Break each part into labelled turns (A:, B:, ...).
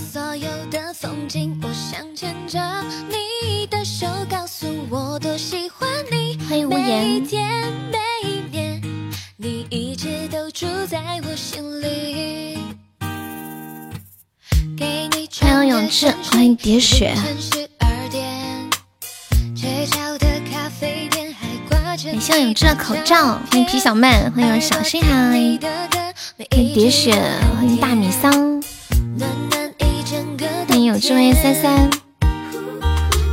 A: 所有的风景，我想牵着你的手，告诉我多喜欢你。
B: 欢迎无言。
A: 每年，你一直都住在我心里。给你
B: 欢迎永志，欢迎喋血。感谢永志的口罩，欢迎皮小曼，欢迎小星海，欢迎喋血，欢迎大米桑，欢迎永志，欢迎三三。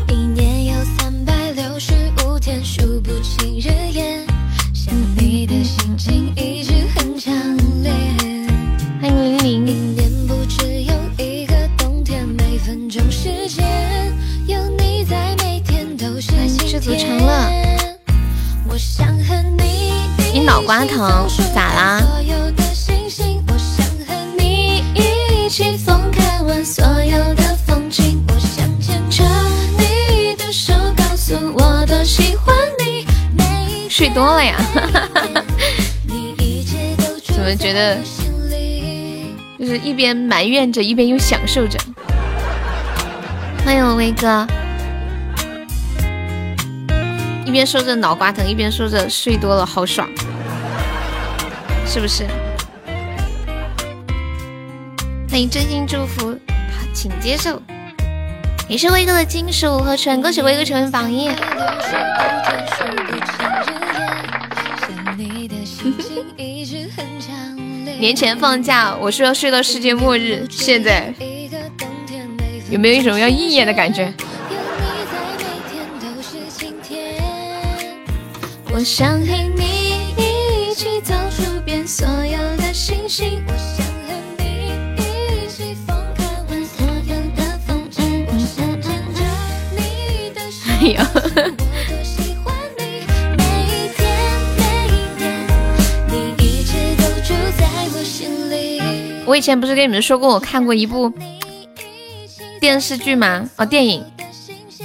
A: 一年有三百六十五天，数不清日夜，想你的心情一直很强烈。
B: 欢迎玲玲。
A: 一年不只有一个冬天，每分钟时间有你在，每天都是晴
B: 知足常
A: 天。
B: 乐。
A: 我想和你
B: 你脑瓜疼咋啦？
A: 多
B: 了呀？怎么觉得就是一边埋怨着，一边又享受着。欢迎我威哥，一边说着脑瓜疼，一边说着睡多了，好爽，是不是？欢迎真心祝福，请接受。你是威哥的金属和纯，恭喜威哥成为榜一。年前放假，我说要睡到世界末日，现在有没有一种要应验的感觉？
A: 我想和你一起走出遍所有的星星，我想和你一起疯，看完所有的风景。我想牵着你的手，
B: 哎呀，
A: 我
B: 以前不是跟你们说过，我看过一部电视剧吗？哦，电影，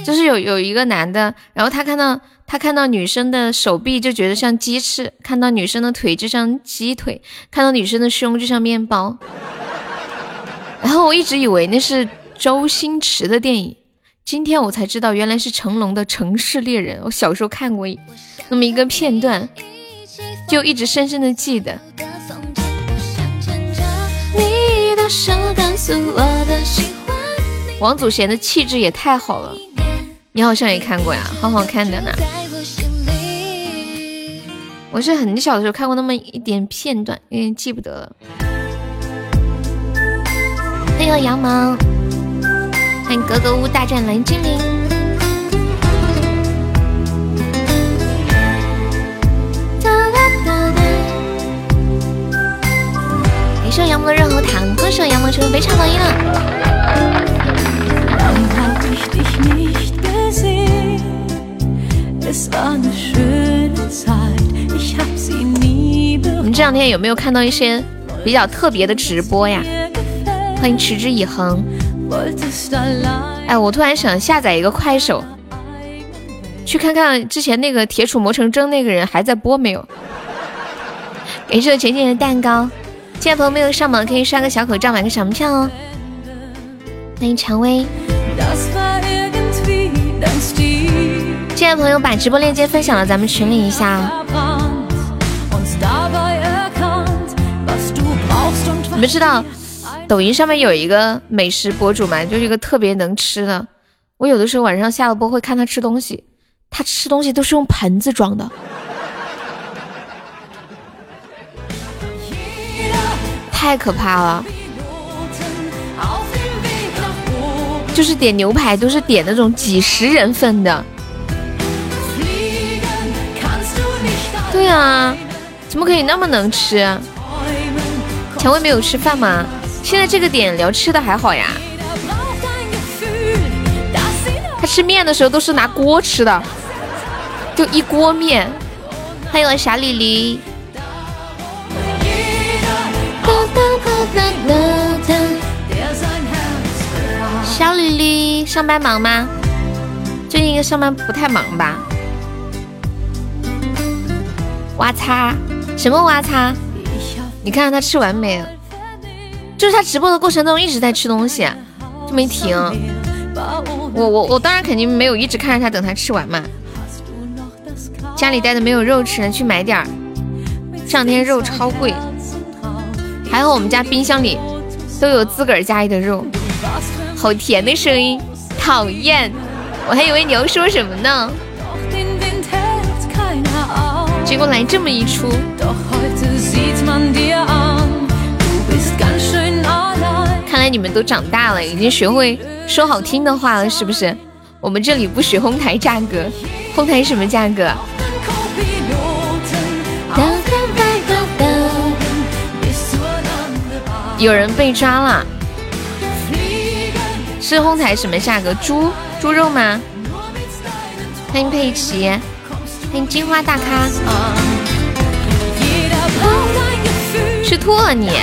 B: 就是有有一个男的，然后他看到他看到女生的手臂就觉得像鸡翅，看到女生的腿就像鸡腿，看到女生的胸就像面包。然后我一直以为那是周星驰的电影，今天我才知道原来是成龙的《城市猎人》。我小时候看过那么一个片段，就一直深深的记得。
A: 的手告诉我的喜欢。
B: 王祖贤的气质也太好了，你好像也看过呀，好好看的呢。
A: 我心里
B: 我是很小的时候看过那么一点片段，有点记不得了。欢迎羊毛，欢迎格格巫大战蓝精灵。上羊毛的润喉糖歌手羊毛成为肥肠王一了？你这两天有没有看到一些比较特别的直播呀欢迎持之以恒哎我突然想下载一个快手去看看之前那个铁杵磨成针那个人还在播没有感谢浅浅的蛋糕进来朋友没有上榜可以刷个小口罩买个小门票哦。欢迎蔷薇，进来朋友把直播链接分享到咱们群里一下。你们知道抖音上面有一个美食博主吗？就是一个特别能吃的。我有的时候晚上下了播会看他吃东西，他吃东西都是用盆子装的，太可怕了，就是点牛排都是点那种几十人份的。对啊，怎么可以那么能吃？蔷薇没有吃饭吗？现在这个点聊吃的还好呀，她吃面的时候都是拿锅吃的，就一锅面。欢迎小
C: 丽丽。
B: 小李黎上班忙吗？最近应该上班不太忙吧？哇擦，什么哇擦？你看看他吃完没？就是他直播的过程中一直在吃东西，就没停。我我我当然肯定没有一直看着他等他吃完嘛。家里待着没有肉吃，去买点儿。这两天肉超贵，还好我们家冰箱里都有自个儿家里的肉。好甜的声音，讨厌！我还以为你要说什么呢，结果来这么一出。看来你们都长大了，已经学会说好听的话了，是不是？我们这里不许哄抬价格，哄抬什么价格？有人被抓了，是烘台什么价格？猪猪肉吗？欢迎佩奇，欢迎金花大咖，吃吐了你？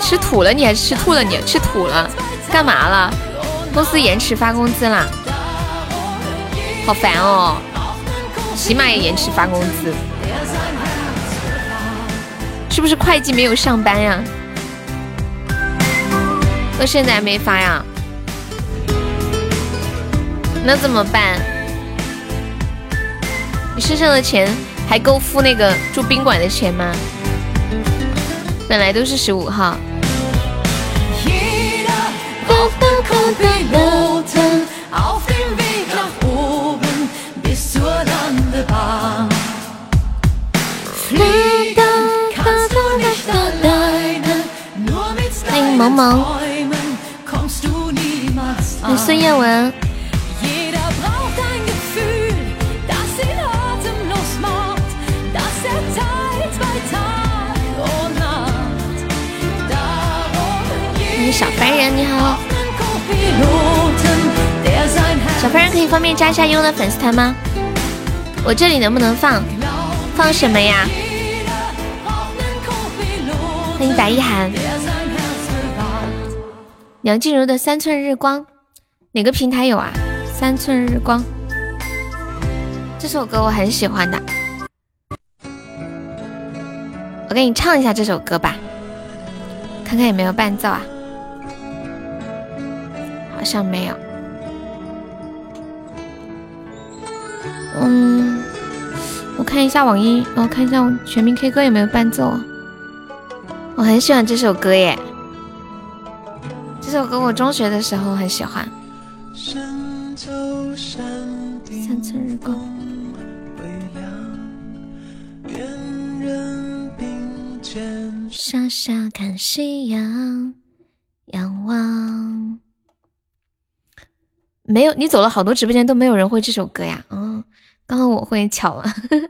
B: 吃土了你还是吃吐了你？吃土了，干嘛了？公司延迟发工资啦，好烦哦！起码也延迟发工资，是不是会计没有上班呀？到现在还没发呀？那怎么办？你身上的钱还够付那个住宾馆的钱吗？本来都是十五号。欢迎萌萌，孙燕文。欢迎小凡人，你好。小凡人可以方便加一下优的粉丝团吗？我这里能不能放？放什么呀？欢迎白一涵。梁静茹的《三寸日光》，哪个平台有啊？《三寸日光》这首歌我很喜欢的，我给你唱一下这首歌吧，看看有没有伴奏啊？好像没有。嗯，我看一下网易，我看一下全民 K 歌有没有伴奏。我很喜欢这首歌耶，这首歌我中学的时候很喜欢。三寸日光，傻傻看夕阳，仰望。没有，你走了好多直播间都没有人会这首歌呀。嗯，刚好我会，巧了，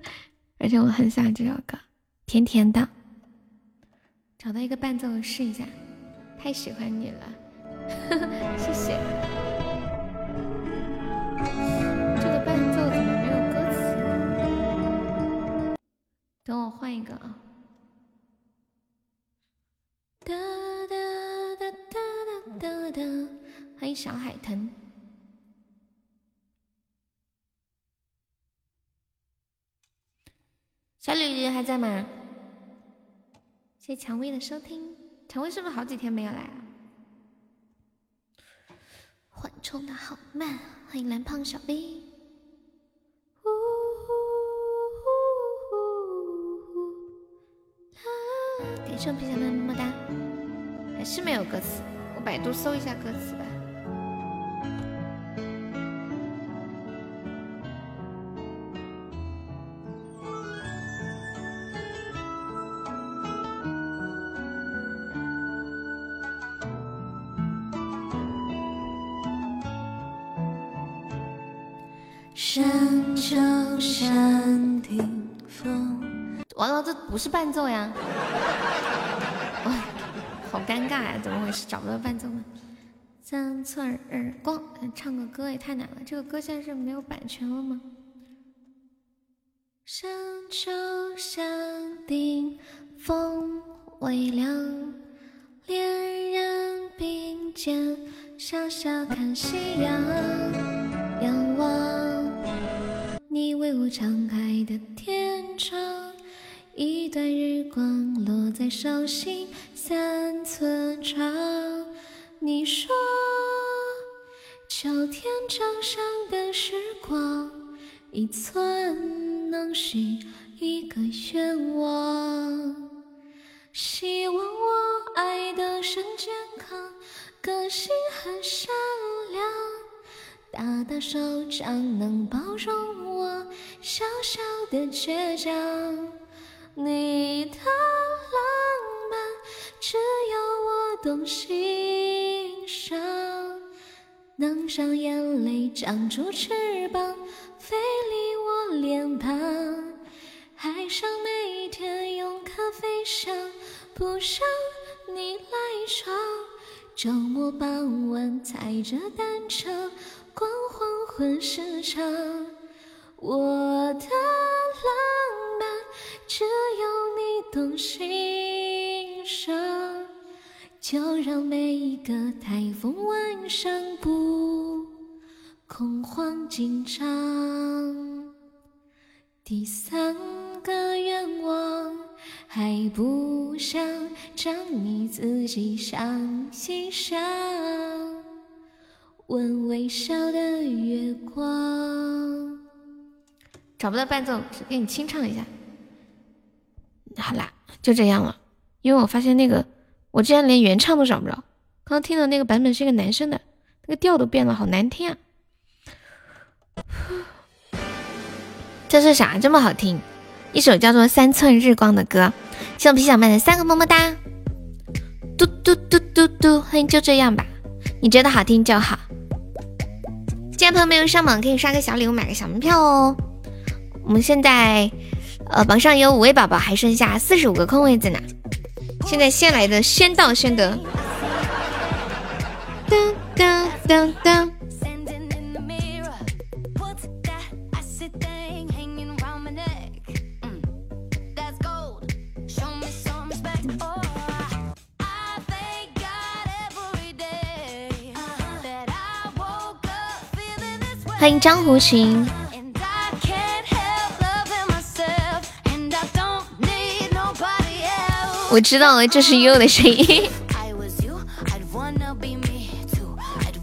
B: 而且我很喜欢这首歌，甜甜的。找到一个伴奏试一下，太喜欢你了，谢谢。这个伴奏怎么没有歌词？等我换一个啊。哒哒哒哒哒哒哒，欢迎小海豚。小鲤鱼还在吗？谢谢蔷薇的收听，蔷薇是不是好几天没有来了？缓冲的好慢啊，欢迎蓝胖小 V，。感谢皮小妹么么哒，还是没有歌词，我百度搜一下歌词吧。山丘山顶风，完了，这不是伴奏呀！哇，好尴尬呀，怎么回事？找不到伴奏了。三寸日光，唱个歌也太难了。这个歌现在是没有版权了吗？山丘山顶风微凉，恋人并肩傻傻看夕阳，仰望。你为我敞开的天窗，一段日光落在手心三寸长。你说秋天掌上的时光，一寸能许一个愿望。希望我爱的是健康，个性很善良，大大手掌能包容我小小的倔强。你的浪漫，只有我懂欣赏。能让眼泪长出翅膀，飞离我脸庞。爱上每天用咖啡香，不让你赖床。周末傍晚踩着单车光黄昏市场，我的浪漫只有你懂欣赏。就让每一个台风晚上不恐慌紧张。第三个愿望还不想让你自己想欣赏，问微笑的月光。
A: 找不到伴奏，给你清唱一下。好啦，就这样了，因为我发现那个我竟然连原唱都找不着，刚刚听的那个版本是一个男生的，那个调都变了，好难听啊！这是啥这么好听？一首叫做《三寸日光》的歌。谢我皮小妹的三个么么哒，嘟嘟嘟嘟嘟，欢迎就这样吧，你觉得好听就好。现在朋友没有上榜，可以刷个小礼物，买个小门票哦。我们现在呃榜上有五位宝宝，还剩下四十五个空位子呢。现在先来的先到先得。噔噔噔噔。欢迎江湖琴。我知道了，这是悠悠的声音。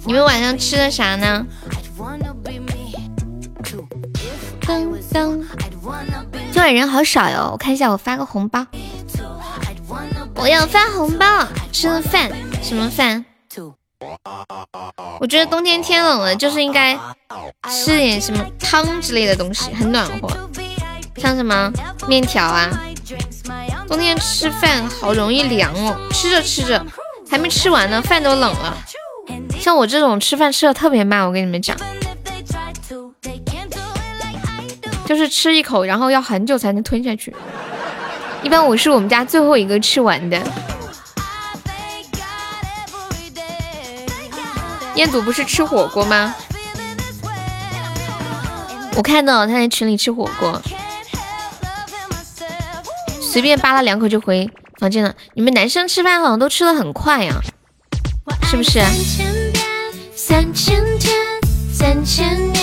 A: 你们晚上吃的啥呢？噔噔，今晚人好少哟，我看一下，我发个红包。我要发红包，吃的饭什么饭？我觉得冬天天冷了，就是应该吃点什么汤之类的东西，很暖和，像什么面条啊。冬天吃饭好容易凉哦，吃着吃着还没吃完呢，饭都冷了。像我这种吃饭吃的特别慢，我跟你们讲，就是吃一口，然后要很久才能吞下去。一般我是我们家最后一个吃完的。彦祖不是吃火锅吗？我看到他在群里吃火锅，随便扒拉两口就回房间了。你们男生吃饭好像都吃的很快呀，是不是？三千天，三千年，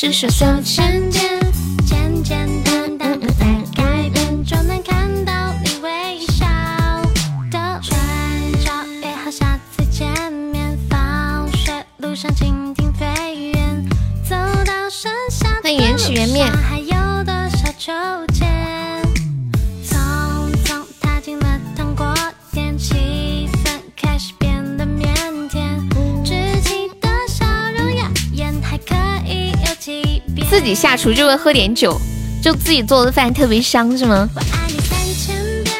A: 是手手牵牵，简简单单的在改变，就能看到你微笑的转角。约好下次见面，放学路上蜻蜓飞远，走到盛夏的路上还有多少秋自己下厨就会喝点酒，就自己做的饭特别香，是吗？我爱你三千遍，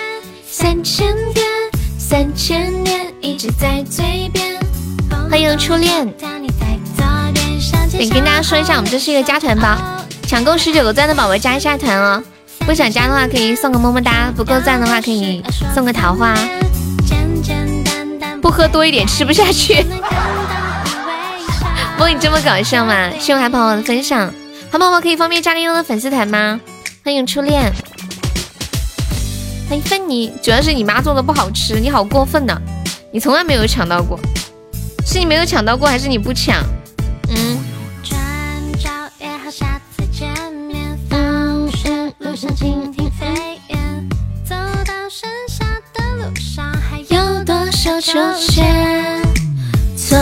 A: 三千遍，三千年，一直在嘴边。欢迎初恋。得跟大家说一下，我们这是一个加团包，抢够十九个赞的宝宝加一下团哦。不想加的话可以送个么么哒，不够赞的话可以送个桃花。不喝多一点吃不下去。不你这么搞笑吗？谢谢海朋友的分享。好宝宝可以方便加个优的粉丝团吗？欢迎初恋。欢迎芬妮，主要是你妈做的不好吃，你好过分呐，你从来没有抢到过，是你没有抢到过，还是你不抢？嗯。走到剩下的路上，还有多少出现？
B: 匆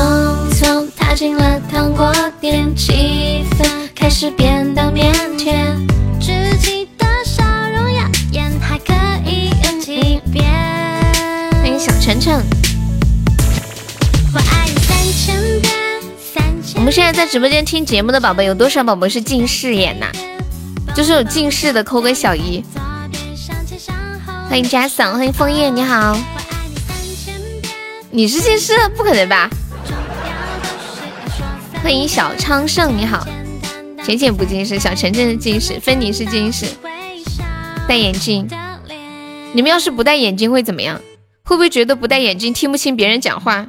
B: 匆踏进了糖果店，
A: 气氛。开始变得腼腆。自己的笑容耀眼，还可以有几遍。
B: 欢迎小晨晨。
A: 我爱你三千遍，三千
B: 我们现在在直播间听节目的宝贝有多少宝宝是近视眼呐、就是有近视的扣个小一。欢迎 Jason，欢迎枫叶，你好。
A: 你
B: 是近视？不可能吧？欢迎小昌盛，你好。浅浅不近视，小晨晨是近视，芬妮是近视，戴眼镜。你们要是不戴眼镜会怎么样？会不会觉得不戴眼镜听不清别人讲话？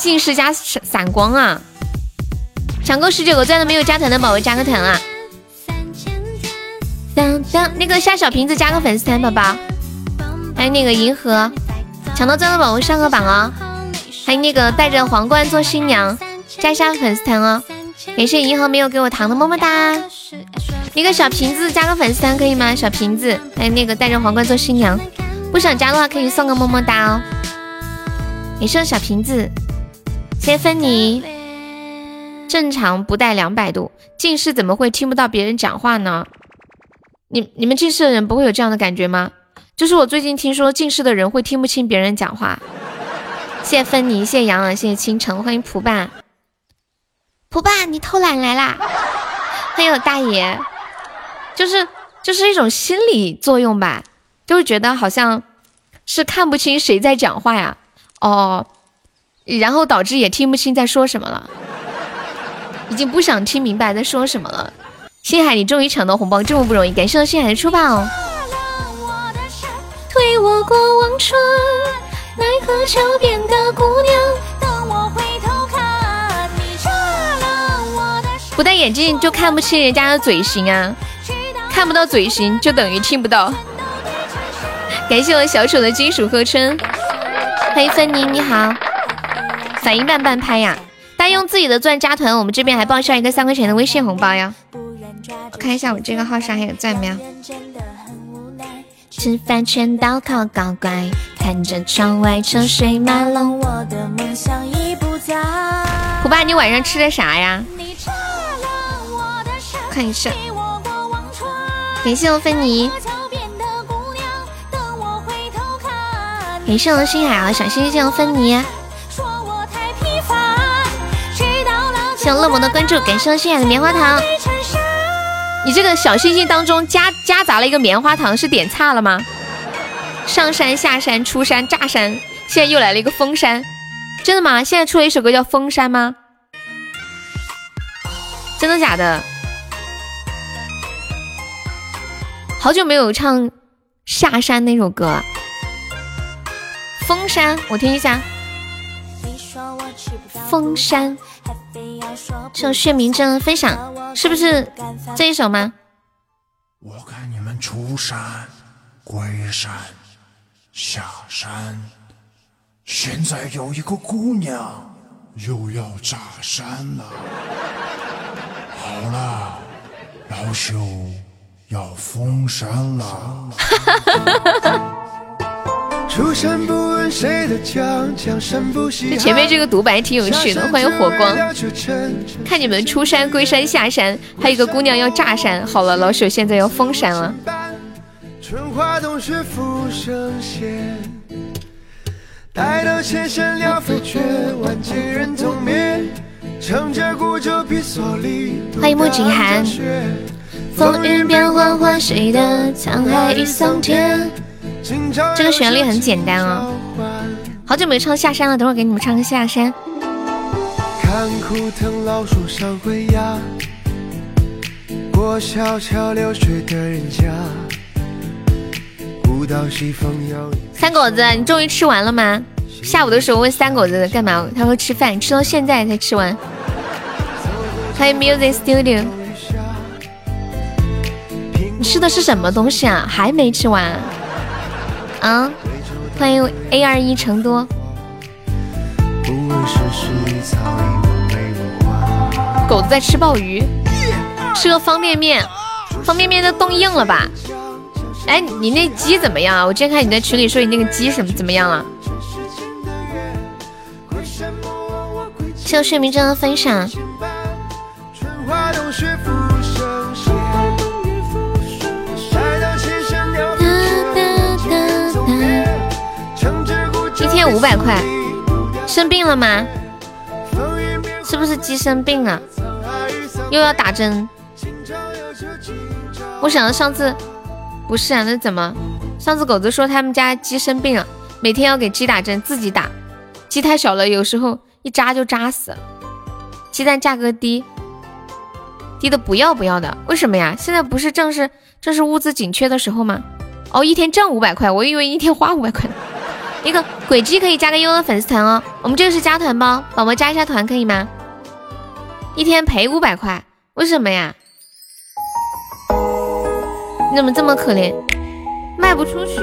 B: 近视加散散光啊！抢够十九个钻的没有加团的宝宝加个团啊！当当，那个夏小瓶子加个粉丝团，宝宝。还有那个银河，抢到钻的宝宝上个榜哦。还有那个带着皇冠做新娘，加一下粉丝团哦。感谢银河没有给我糖的么么哒。一个小瓶子加个粉丝团可以吗？小瓶子，还有那个戴着皇冠做新娘，不想加的话可以送个么么哒哦。也是小瓶子，谢谢芬妮。正常不带两百度，近视怎么会听不到别人讲话呢？你你们近视的人不会有这样的感觉吗？就是我最近听说近视的人会听不清别人讲话。谢谢芬妮，谢谢杨，谢谢倾城，欢迎蒲爸。蒲爸，你偷懒来啦！欢迎我大爷，就是就是一种心理作用吧，就是觉得好像是看不清谁在讲话呀，哦，然后导致也听不清在说什么了，已经不想听明白在说什么了。星海，你终于抢到红包，这么不容易，感谢星海的出宝。推我过往春，奈何桥边的姑娘。不戴眼镜就看不清人家的嘴型啊，看不到嘴型就等于听不到。感谢我小丑的金属合春，欢迎芬妮，你好，反应慢半拍呀。大家用自己的钻加团，我们这边还报销一个三块钱的微信红包呀。我看一下我这个号上还有钻没有。吃饭全倒靠高乖，看着窗外车水马龙。
A: 我的梦想已不在。
B: 胡爸，你晚上吃的啥呀？看一下。感谢我芬妮。感谢我星海啊，小星星芬妮，
A: 说我太平凡，直到了
B: 谢我乐魔的关注，感谢我星海的棉花糖。你这个小星星当中夹夹杂了一个棉花糖，是点差了吗？上山下山出山炸山，现在又来了一个封山，真的吗？现在出了一首歌叫《封山》吗？真的假的？好久没有唱下山那首歌了。封山，我听一下。封山，这首薛明真分享，是不是这一首吗？
D: 我看你们出山归山下山，现在有一个姑娘又要炸山了。好了，老朽要封山了。
E: 出山不问谁的强，江山不稀罕。
B: 前面这个独白挺有趣的，欢迎火光。看你们出山归山下山，还有一个姑娘要炸山。好了，老朽现在要封山了。
E: 春花冬雪复生闲，待到千山鸟飞绝，万千人踪灭。乘着古旧皮蓑笠，
B: 欢迎莫景涵
E: 冬夏雪
B: 风云变幻换谁的沧海一桑田。这个旋律很简单哦。好久没唱下山了，等会儿给你们唱个下山。
E: 看枯藤老树上回芽，过小桥流水的人家，古道西风有。
B: 三狗子，你终于吃完了吗？下午的时候问三狗子干嘛，他说吃饭，吃到现在才吃完。欢迎 Music Studio，你吃的是什么东西啊？还没吃完？啊？欢迎 A 二一成都。狗子在吃鲍鱼，吃个方便面，方便面都冻硬了吧？哎，你那鸡怎么样啊？我今天看你在群里说你那个鸡什么怎么样了？
E: 谢我睡眠真的分享。
F: 着古舟
E: 一天500块生病了吗？是不是鸡生病了？又要打针？我想到上次不是啊，那怎么？上次狗子说他们家鸡生病了，每天要给鸡打针，自己打。鸡太小了，有时候一扎就扎死。鸡蛋价格低，低的不要不要的，为什么呀？现在不是正是正是物资紧缺的时候吗？哦，一天挣五百块，我以为一天花五百块呢。那个鬼鸡可以加个悠悠粉丝团哦，我们这个是加团包，宝宝加一下团可以吗？一天赔五百块，为什么呀？你怎么这么可怜？卖不出去，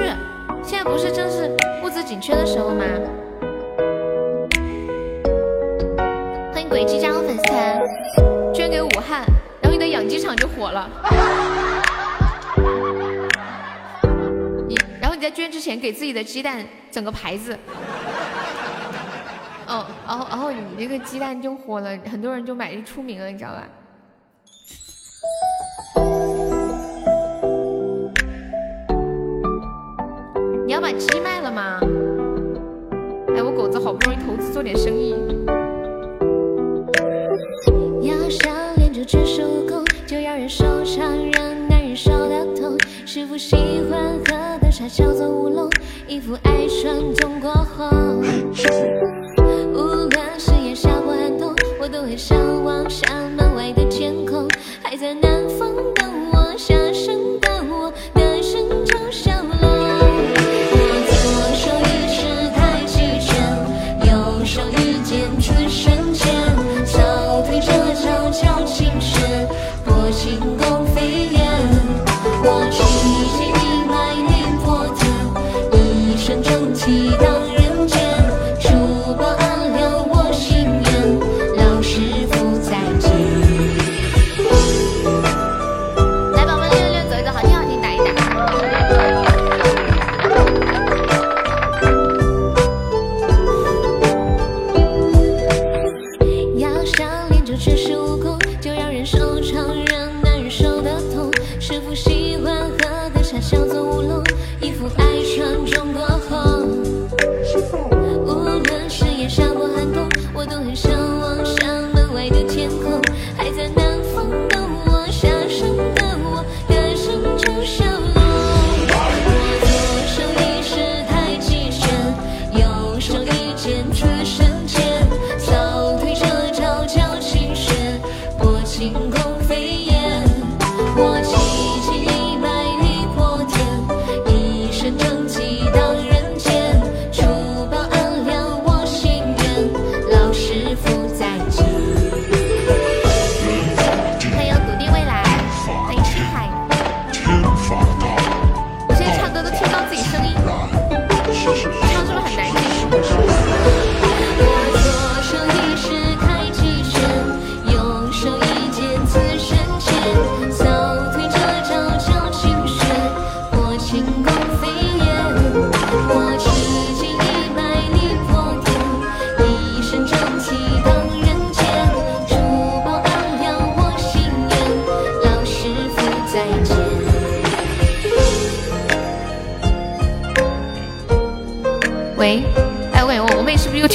E: 现在不是正是物资紧缺的时候吗？欢迎鬼鸡加入粉丝团，捐给武汉，然后你的养鸡场就火了。在捐之前给自己的鸡蛋整个牌子。哦，然后然后你这个鸡蛋就火了，很多人就买，就出名了，你知道吧？你要把鸡卖了吗？哎，我狗子好不容易投资做点生意。
B: 要想练就绝世武功，就要人手长，让男人受得痛。师傅喜欢喝的茶叫做乌龙，一副爱穿中国红。无论是炎夏或寒冬，我都会向往山门外的天空。还在南方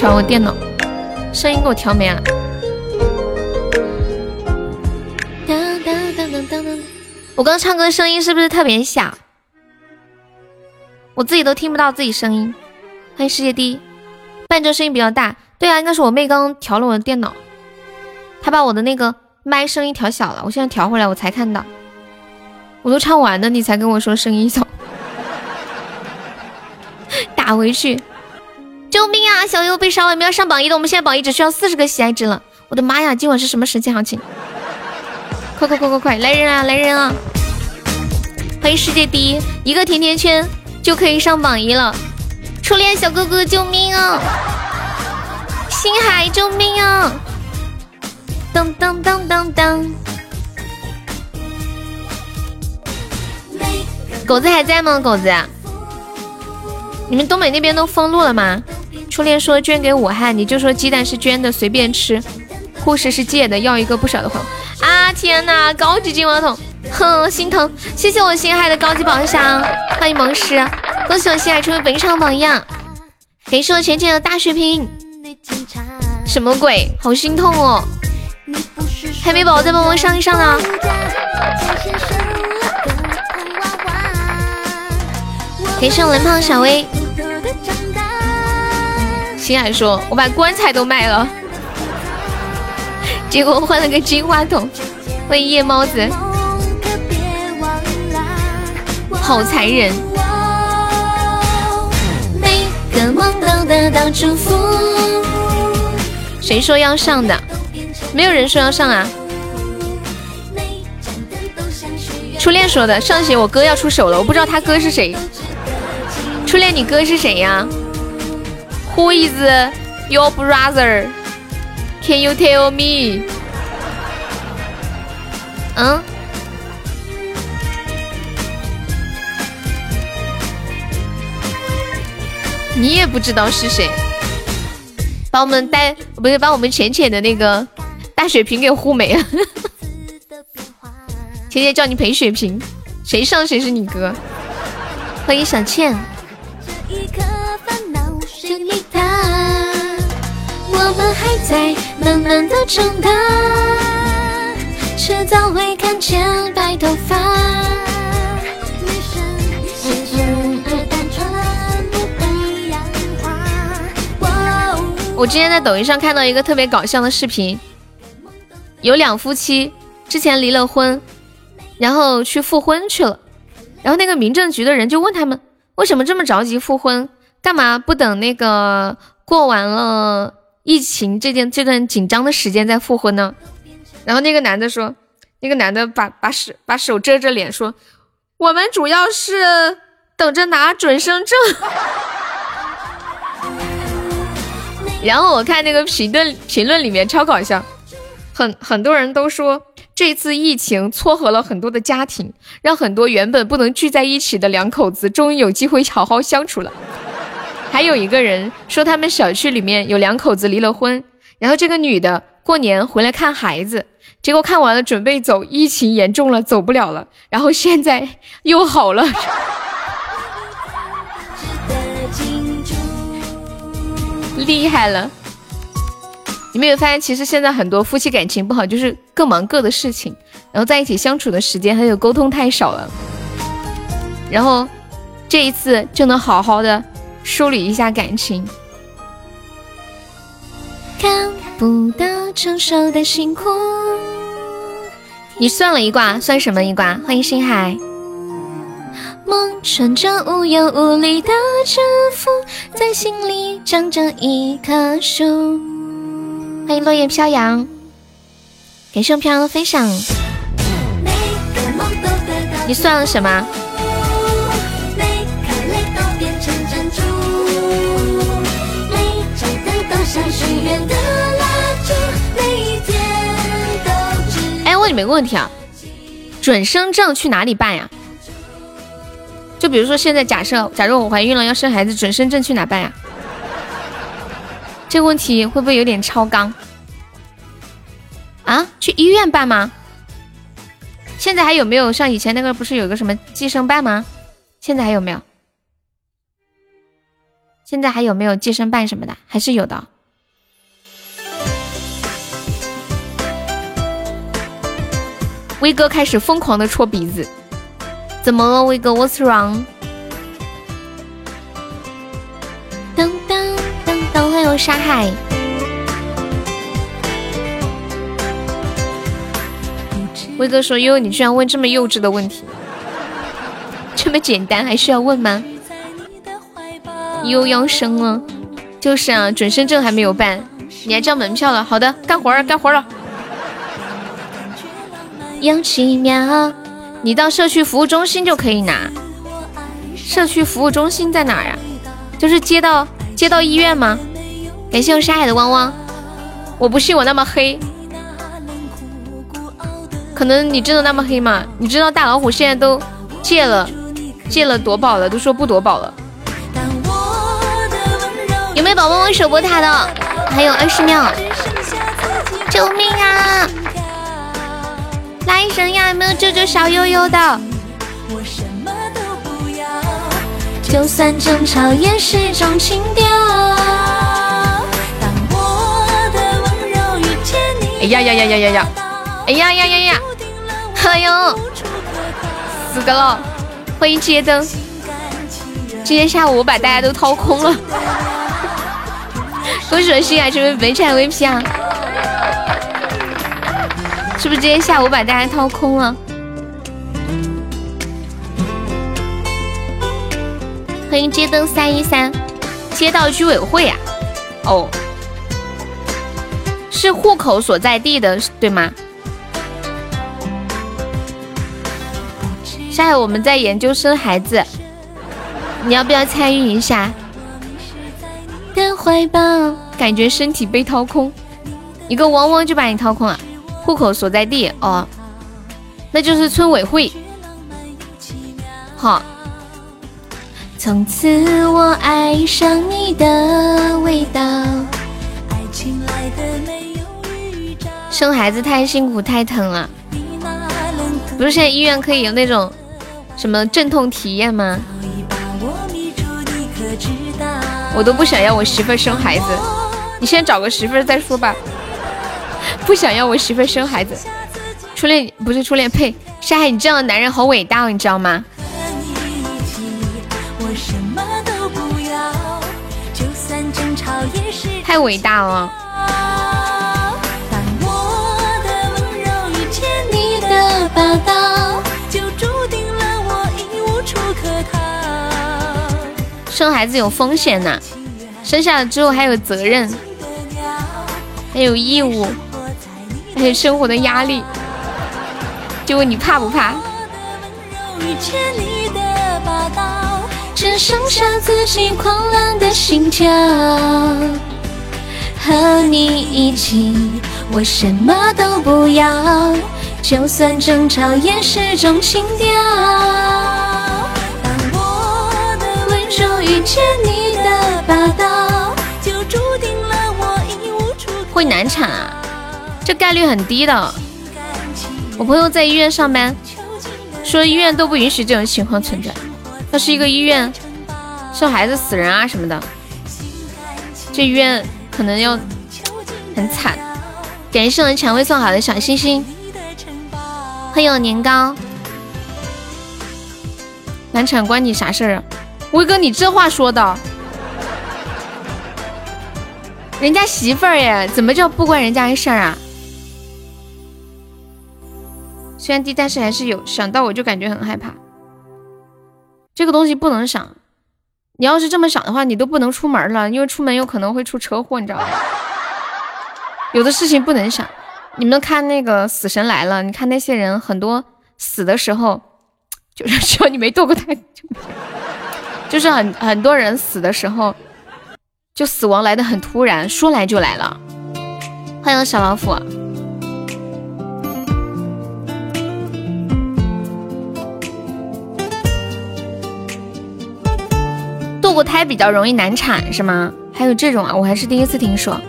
E: 调我电脑？声音给我调没啊？
B: 当当当当当当。
E: 我刚唱歌声音是不是特别小？我自己都听不到自己声音。欢迎世界第一，伴奏声音比较大。对啊，应该是我妹刚刚调了我的电脑，她把我的那个麦声音调小了。我现在调回来，我才看到。我都唱完了，你才跟我说声音小，打回去。啊！小优被杀了，没有上榜一的，我们现在榜一只需要四十个喜爱值了。我的妈呀，今晚是什么神奇行情？快快快快快，来人啊来人啊！欢迎世界第一，一个甜甜圈就可以上榜一了。初恋小哥哥救命啊！星海救命啊！噔噔噔噔噔，狗子还在吗？狗子，你们东北那边都封路了吗？初
B: 初恋说捐给武汉，你就说鸡蛋是捐的，随便吃。护士是借的，要一个不少的话。啊天哪，高级金话筒，哼，心疼。谢谢我心爱的高级宝箱，欢迎萌师，恭喜我心爱成为本场榜样。感谢我浅浅的大血瓶，什么鬼？好心痛哦！海绵宝宝再帮忙上一上呢。感谢我蓝胖小薇。心还说：“我把棺材都卖了，结果换了个金话筒。”欢迎夜猫子，好残忍。每个梦都得到祝福。谁说要上的？没有人说要上啊。初恋说的，上学我哥要出手了，我不知道他哥是谁。初恋，你哥是谁呀？Who is your brother? Can you tell me? 嗯？你也不知道是谁？把我们带不是把我们浅浅的那个大血瓶给护没了。浅浅叫你赔血瓶，谁上谁是你哥？欢迎小倩。在慢慢的长大，迟早会看见白头发。我之前在抖音上看到一个特别搞笑的视频，有两夫妻之前离了婚，然后去复婚去了，然后那个民政局的人就问他们为什么这么着急复婚，干嘛不等那个过完了？疫情这件这段紧张的时间再复婚呢，然后那个男的说，那个男的把把手把手遮着脸说，我们主要是等着拿准生证。然后我看那个评论评论里面超搞笑，很很多人都说这次疫情撮合了很多的家庭，让很多原本不能聚在一起的两口子终于有机会好好相处了。还有一个人说，他们小区里面有两口子离了婚，然后这个女的过年回来看孩子，结果看完了准备走，疫情严重了，走不了了，然后现在又好了，厉害了！你没有发现，其实现在很多夫妻感情不好，就是各忙各的事情，然后在一起相处的时间还有沟通太少了，然后这一次就能好好的。梳理一下感情，看不到成熟的辛苦。你算了一卦，算什么一卦？欢迎星海。梦穿着无忧无虑的制服，在心里长着一棵树。欢迎落叶飘扬，感谢飘扬的分享。你算了什么？没，问题啊，准生证去哪里办呀？就比如说现在假设，假如我怀孕了要生孩子，准生证去哪办呀？这个问题会不会有点超纲？啊，去医院办吗？现在还有没有像以前那个不是有个什么计生办吗？现在还有没有？现在还有没有计生办什么的？还是有的。威哥开始疯狂的戳鼻子，怎么了，威哥？What's wrong？当当当当，欢迎沙海。威哥说：“悠悠，你居然问这么幼稚的问题，这么简单还需要问吗？”又要生了，就是啊，准生证还没有办，你还交门票了？好的，干活儿，干活了。有奇妙，你到社区服务中心就可以拿。社区服务中心在哪儿呀？就是街道街道医院吗？感谢我沙海的汪汪，我不信我那么黑，可能你真的那么黑吗？你知道大老虎现在都戒了戒了夺宝了，都说不夺宝了。有没有宝宝们守波塔的，还有二十秒，救命啊！来一声呀！有没有救救小悠悠的？就算争吵也是种情调。哎呀呀呀呀呀呀！哎呀呀呀呀！哎呦，死的了！欢迎街灯。今天下午我把大家都掏空了。恭喜我心爱成为本场 VP 啊！是不是今天下午把大家掏空了？欢迎街灯三一三，街道居委会呀？哦，是户口所在地的，对吗？下午我们在研究生孩子，你要不要参与一下？的怀抱，感觉身体被掏空，一个汪汪就把你掏空了。户口所在地哦，那就是村委会。好，从此我爱上你的味道。生孩子太辛苦太疼了，不是现在医院可以有那种什么阵痛体验吗？我都不想要我媳妇生孩子，你先找个媳妇再说吧。不想要我媳妇生孩子，初恋不是初恋，呸！沙海，你这样的男人好伟大，你知道吗？太伟大了！生孩子有风险呐，生下了之后还有责任，还有义务。还有生活的压力，就问你怕不怕？只剩下自己狂乱的心跳，和你一起，我什么都不要，就算争吵也是种情调。当我的温柔遇见你的霸道，就注定了我已无处会难产啊！这概率很低的。我朋友在医院上班，说医院都不允许这种情况存在。要是一个医院生孩子死人啊什么的，这医院可能要很惨。感谢我们蔷薇送好的小心心，欢迎年糕。难产关你啥事儿啊？威哥，你这话说的，人家媳妇儿耶，怎么叫不关人家的事儿啊？虽然低，但是还是有。想到我就感觉很害怕。这个东西不能想，你要是这么想的话，你都不能出门了，因为出门有可能会出车祸，你知道吗？有的事情不能想。你们看那个《死神来了》，你看那些人很多死的时候，就是只要你没堕过胎，就是很很多人死的时候，就死亡来的很突然，说来就来了。欢迎小老虎。堕过胎比较容易难产是吗？还有这种啊，我还是第一次听说。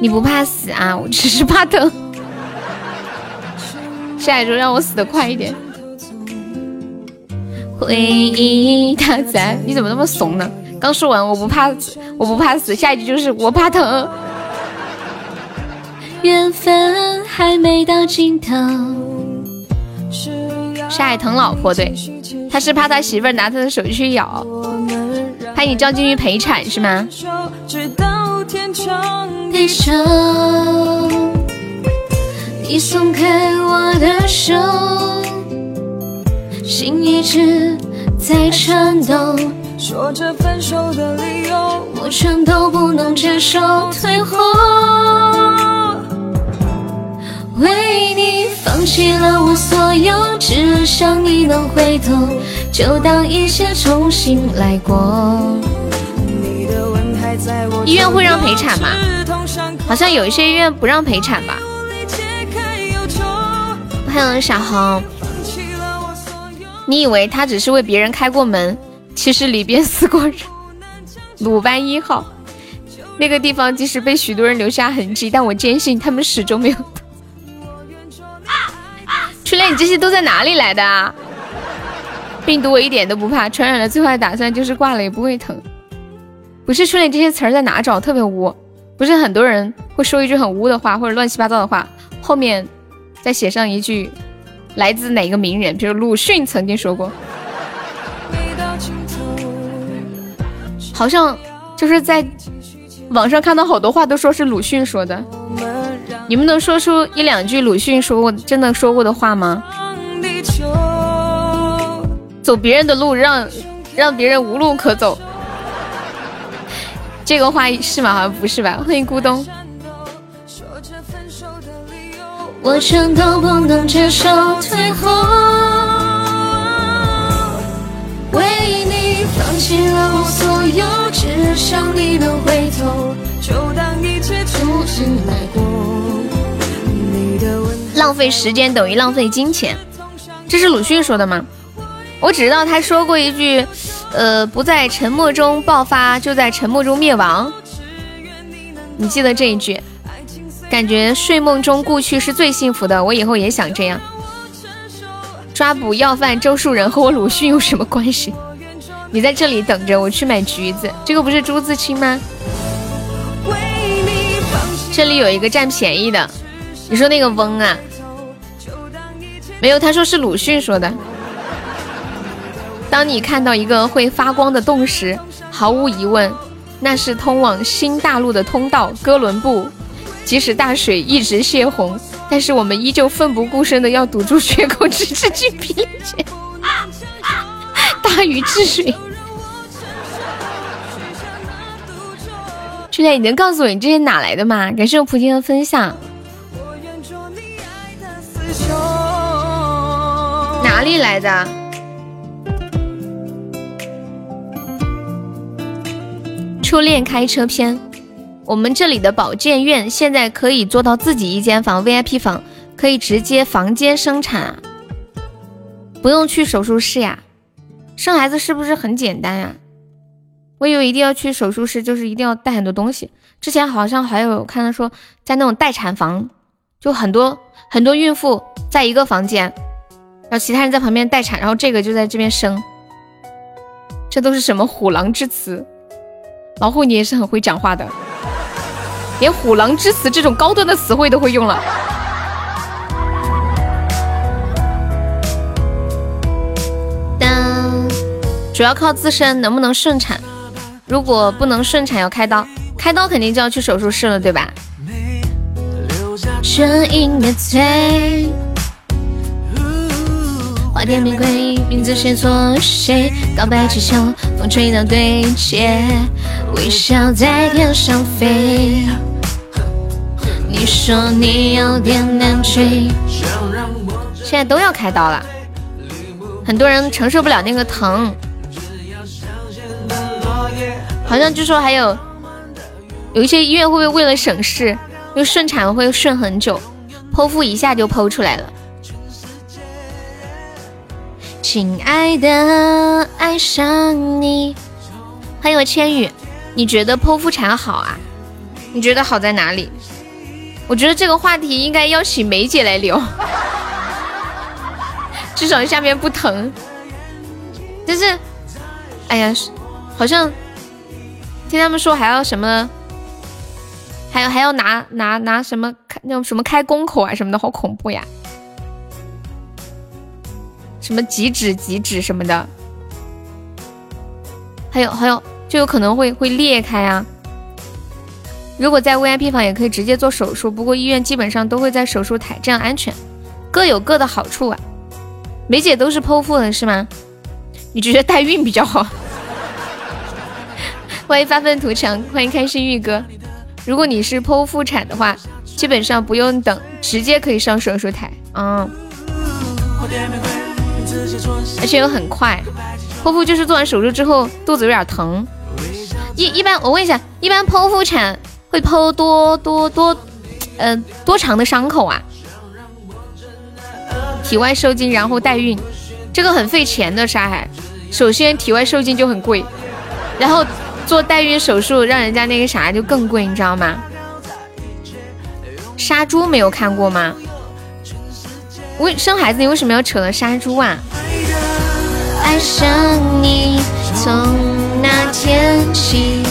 B: 你不怕死啊？我只是怕疼。下一周让我死的快一点。回忆它在，你怎么那么怂呢？刚说完我不怕死，我不怕死，下一句就是我怕疼。缘分还没到尽头。是爱疼老婆，对，他是怕他媳妇拿他的手去咬，怕你叫进去陪产是吗？你松开我的手，心一直在颤抖，说着分手的理由，我全都不能接受，退后。为你放弃了我所有，只想你能回头，就当一切重新来过。医院会让陪产吗？好像有一些医院不让陪产吧。欢迎小红，你以为他只是为别人开过门，其实里边死过人。鲁班一号。那个地方即使被许多人留下痕迹，但我坚信他们始终没有。初恋，你这些都在哪里来的啊？病毒我一点都不怕，传染了最坏打算就是挂了也不会疼。不是初恋，这些词儿在哪找？特别污。不是很多人会说一句很污的话或者乱七八糟的话，后面再写上一句来自哪个名人，比如鲁迅曾经说过。好像就是在。网上看到好多话都说是鲁迅说的，你们能说出一两句鲁迅说过真的说过的话吗？走别人的路，让让别人无路可走，这个话是吗？好像不是吧？欢迎咕咚。我全都不能接受退后，为你放弃了我所有。只想你能回头，就当一切重新来过。浪费时间等于浪费金钱，这是鲁迅说的吗？我只知道他说过一句，呃，不在沉默中爆发，就在沉默中灭亡。你记得这一句？感觉睡梦中故去是最幸福的，我以后也想这样。抓捕要犯周树人和我鲁迅有什么关系？你在这里等着，我去买橘子。这个不是朱自清吗？这里有一个占便宜的，你说那个翁啊？没有，他说是鲁迅说的。当你看到一个会发光的洞时，毫无疑问，那是通往新大陆的通道——哥伦布。即使大水一直泄洪，但是我们依旧奋不顾身的要堵住缺口，直至去理解。大禹治水。初恋，你能告诉我你这些哪来的吗？感谢我菩提的分享。哪里来的？初恋开车篇。我们这里的保健院现在可以做到自己一间房 VIP 房，可以直接房间生产，不用去手术室呀。生孩子是不是很简单呀？我以为一定要去手术室，就是一定要带很多东西。之前好像还有看到说，在那种待产房，就很多很多孕妇在一个房间，然后其他人在旁边待产，然后这个就在这边生。这都是什么虎狼之词？老虎你也是很会讲话的，连虎狼之词这种高端的词汇都会用了。主要靠自身能不能顺产，如果不能顺产要开刀，开刀肯定就要去手术室了，对吧？花店玫瑰，名字写错谁？告白气球，风吹到对街，微笑在天上飞。你说你有点难追，现在都要开刀了，很多人承受不了那个疼。好像据说还有有一些医院会不会为了省事，因为顺产会顺很久，剖腹一下就剖出来了。亲爱的，爱上你。欢迎我千羽，你觉得剖腹产好啊？你觉得好在哪里？我觉得这个话题应该邀请梅姐来聊，至少下面不疼。但是，哎呀，好像。听他们说还要什么，还有还要拿拿拿什么开那种什么开宫口啊什么的，好恐怖呀！什么挤脂挤脂什么的，还有还有就有可能会会裂开啊。如果在 VIP 房也可以直接做手术，不过医院基本上都会在手术台，这样安全，各有各的好处啊。梅姐都是剖腹的是吗？你觉得代孕比较好？欢迎发愤图强，欢迎开心玉哥。如果你是剖腹产的话，基本上不用等，直接可以上手术台。嗯，而且又很快。剖腹就是做完手术之后肚子有点疼。一一般我问一下，一般剖腹产会剖多多多，呃，多长的伤口啊？体外受精然后代孕，这个很费钱的，沙海。首先体外受精就很贵，然后。做代孕手术让人家那个啥就更贵，你知道吗？杀猪没有看过吗？为生孩子你为什么要扯到杀猪啊？
A: 爱上你，从那天起。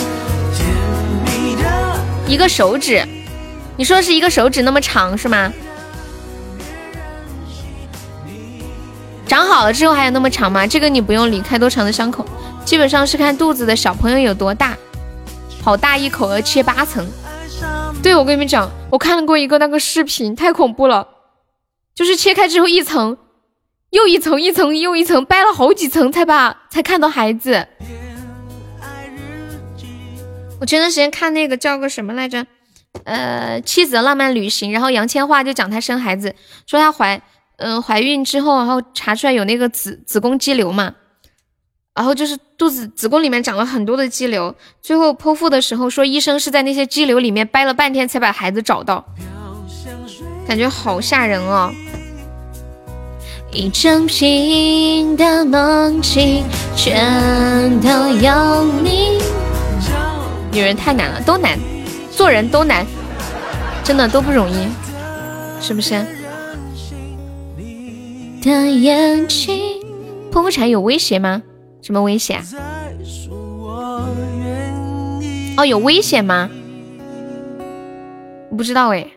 B: 一个手指，你说是一个手指那么长是吗？长好了之后还有那么长吗？这个你不用理，开多长的伤口，基本上是看肚子的小朋友有多大，好大一口要切八层。对，我跟你们讲，我看过一个那个视频，太恐怖了，就是切开之后一层又一层，一层又一层，掰了好几层才把才看到孩子。我前段时间看那个叫个什么来着，呃，《妻子的浪漫旅行》，然后杨千嬅就讲她生孩子，说她怀，嗯，怀孕之后，然后查出来有那个子子宫肌瘤嘛，然后就是肚子子宫里面长了很多的肌瘤，最后剖腹的时候说医生是在那些肌瘤里面掰了半天才把孩子找到，感觉好吓人哦。
A: 一整瓶的梦境，全都有你。
B: 女人太难了，都难，做人都难，真的都不容易，是不是？
A: 的眼睛，
B: 剖腹产有威胁吗？什么威胁？哦，有危险吗？不知道哎，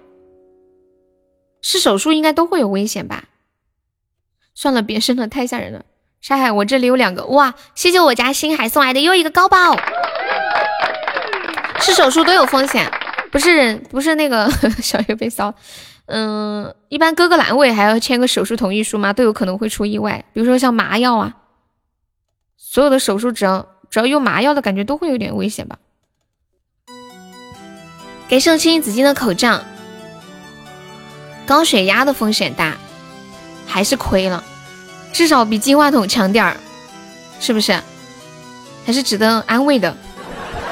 B: 是手术应该都会有危险吧？算了，别生了，太吓人了。沙海，我这里有两个哇！谢谢我家星海送来的又一个高宝。是手术都有风险，不是人不是那个 小月被骚，嗯，一般割个阑尾还要签个手术同意书吗？都有可能会出意外，比如说像麻药啊，所有的手术只要只要用麻药的感觉都会有点危险吧。给盛清紫金的口罩，高血压的风险大，还是亏了，至少比金话筒强点儿，是不是？还是值得安慰的。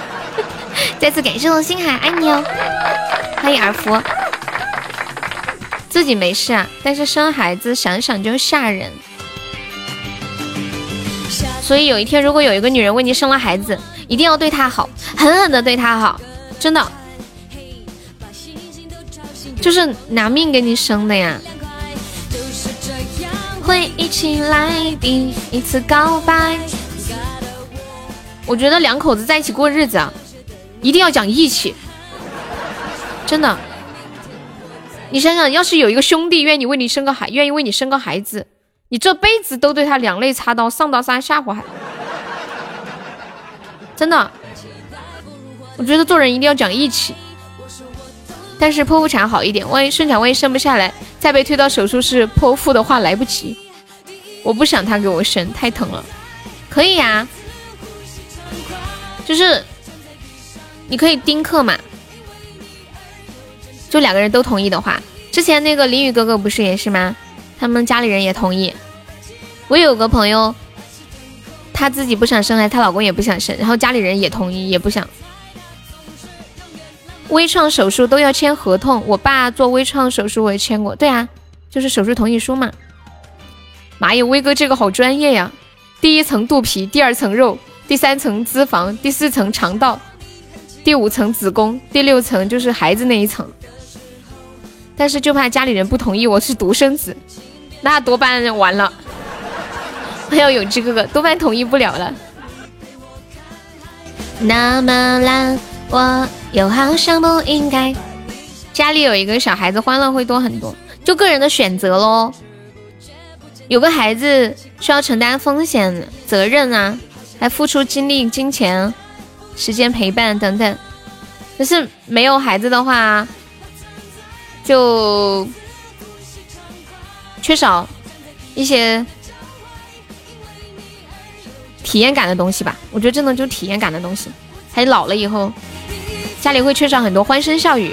B: 再次感谢我星海，爱你哦！欢迎尔福，自己没事啊，但是生孩子想想就吓人。所以有一天，如果有一个女人为你生了孩子，一定要对她好，狠狠的对她好，真的，就是拿命给你生的呀。会一起来第一次告白。我觉得两口子在一起过日子啊。一定要讲义气，真的。你想想，要是有一个兄弟愿意为你生个孩，愿意为你生个孩子，你这辈子都对他两肋插刀，上刀山下火海。真的，我觉得做人一定要讲义气。但是剖腹产好一点，万一顺产万一生不下来，再被推到手术室剖腹的话来不及。我不想他给我生，太疼了。可以呀，就是。你可以丁克嘛？就两个人都同意的话，之前那个林雨哥哥不是也是吗？他们家里人也同意。我有个朋友，她自己不想生孩，她老公也不想生，然后家里人也同意，也不想。微创手术都要签合同，我爸做微创手术我也签过。对啊，就是手术同意书嘛。妈呀，威哥这个好专业呀！第一层肚皮，第二层肉，第三层脂肪，第四层肠道。第五层子宫，第六层就是孩子那一层，但是就怕家里人不同意，我是独生子，那多半完了。还有永志哥哥，多半同意不了了。
A: 那么烂，我又好像不应该。
B: 家里有一个小孩子，欢乐会多很多，就个人的选择喽。有个孩子需要承担风险、责任啊，还付出精力、金钱。时间陪伴等等，可是没有孩子的话，就缺少一些体验感的东西吧。我觉得真的就体验感的东西，还老了以后，家里会缺少很多欢声笑语。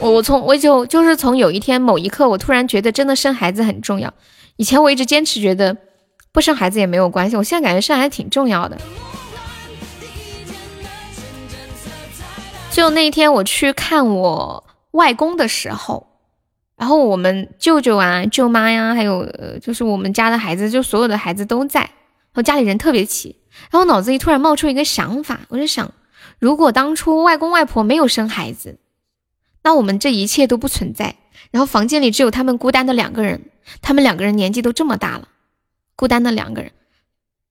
B: 我我从我就就是从有一天某一刻，我突然觉得真的生孩子很重要。以前我一直坚持觉得不生孩子也没有关系，我现在感觉生孩子挺重要的。就那天我去看我外公的时候，然后我们舅舅啊、舅妈呀，还有就是我们家的孩子，就所有的孩子都在，然后家里人特别齐。然后脑子里突然冒出一个想法，我就想，如果当初外公外婆没有生孩子，那我们这一切都不存在。然后房间里只有他们孤单的两个人，他们两个人年纪都这么大了，孤单的两个人。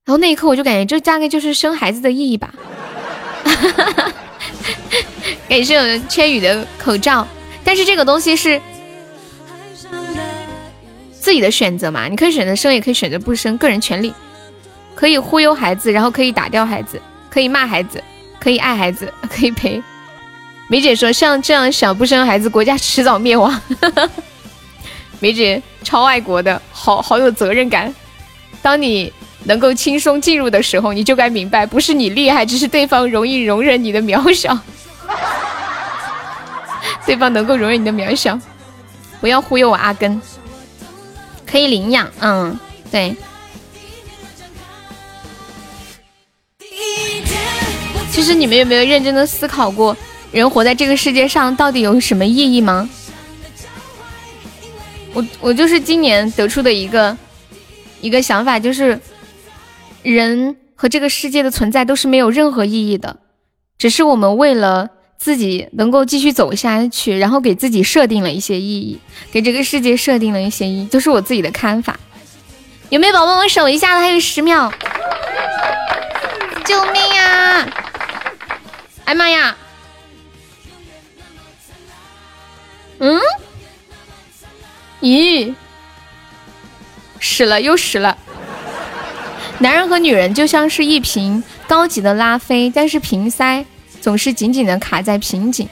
B: 然后那一刻我就感觉，这大概就是生孩子的意义吧。感谢我千羽的口罩，但是这个东西是自己的选择嘛？你可以选择生，也可以选择不生，个人权利。可以忽悠孩子，然后可以打掉孩子，可以骂孩子，可以爱孩子，可以陪。梅姐说，像这样想不生孩子，国家迟早灭亡。梅姐超爱国的，好好有责任感。当你能够轻松进入的时候，你就该明白，不是你厉害，只是对方容易容忍你的渺小。对方能够容忍你的渺小，不要忽悠我阿根。可以领养，嗯，对。其实你们有没有认真的思考过，人活在这个世界上到底有什么意义吗？我我就是今年得出的一个一个想法，就是人和这个世界的存在都是没有任何意义的，只是我们为了自己能够继续走下去，然后给自己设定了一些意义，给这个世界设定了一些意义，都是我自己的看法。有没有宝宝们守一下的？还有十秒，救命呀！哎妈呀！嗯？咦？死了又死了！男人和女人就像是一瓶高级的拉菲，但是瓶塞总是紧紧的卡在瓶颈，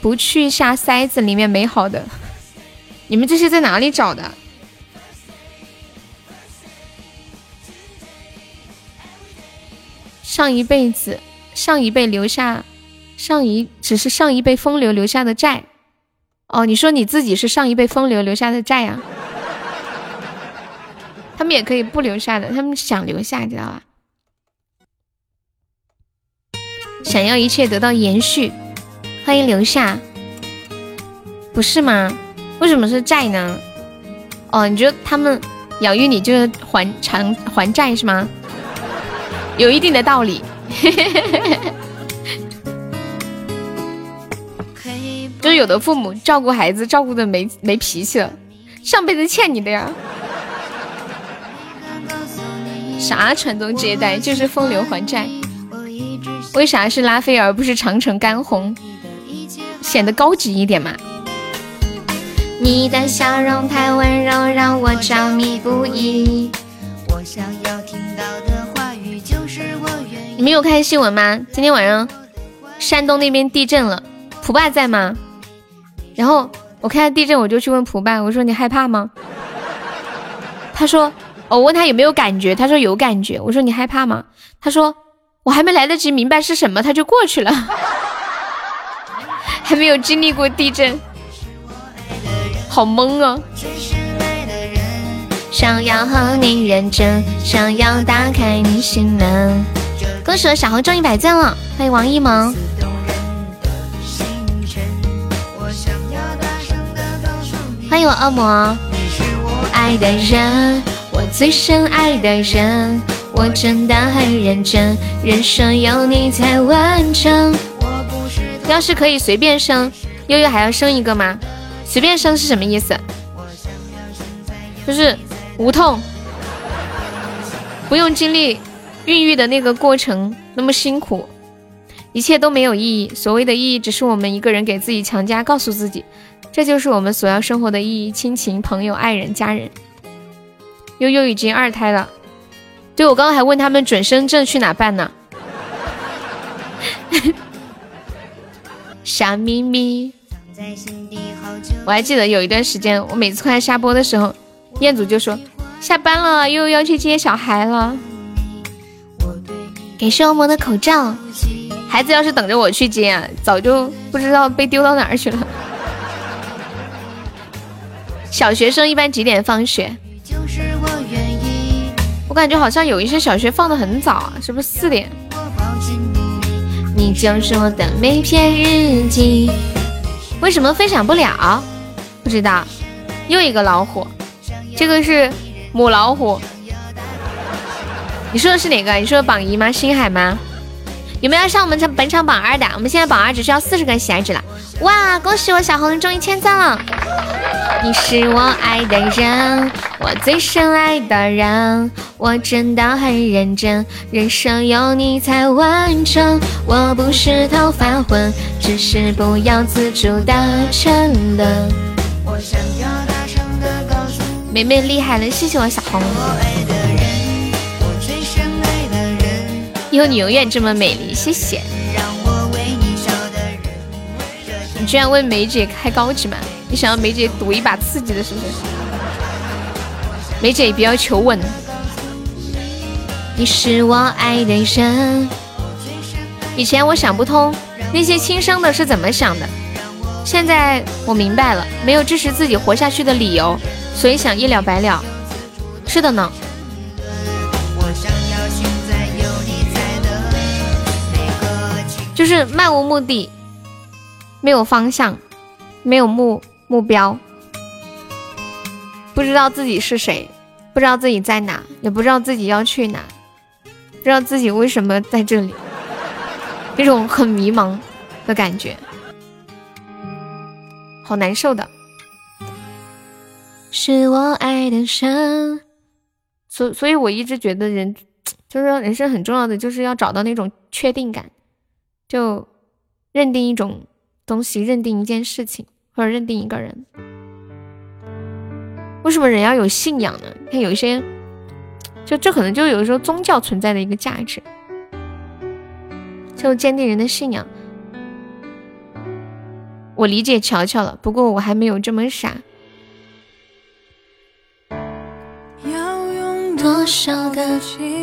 B: 不去下塞子里面美好的。你们这是在哪里找的？上一辈子。上一辈留下，上一只是上一辈风流留下的债。哦，你说你自己是上一辈风流留下的债呀？他们也可以不留下的，他们想留下，知道吧？想要一切得到延续，欢迎留下，不是吗？为什么是债呢？哦，你觉得他们养育你就是还偿还债是吗？有一定的道理。就是有的父母照顾孩子照顾的没没脾气了，上辈子欠你的呀。啥传宗接代就是风流还债，为啥是拉菲而不是长城干红？显得高级一点嘛。你的笑容太温柔，让我着迷不已。我想要听到的话语就是我愿。你们有看新闻吗？今天晚上山东那边地震了，蒲爸在吗？然后我看到地震，我就去问蒲爸，我说你害怕吗？他说，我问他有没有感觉，他说有感觉。我说你害怕吗？他说我还没来得及明白是什么，它就过去了，还没有经历过地震，好懵啊！想要和你认真，想要打开你心门。恭喜我小红中一百钻了，欢迎王一萌。欢迎我恶魔。爱的人，我最深爱的人，我真的很认真，人生有你才完整。要是可以随便生，悠悠还要生一个吗？随便生是什么意思？就是无痛，不用经历。孕育的那个过程那么辛苦，一切都没有意义。所谓的意义，只是我们一个人给自己强加，告诉自己，这就是我们所要生活的意义。亲情、朋友、爱人、家人。悠悠已经二胎了，对我刚刚还问他们准生证去哪办呢？傻咪咪。我还记得有一段时间，我每次快要下播的时候，彦祖就说下班了，悠悠要去接小孩了。给恶魔的口罩，孩子要是等着我去接，早就不知道被丢到哪儿去了。小学生一般几点放学？我感觉好像有一些小学放的很早啊，是不是四点？你就是我的每篇日记。为什么分享不了？不知道。又一个老虎，这个是母老虎。你说的是哪个？你说的榜一吗？星海吗？有没有要上我们这本场榜二的？我们现在榜二只需要四十个喜爱值了。哇，恭喜我小红终于签赞了！你是我爱的人，我最深爱的人，我真的很认真，人生有你才完整。我不是头发昏，只是不要自主的沉沦。我想要大声的告诉你，妹妹厉害了，谢谢我小红。以后你永远这么美丽，谢谢。你居然问梅姐开高级吗？你想要梅姐赌一把刺激的，是不是？梅姐不要求稳。你是我爱的人。以前我想不通那些轻生的是怎么想的，现在我明白了，没有支持自己活下去的理由，所以想一了百了。是的呢。就是漫无目的，没有方向，没有目目标，不知道自己是谁，不知道自己在哪，也不知道自己要去哪，不知道自己为什么在这里，那种很迷茫的感觉，好难受的。是我爱的人，所所以，我一直觉得人就是说，人生很重要的就是要找到那种确定感。就认定一种东西，认定一件事情，或者认定一个人。为什么人要有信仰呢？看有一些，就这可能就有时候宗教存在的一个价值，就坚定人的信仰。我理解乔乔了，不过我还没有这么傻。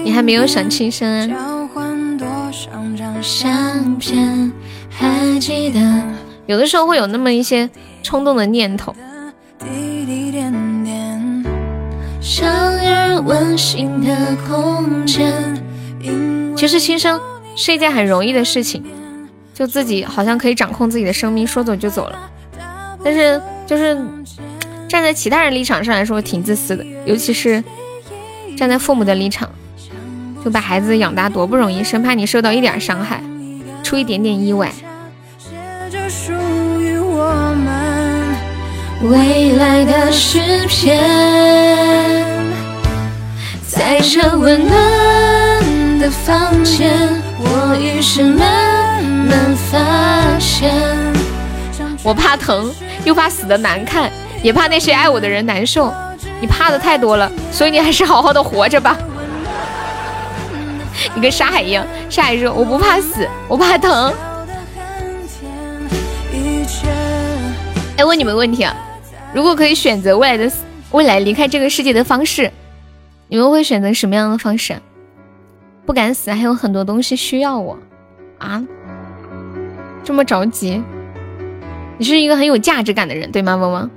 B: 你还没有想轻生啊？相片，还记得。有的时候会有那么一些冲动的念头。其实轻生是一件很容易的事情，就自己好像可以掌控自己的生命，说走就走了。但是就是站在其他人立场上来说，挺自私的，尤其是站在父母的立场。就把孩子养大多不容易，生怕你受到一点伤害，出一点点意外。未来的诗篇，在这温暖的房间，我于是慢慢发现，我怕疼，又怕死的难看，也怕那些爱我的人难受。你怕的太多了，所以你还是好好的活着吧。你跟沙海一样，沙海说：“我不怕死，我怕疼。”哎，问你们问题啊，如果可以选择未来的未来离开这个世界的方式，你们会选择什么样的方式？不敢死，还有很多东西需要我啊！这么着急？你是一个很有价值感的人，对吗，萌萌？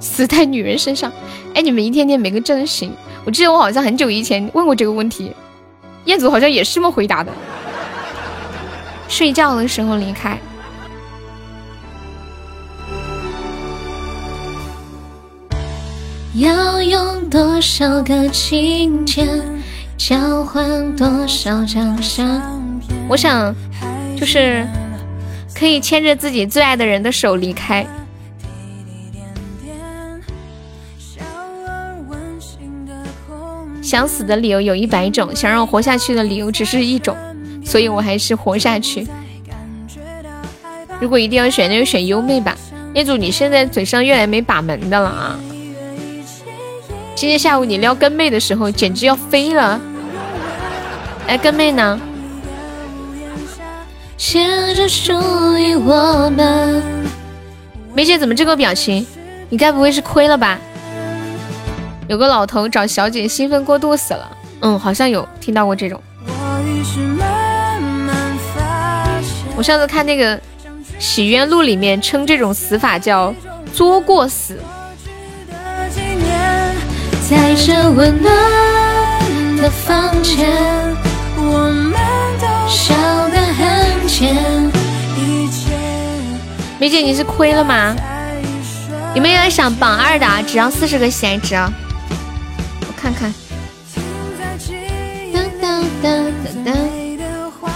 B: 死在女人身上，哎，你们一天天没个正形。我记得我好像很久以前问过这个问题，彦祖好像也是这么回答的。睡觉的时候离开。要用多少个晴天交换多少张相片？我想，就是可以牵着自己最爱的人的手离开。想死的理由有一百种，想让我活下去的理由只是一种，所以我还是活下去。如果一定要选，那就选优妹吧。业主，你现在嘴上越来没把门的了啊！今天下午你撩跟妹的时候，简直要飞了。哎，跟妹呢？梅姐怎么这个表情？你该不会是亏了吧？有个老头找小姐兴奋过度死了，嗯，好像有听到过这种。我上次看那个《洗冤录》里面称这种死法叫作过死。梅姐你是亏了吗？有没有想榜二的？只要四十个喜爱值啊！看看。当当当当当。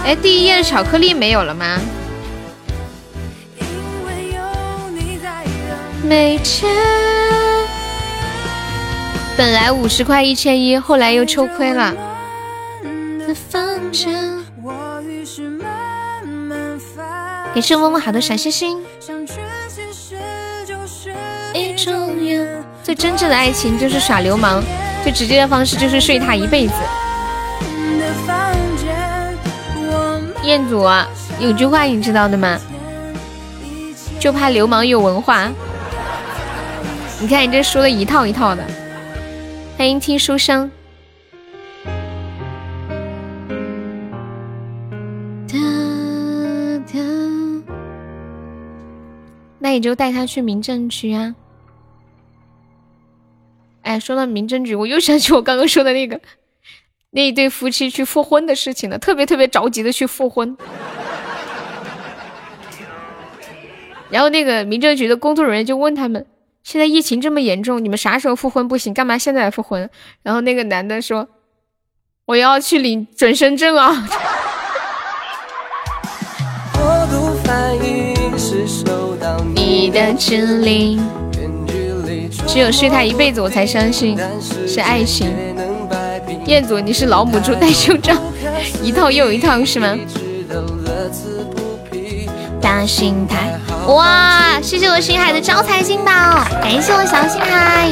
B: 哎，第一页的巧克力没有了吗？没钱。本来五十块一千一，后来又抽亏了。感谢默默好的小心心。最真挚的爱情就是耍流氓，最直接的方式就是睡他一辈子。彦祖啊，有句话你知道的吗？就怕流氓有文化。你看你这说的一套一套的。欢迎听书声。那你就带他去民政局啊！哎，说到民政局，我又想起我刚刚说的那个那一对夫妻去复婚的事情了，特别特别着急的去复婚。然后那个民政局的工作人员就问他们：“现在疫情这么严重，你们啥时候复婚不行？干嘛现在来复婚？”然后那个男的说：“我要去领准生证啊！” 你的指令，只有睡他一辈子，我才相信是爱情。彦祖，你是老母猪戴胸罩，一套又一套是吗？大心态，哇！谢谢我星海的招财进宝，感谢我小星海、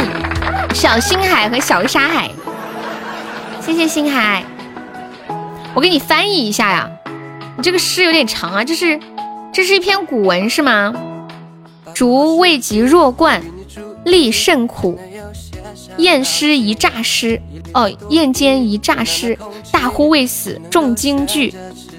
B: 小星海和小沙海，谢谢星海。我给你翻译一下呀，你这个诗有点长啊，这是这是一篇古文是吗？竹未及弱冠，力甚苦。燕诗一诈尸，哦，验间一诈尸。大呼未死，重惊惧。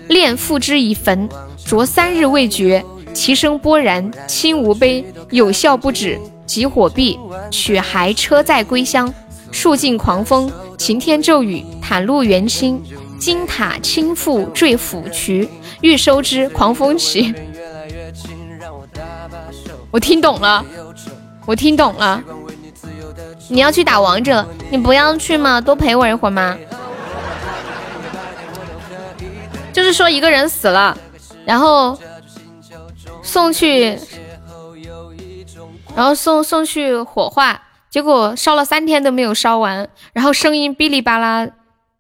B: 炼复之以焚，灼三日未绝。其声波然，轻无悲，有笑不止。急火毕，取骸车载归乡。数尽狂风，晴天骤雨，袒露元心。金塔倾覆坠府渠，欲收之，狂风起。我听懂了，我听懂了。你要去打王者，你不要去吗？多陪我一会儿吗？就是说一个人死了，然后送去，然后送送去火化，结果烧了三天都没有烧完，然后声音哔哩吧啦，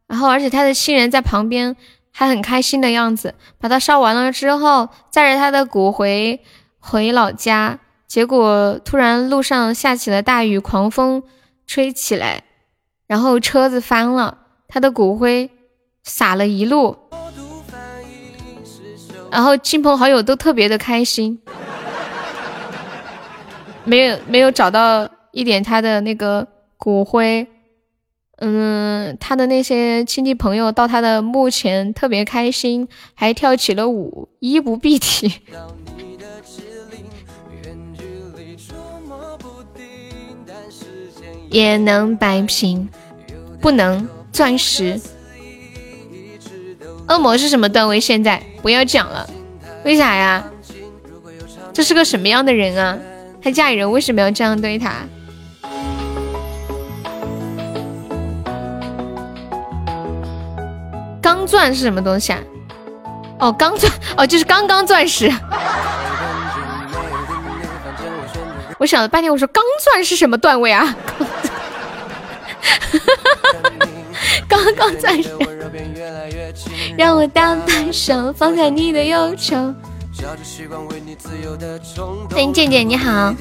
B: 然后而且他的亲人在旁边还很开心的样子，把他烧完了之后，载着他的骨灰回老家。结果突然路上下起了大雨，狂风吹起来，然后车子翻了，他的骨灰撒了一路，然后亲朋好友都特别的开心，没有没有找到一点他的那个骨灰，嗯，他的那些亲戚朋友到他的墓前特别开心，还跳起了舞，衣不蔽体。也能白平，不能钻石。恶魔是什么段位？现在不要讲了，为啥呀？这是个什么样的人啊？他家里人为什么要这样对他？钢钻是什么东西啊？哦，钢钻哦，就是刚刚钻石。我想了半天，我说钢钻是什么段位啊？刚刚钻石，让我大白手放在你的右手。欢迎健健，你好。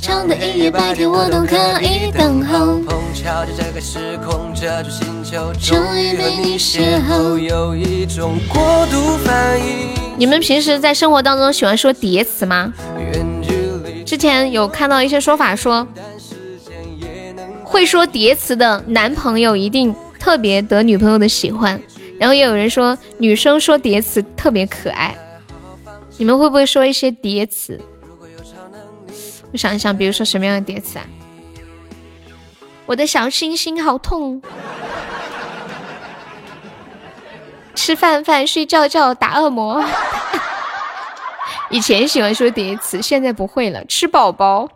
B: 长的一夜白天我都可以等候。终于被你邂逅。你们平时在生活当中喜欢说叠词吗？之前有看到一些说法说。会说叠词的男朋友一定特别得女朋友的喜欢，然后也有人说女生说叠词特别可爱。你们会不会说一些叠词？我想一想，比如说什么样的叠词啊？我的小心心好痛，吃饭饭睡觉觉打恶魔。以前喜欢说叠词，现在不会了。吃宝宝。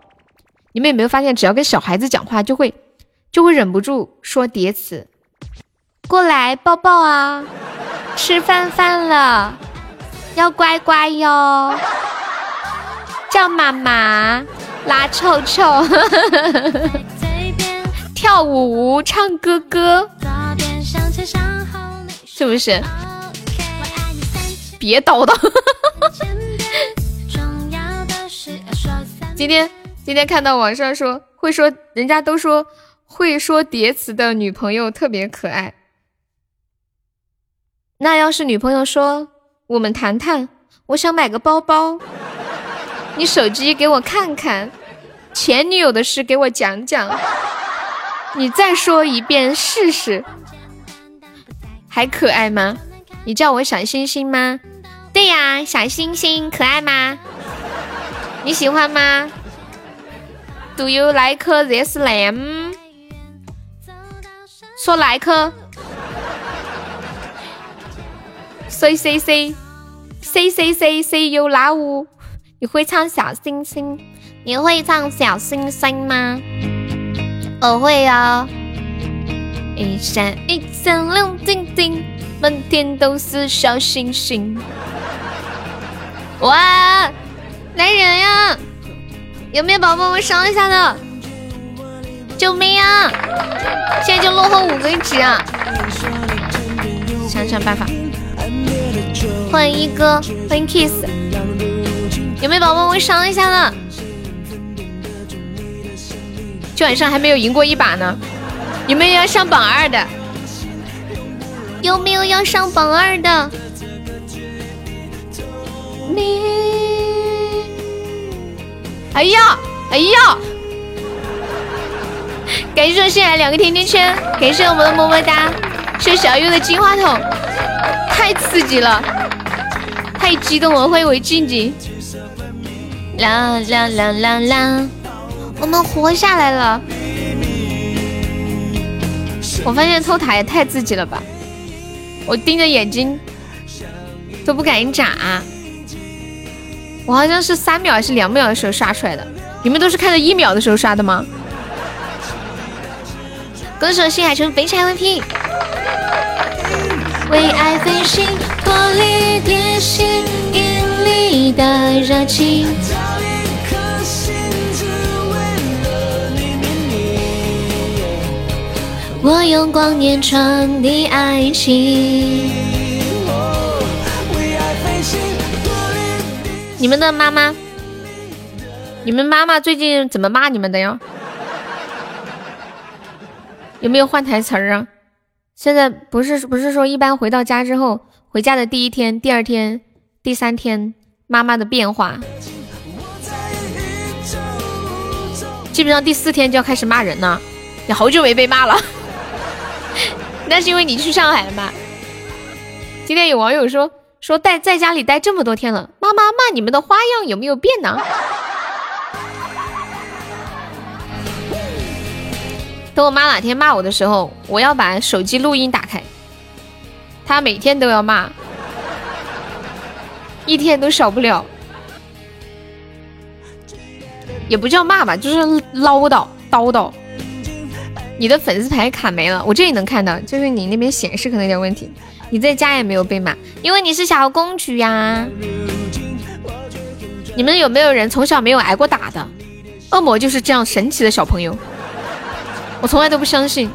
B: 你们有没有发现，只要跟小孩子讲话，就会就会忍不住说叠词，过来抱抱啊，吃饭饭了，要乖乖哟，叫妈妈，拉臭臭，跳舞唱歌歌，是不是？别叨叨。今天今天看到网上说会说，人家都说会说叠词的女朋友特别可爱。那要是女朋友说我们谈谈，我想买个包包，你手机给我看看，前女友的事给我讲讲，你再说一遍试试，还可爱吗？你叫我小星星吗？对呀，小星星可爱吗？你喜欢吗？Do you like this lamb？说 like。C C C C C C C U love。你会唱小星星？你会唱小星星吗？我会哦。一闪一闪亮晶晶，满天都是小星星。哇！来人呀！有没有宝宝们上一下的？救命啊！现在就落后五个值啊！想想办法。欢迎一哥，欢迎 Kiss。有没有宝宝们上一下的？今晚上还没有赢过一把呢。有没有要上榜二的？有没有要上榜二的？你。哎呀，哎呀！感谢谢谢两个甜甜圈，感谢我们的么么哒，谢小优的金话筒，太刺激了，太激动了！欢迎我静静，啦啦啦啦啦，我们活下来了！我发现偷塔也太刺激了吧，我盯着眼睛都不敢眨。我好像是三秒还是两秒的时候刷出来的，你们都是看着一秒的时候刷的吗？歌手新海诚飞柴 VP，为爱飞行，脱离地心引力的热情。我用光年传递爱情。你们的妈妈，你们妈妈最近怎么骂你们的呀？有没有换台词儿啊？现在不是不是说一般回到家之后，回家的第一天、第二天、第三天，妈妈的变化，基本上第四天就要开始骂人了。你好久没被骂了，那是因为你去上海了吗？今天有网友说。说待在家里待这么多天了，妈妈骂你们的花样有没有变呢？等我妈哪天骂我的时候，我要把手机录音打开。她每天都要骂，一天都少不了。也不叫骂吧，就是唠叨叨叨。你的粉丝牌卡没了，我这里能看到，就是你那边显示可能有点问题。你在家也没有被骂，因为你是小公主呀。你们有没有人从小没有挨过打的？恶魔就是这样神奇的小朋友，我从来都不相信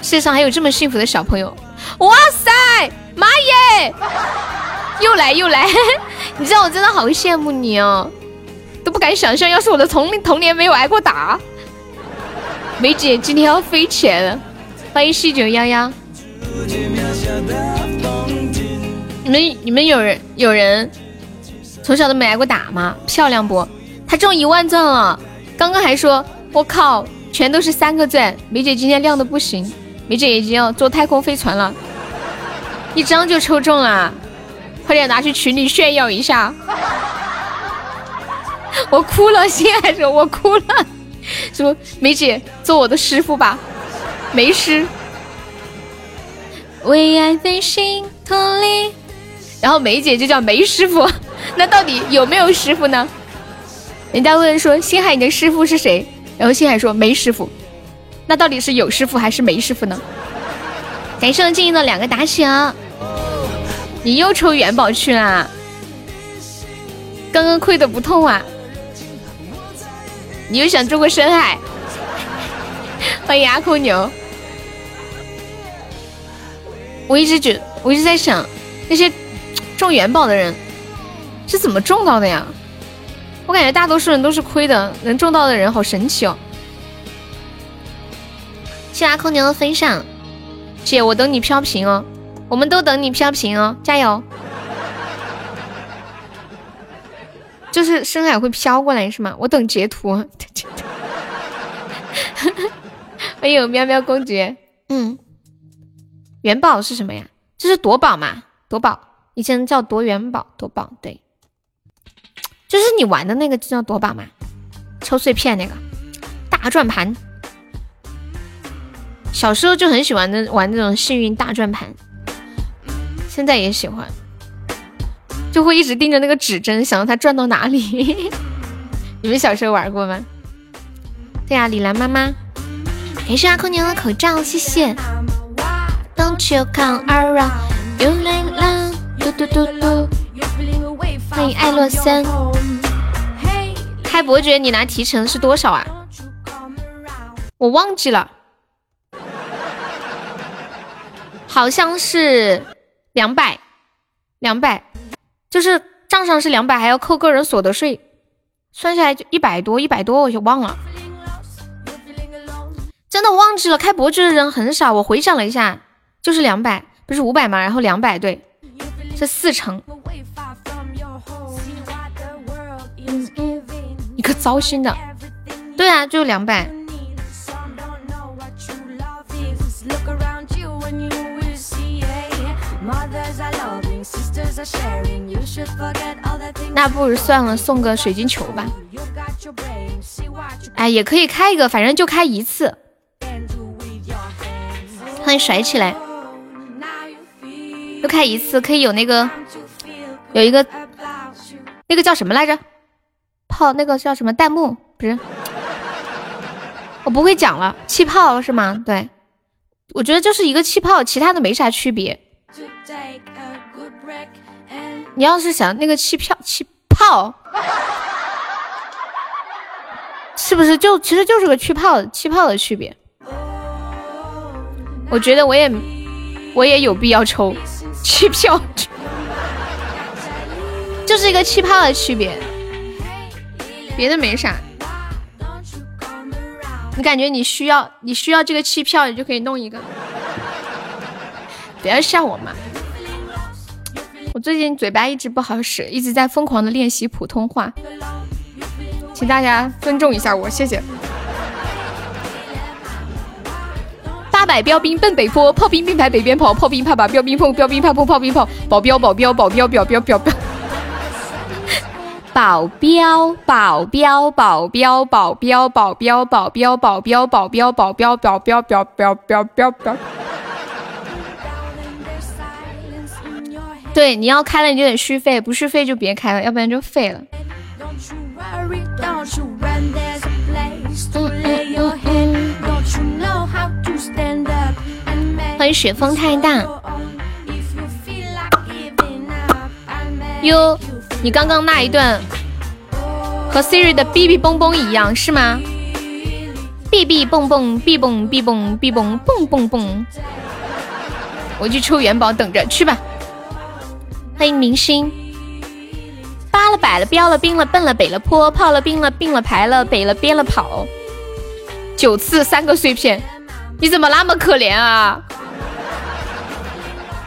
B: 世界上还有这么幸福的小朋友。哇塞，妈耶！又来又来，你知道我真的好羡慕你哦，都不敢想象，要是我的童童年没有挨过打。梅姐今天要飞起来了，欢迎细九幺幺。你们你们有人有人从小都没挨过打吗？漂亮不？他中一万钻了，刚刚还说我靠，全都是三个钻。梅姐今天亮的不行，梅姐已经要坐太空飞船了，一张就抽中了，快点拿去群里炫耀一下。我哭了，心还说我哭了，说梅姐做我的师傅吧，梅师。为爱飞行，脱离。然后梅姐就叫梅师傅，那到底有没有师傅呢？人家问说星海你的师傅是谁？然后星海说没师傅。那到底是有师傅还是没师傅呢？感谢我静音的两个打赏，你又抽元宝去啦？刚刚亏的不痛啊？你又想中个深海？欢迎阿空牛。我一直觉，我一直在想，那些中元宝的人是怎么中到的呀？我感觉大多数人都是亏的，能中到的人好神奇哦！谢阿空牛的分享，姐，我等你飘屏哦，我们都等你飘屏哦，加油！就是深海会飘过来是吗？我等截图。欢迎 喵喵公爵，嗯，元宝是什么呀？这是夺宝嘛？夺宝以前叫夺元宝，夺宝对。就是你玩的那个就叫夺宝嘛，抽碎片那个大转盘，小时候就很喜欢的玩那种幸运大转盘，现在也喜欢，就会一直盯着那个指针，想让它转到哪里。你们小时候玩过吗？对呀，李兰妈妈，感谢阿空娘的口罩，谢谢。Don't you come around, 嘟嘟嘟嘟。欢迎艾洛森，开伯爵，你拿提成是多少啊？我忘记了，好像是两百，两百，就是账上是两百，还要扣个人所得税，算下来就一百多，一百多我就忘了，真的忘记了。开伯爵的人很少，我回想了一下，就是两百，不是五百吗？然后两百，对，是四成。一个糟心的，对啊，就两百。那不如算了，送个水晶球吧。哎，也可以开一个，反正就开一次。欢迎甩起来，就开一次，可以有那个，有一个，那个叫什么来着？泡那个叫什么弹幕？不是，我不会讲了。气泡是吗？对，我觉得就是一个气泡，其他的没啥区别。你要是想那个气票气泡，是不是就其实就是个气泡气泡的区别？我觉得我也我也有必要抽气泡，就是一个气泡的区别。别的没啥，你感觉你需要你需要这个气票，你就可以弄一个。不要笑我嘛！我最近嘴巴一直不好使，一直在疯狂的练习普通话，请大家尊重一下我，谢谢。八百标兵奔北坡，炮兵并排北边跑，炮兵怕把标兵碰，标兵怕碰炮兵炮，保镖保镖保镖表标表标。保镖，保镖，保镖，保镖，保镖，保镖，保镖，保镖，保镖，保镖，保镖，保镖，保镖。对，你要开了你就得续费，不续费就别开了，要不然就废了。欢迎雪风太大。哟。你刚刚那一段和 Siri 的哔哔嘣嘣一样是吗？哔哔嘣嘣，哔嘣哔嘣哔嘣嘣嘣嘣。我去抽元宝，等着去吧。欢迎明星。扒了摆了标了兵了奔了北了坡炮了兵了并了排了北了边了跑。九次三个碎片，你怎么那么可怜啊？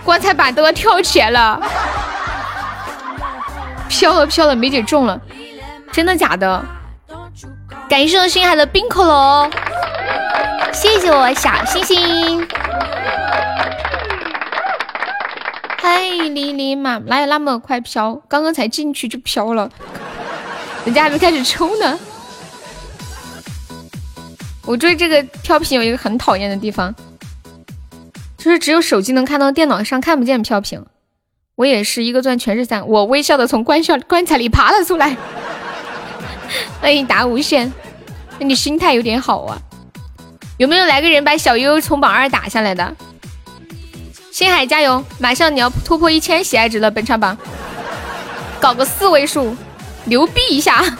B: 棺材板都要跳起来了。飘了飘了，梅姐中了，真的假的？感谢星海的冰可乐，谢谢我小星星。嗨，哩哩嘛，哪有那么快飘？刚刚才进去就飘了，人家还没开始抽呢。我对这个飘屏有一个很讨厌的地方，就是只有手机能看到，电脑上看不见飘屏。我也是一个钻全是三，我微笑的从棺笑棺材里爬了出来。欢迎达无限，那你心态有点好啊。有没有来个人把小悠悠从榜二打下来的？星海加油，马上你要突破一千喜爱值了，本场榜搞个四位数，牛逼一下！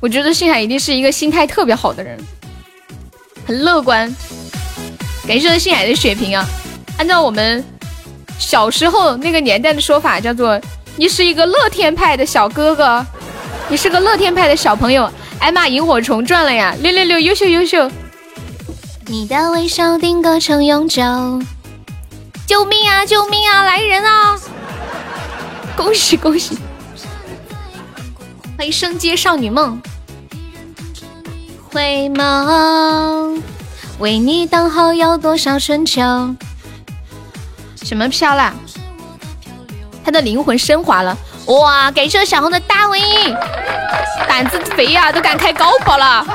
B: 我觉得星海一定是一个心态特别好的人，很乐观。感谢星海的血瓶啊！按照我们小时候那个年代的说法，叫做你是一个乐天派的小哥哥，你是个乐天派的小朋友。艾玛萤火虫赚了呀！六六六，优秀优秀！
A: 你的微笑定格成永久。救命啊！救命啊！来人啊！
B: 恭喜恭喜！欢迎升阶少女梦。
A: 回眸，为你等候有多少春秋？
B: 什么飘啦？他的灵魂升华了。哇！感谢小红的大文音，胆子肥呀，都敢开高跑了。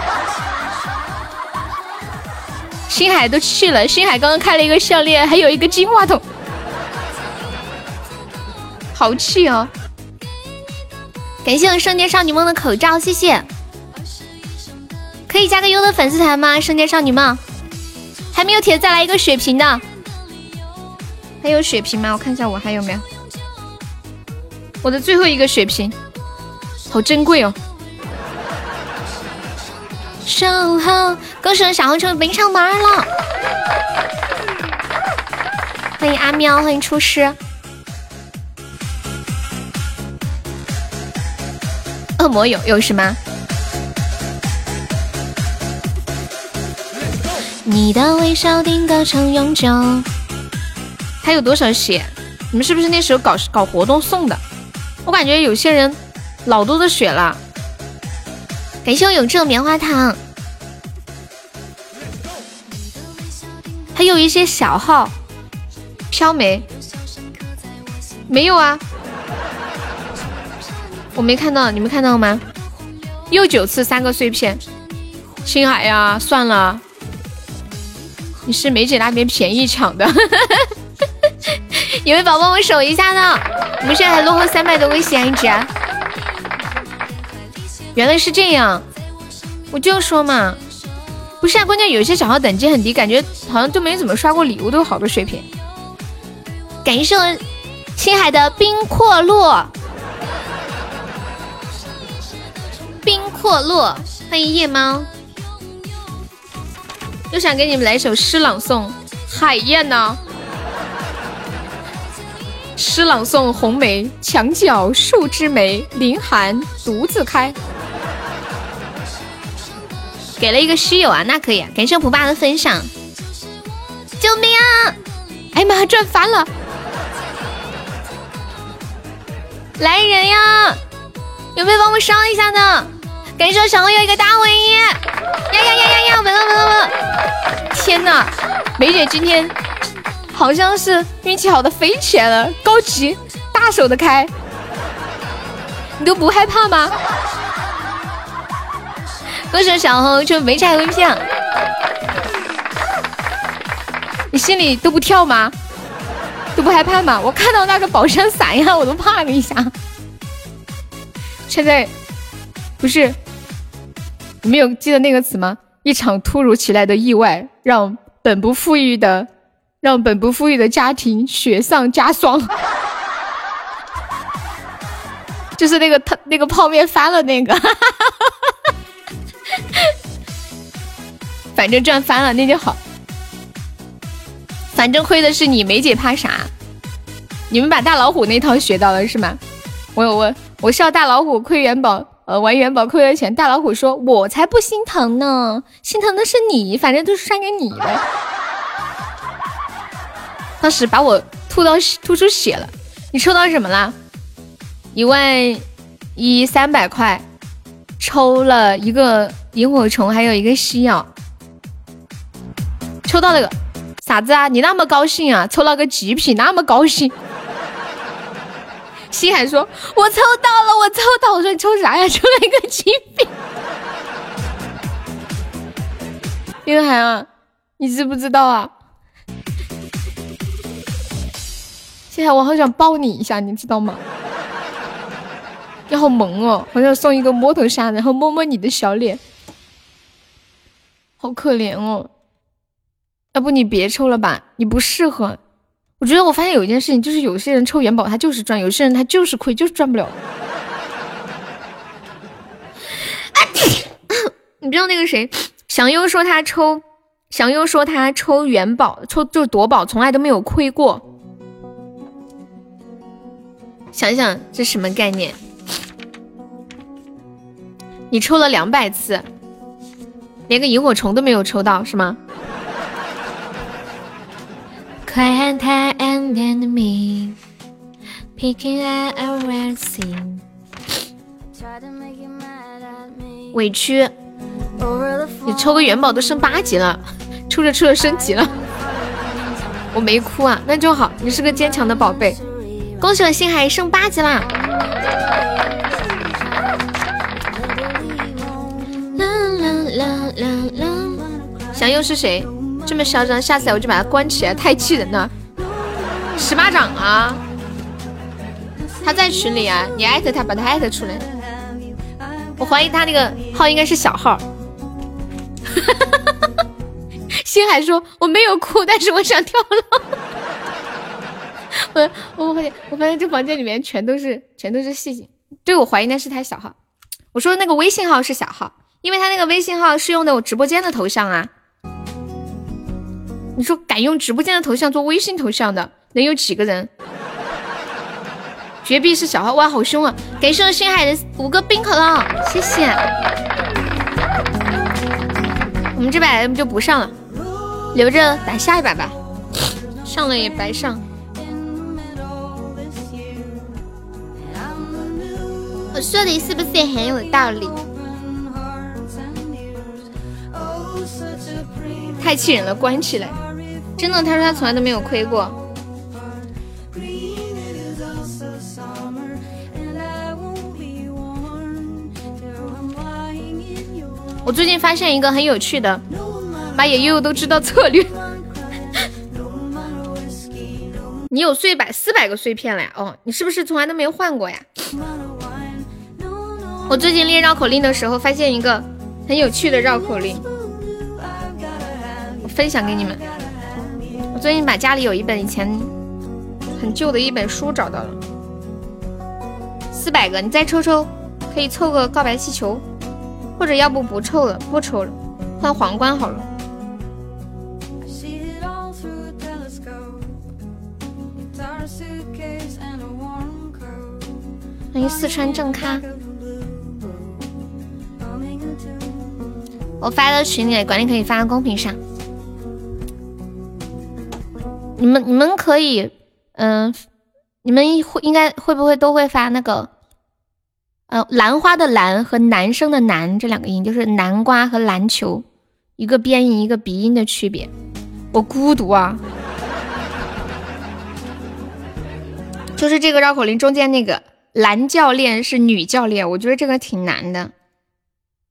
B: 星海都气了，星海刚刚开了一个项链，还有一个金话筒，好气哦！
A: 感谢我圣洁少女梦的口罩，谢谢。可以加个优的粉丝团吗？圣洁少女梦还没有铁，再来一个血瓶的。
B: 还有血瓶吗？我看一下我还有没有。我的最后一个血瓶，好珍贵哦！
A: 守候，恭喜小红成为本场榜二了！欢迎阿喵，欢迎厨师。
B: 恶魔有有什么？
A: 你的微笑定格成永久。
B: 还有多少血？你们是不是那时候搞搞活动送的？我感觉有些人老多的血了，
A: 感谢我永志棉花糖，
B: 还有一些小号飘没？没有啊，我没看到，你们看到了吗？又九次三个碎片，青海呀，算了，你是梅姐那边便宜抢的。有位宝宝，我守一下呢。我们现在还落后三百多个喜爱值。原来是这样，我就说嘛，不是啊，关键有些小号等级很低，感觉好像都没怎么刷过礼物，都有好多水平。
A: 感谢我青海的冰阔落，冰阔落，欢迎夜猫。
B: 又想给你们来一首诗朗诵，海燕呢？诗朗诵：红梅墙角数枝梅，凌寒独自开。给了一个虚友啊，那可以。啊感谢蒲爸的分享。
A: 救命啊！
B: 哎妈，赚翻了！来人呀！有没有帮我烧一下的？感谢小红有一个大尾音。呀呀呀呀呀！稳了稳了稳了！天哪，梅姐今天。好像是运气好的飞起来了，高级大手的开，你都不害怕吗？恭喜小红就没拆微票，你心里都不跳吗？都不害怕吗？我看到那个宝山伞呀，我都怕了一下。现在不是你们有记得那个词吗？一场突如其来的意外，让本不富裕的。让本不富裕的家庭雪上加霜，就是那个他那个泡面翻了那个，反正赚翻了那就好，反正亏的是你梅姐怕啥？你们把大老虎那套学到了是吗？我我我笑大老虎亏元宝，呃玩元宝亏了钱，大老虎说我才不心疼呢，心疼的是你，反正都是算给你的。当时把我吐到吐出血了，你抽到什么啦？一万一三百块，抽了一个萤火虫，还有一个西药，抽到了个啥子啊？你那么高兴啊？抽了个极品，那么高兴？西海说：“我抽到了，我抽到。”我说：“你抽啥呀？抽了一个极品。”云海啊，你知不知道啊？西海我好想抱你一下，你知道吗？你好萌哦，好想送一个摸头杀，然后摸摸你的小脸，好可怜哦。要不你别抽了吧，你不适合。我觉得我发现有一件事情，就是有些人抽元宝他就是赚，有些人他就是亏，就是赚不了。你知道那个谁，祥优说他抽，祥优说他抽元宝，抽就是夺宝，从来都没有亏过。想想这什么概念？你抽了两百次，连个萤火虫都没有抽到，是吗？快喊他 and me, picking at scene。委屈，你抽个元宝都升八级了，抽着抽着升级了，我没哭啊，那就好，你是个坚强的宝贝。恭喜我星海升八级啦！啦啦啦啦啦！祥佑是谁？这么嚣张，下次我就把他关起来，太气人了！十巴掌啊！他在群里啊，你艾特他，把他艾特出来。我怀疑他那个号应该是小号。星海说我没有哭，但是我想跳楼。我我发现我发现这房间里面全都是全都是细节，对我怀疑那是他小号。我说那个微信号是小号，因为他那个微信号是用的我直播间的头像啊。你说敢用直播间的头像做微信头像的，能有几个人？绝壁是小号，哇，好凶啊！感谢我星海的五个冰可乐，谢谢。我们这把就不上了，留着打下一把吧，上了也白上。我说的是不是很有道理？太气人了，关起来！真的，他说他从来都没有亏过。我最近发现一个很有趣的，马野悠悠都知道策略。你有碎百四百个碎片了呀？哦，你是不是从来都没有换过呀？我最近练绕口令的时候，发现一个很有趣的绕口令，我分享给你们。我最近把家里有一本以前很旧的一本书找到了，四百个，你再抽抽，可以凑个告白气球，或者要不不抽了，不抽了，换皇冠好了。欢迎四川正咖。我发到群里，管理可以发到公屏上。你们你们可以，嗯，你们会应该会不会都会发那个，呃，兰花的兰和男生的男这两个音，就是南瓜和篮球，一个边音一个鼻音的区别。我孤独啊，就是这个绕口令中间那个男教练是女教练，我觉得这个挺难的，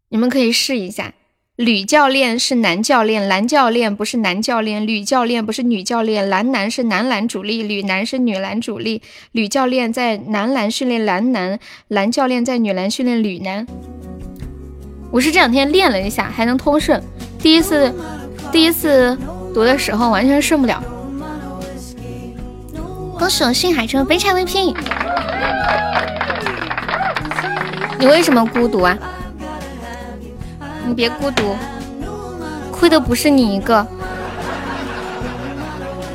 B: 你们可以试一下。吕教练是男教练，男教练不是男教练；吕教练不是女教练，男男是男篮主力，吕男是女篮主力。吕教练在男篮训练男男，男教练在女篮训练女男。我是这两天练了一下，还能通顺。第一次，第一次读的时候完全顺不了。恭喜我信海城悲惨 VP，你为什么孤独啊？你别孤独，亏的不是你一个。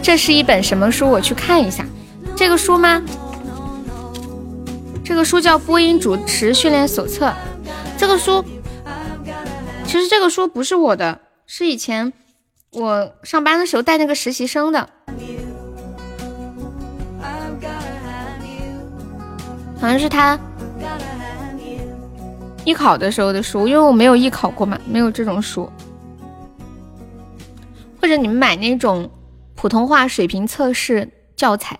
B: 这是一本什么书？我去看一下。这个书吗？这个书叫《播音主持训练手册》。这个书，其实这个书不是我的，是以前我上班的时候带那个实习生的，好像是他。艺考的时候的书，因为我没有艺考过嘛，没有这种书。或者你们买那种普通话水平测试教材，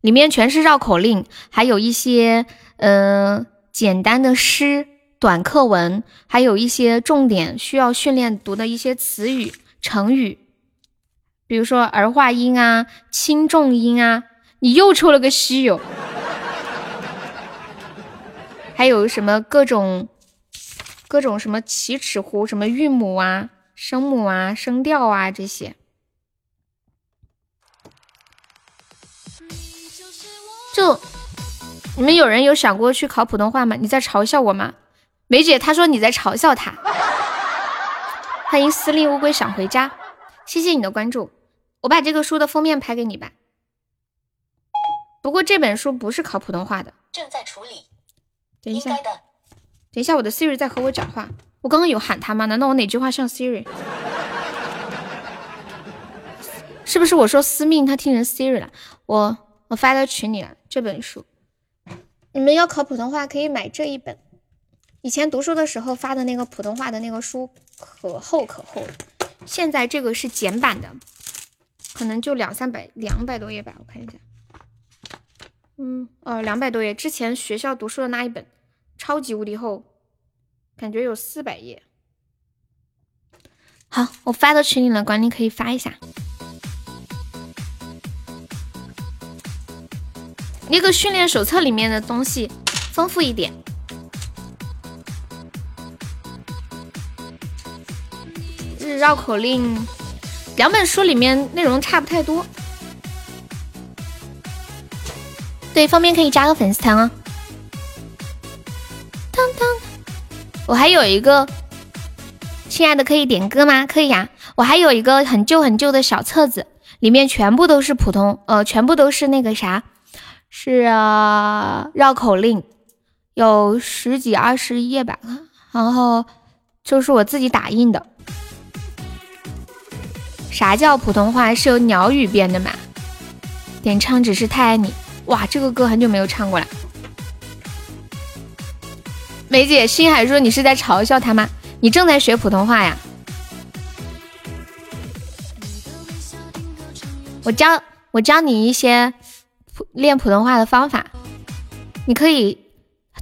B: 里面全是绕口令，还有一些嗯简单的诗、短课文，还有一些重点需要训练读的一些词语、成语，比如说儿化音啊、轻重音啊。你又抽了个稀有。还有什么各种各种什么起齿呼，什么韵母啊、声母啊、声调啊这些。就你们有人有想过去考普通话吗？你在嘲笑我吗？梅姐她说你在嘲笑她。欢迎司令乌龟想回家，谢谢你的关注。我把这个书的封面拍给你吧。不过这本书不是考普通话的，
G: 正在处理。
B: 等一下。等一下，我的 Siri 在和我讲话。我刚刚有喊他吗？难道我哪句话像 Siri？是不是我说司命他听成 Siri 了？我我发到群里了这本书，你们要考普通话可以买这一本。以前读书的时候发的那个普通话的那个书可厚可厚了，现在这个是简版的，可能就两三百两百多页吧，我看一下。嗯，哦，两百多页。之前学校读书的那一本，超级无敌厚，感觉有四百页。好，我发到群里了，管理可以发一下。那个训练手册里面的东西丰富一点。日绕口令，两本书里面内容差不太多。对，方便可以加个粉丝团哦。我还有一个，亲爱的可以点歌吗？可以呀、我还有一个很旧很旧的小册子，里面全部都是普通，呃，全部都是那个啥，是、呃、绕口令，有十几二十页吧，然后就是我自己打印的。啥叫普通话？是由鸟语编的嘛？点唱只是太爱你。哇，这个歌很久没有唱过了。梅姐，星海说你是在嘲笑他吗？你正在学普通话呀？我教我教你一些普练普通话的方法，你可以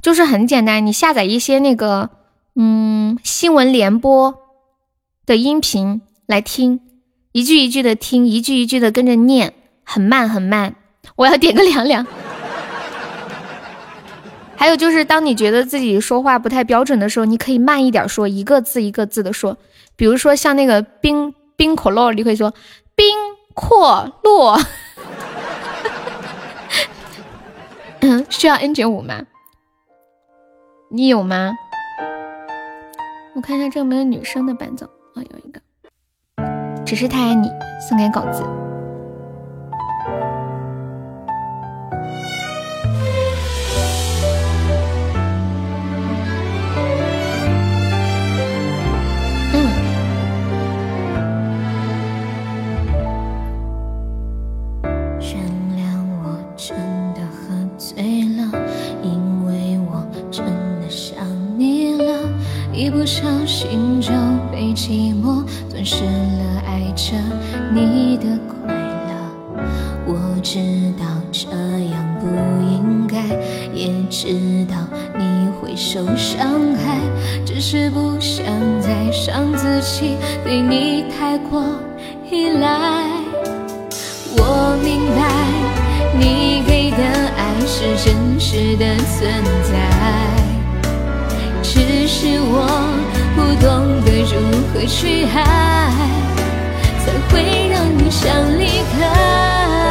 B: 就是很简单，你下载一些那个嗯新闻联播的音频来听，一句一句的听，一句一句的跟着念，很慢很慢。我要点个凉凉。还有就是，当你觉得自己说话不太标准的时候，你可以慢一点说，一个字一个字的说。比如说像那个冰冰可乐，你可以说冰阔落。嗯，需要 N 九五吗？你有吗？我看一下这有没有女生的伴奏啊、有一个，只是太爱你，送给狗子。
A: 不小心就被寂寞吞噬了爱着你的快乐。我知道这样不应该，也知道你会受伤害，只是不想再伤自己，对你太过依赖。我明白，你给的爱是真实的存在，是我不懂得如何去爱，才会让你想离开。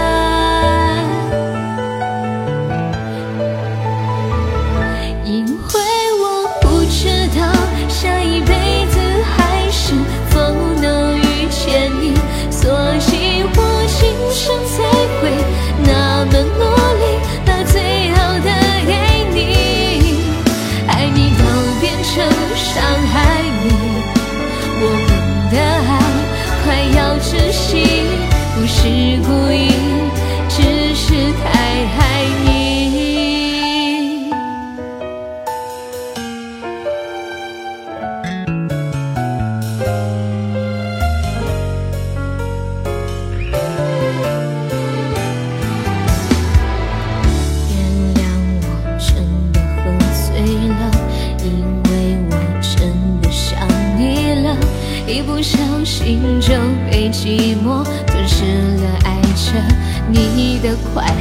A: 的快乐。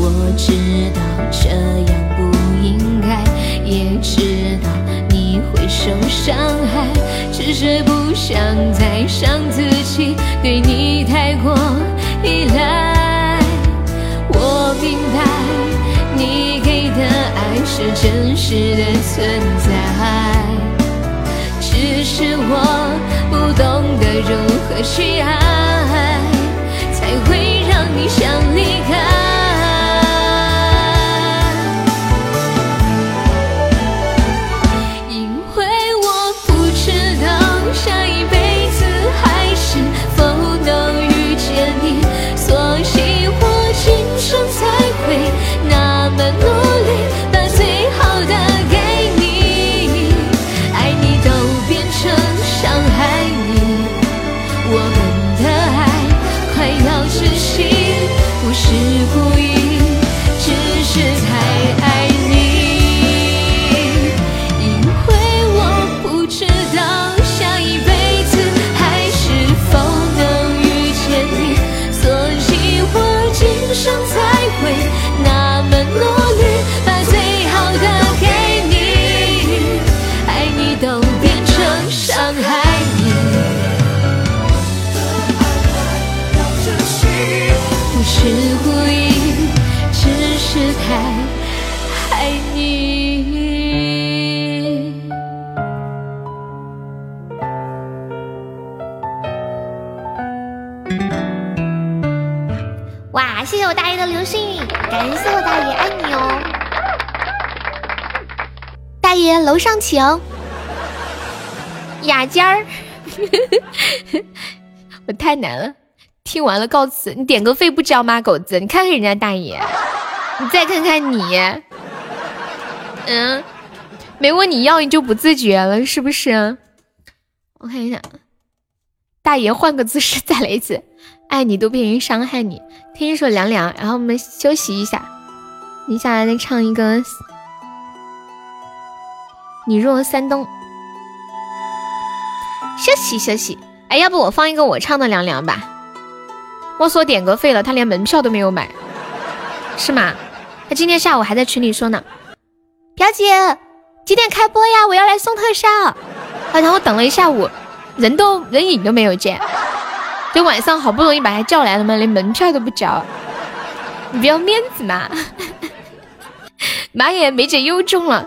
A: 我知道这样不应该，也知道你会受伤害，只是不想再伤自己，对你太过依赖。我明白你给的爱是真实的存在，只是我不懂得如何去爱，才会让你想离开。我
B: 大爷的流星雨，感谢我大爷，爱你哦。大爷楼上请，雅间儿，我太难了。听完了告辞，你点个费不交吗，狗子？你看看人家大爷，你再看看你，嗯，没问你要你就不自觉了，是不是？我看一下，大爷换个姿势再来一次，爱你都变成伤害你。听一首凉凉，然后我们休息一下，接下来再唱一个你若三冬，休息休息。哎，要不我放一个我唱的凉凉吧？我说点歌费了，他连门票都没有买，是吗？他今天下午还在群里说呢，表姐几点开播呀？我要来送特效。啊，然后等了一下午，人都人影都没有见，就晚上好不容易把他叫来了嘛，连门票都不交，你不要面子嘛？妈耶，梅姐又中了！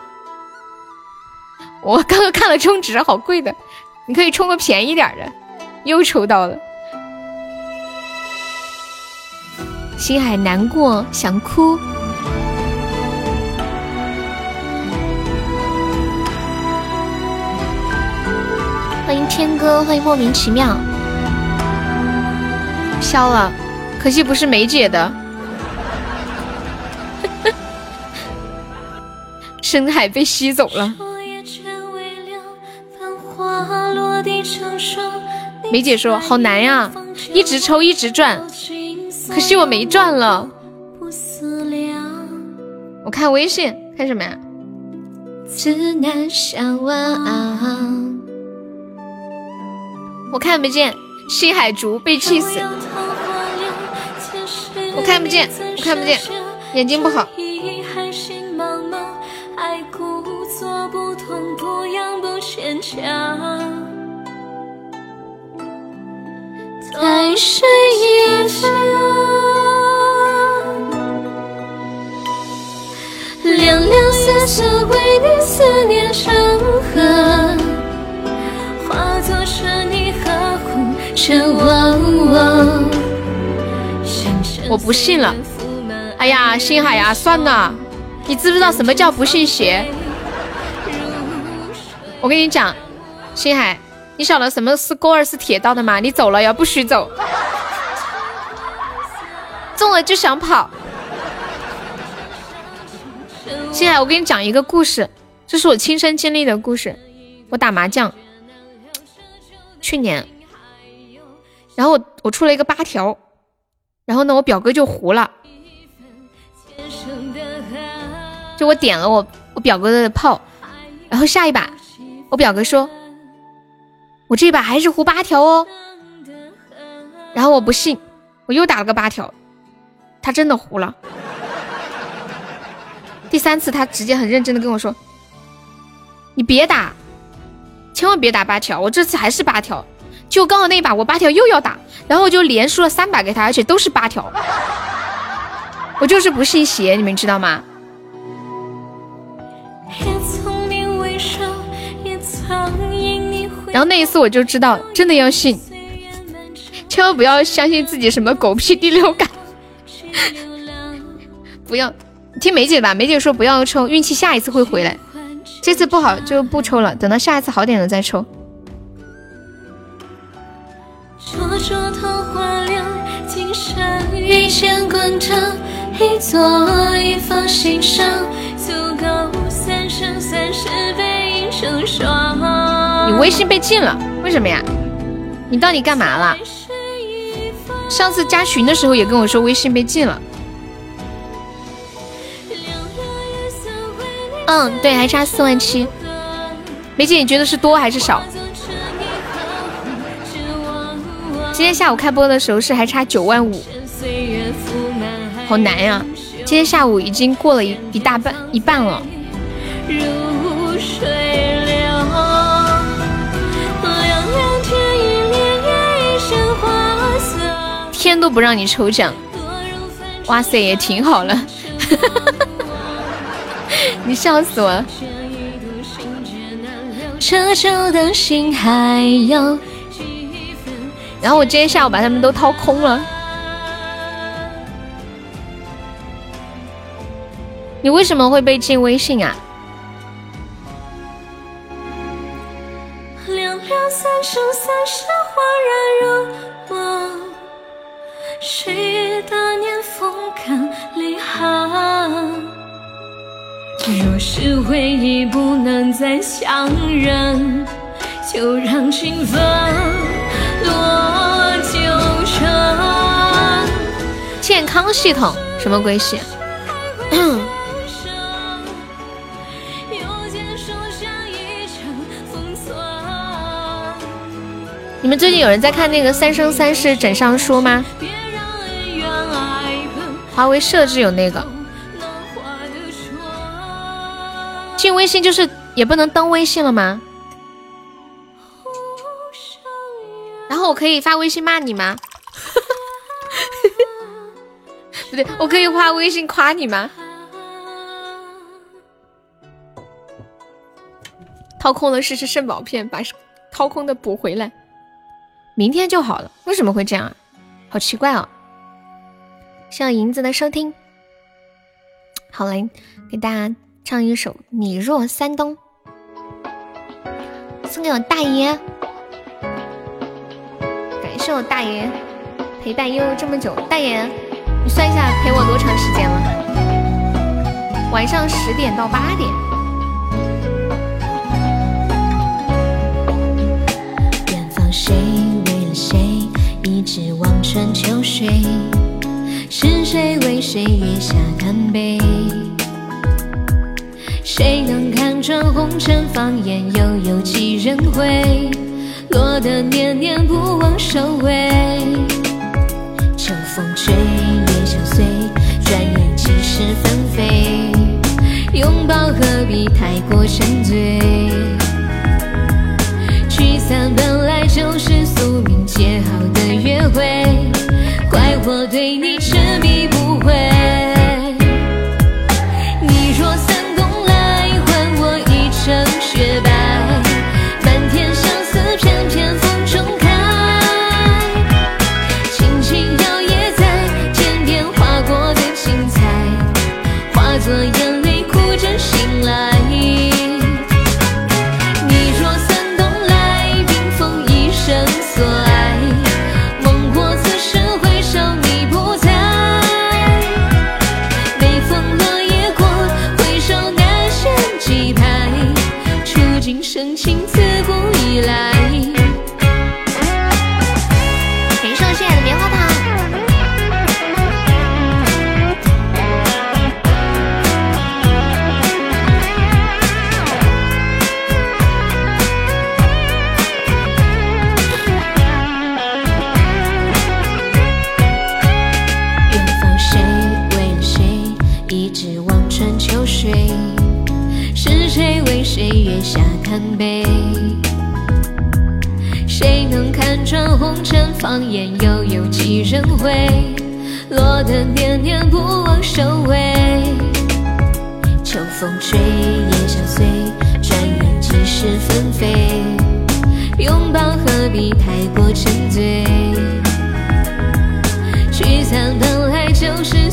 B: 我刚刚看了充值，好贵的，你可以充个便宜点的，又抽到了。心海难过，想哭。欢迎天哥，欢迎莫名其妙。飘了，可惜不是梅姐的。深海被吸走了。梅姐说好难呀，一直抽一直转，可惜我没转了。我看微信，看什么呀？我看不见，西海竹被气死。我看不见，我看不见，眼睛不好。在水一方，凉凉瑟瑟为你思念成河，化作春泥呵护着我。我不信了，哎呀，星海呀，算了，你知不知道什么叫不信邪？我跟你讲，星海。你晓得什么是勾儿是铁道的吗？你走了呀，不许走。中了就想跑。星海我给你讲一个故事，这是我亲身经历的故事。我打麻将，去年，然后我我出了一个八条，然后呢，我表哥就胡了，就我点了我我表哥的炮，然后下一把，我表哥说。我这把还是胡八条哦，然后我不信，我又打了个八条，他真的胡了。第三次他直接很认真的跟我说：“你别打，千万别打八条，我这次还是八条，就刚好那一把我八条又要打，然后我就连输了三把给他，而且都是八条，我就是不信邪，你们知道吗？然后那一次我就知道，真的要信，千万不要相信自己什么狗屁第六感，不要听梅姐吧，梅姐说不要抽，运气下一次会回来。这次不好就不抽了，等到下一次好点了再抽。你微信被禁了，为什么呀？你到底干嘛了？上次加群的时候也跟我说微信被禁了。嗯，对，还差四万七。梅姐，你觉得是多还是少？今天下午开播的时候是还差九万五，好难呀！今天下午已经过了一一大半一半了。天都不让你抽奖，哇塞，也挺好了。你笑死我了！然后我今天下午把他们都掏空了。你为什么会被禁微信啊？若是回忆不能再相认，就让情分落健康系统什么鬼系？你们最近有人在看那个《三生三世枕上书》吗？华为设置有那个。进微信就是也不能登微信了吗？然后我可以发微信骂你吗？不对，我可以发微信夸你吗？掏空了试试肾宝片，把掏空的补回来，明天就好了。为什么会这样啊？好奇怪哦！谢谢银子的收听，好嘞，给大家。唱一首《你若三冬》，送给我大爷，感谢我大爷陪伴悠悠这么久。大爷，你算一下陪我多长时间了？晚上十点到八点。远方谁为了谁一直望穿秋水？是谁为谁月下贪杯？谁能看穿红尘放眼，又有几人会落得念念不忘收尾？秋风吹，相随，转眼即是纷飞？拥抱何必太过沉醉？聚散本来就是宿命结好的约会，
A: 放眼，又有几人回落得念念不忘收尾？秋风吹，叶相随，转眼即是纷飞。拥抱何必太过沉醉？聚散本来就是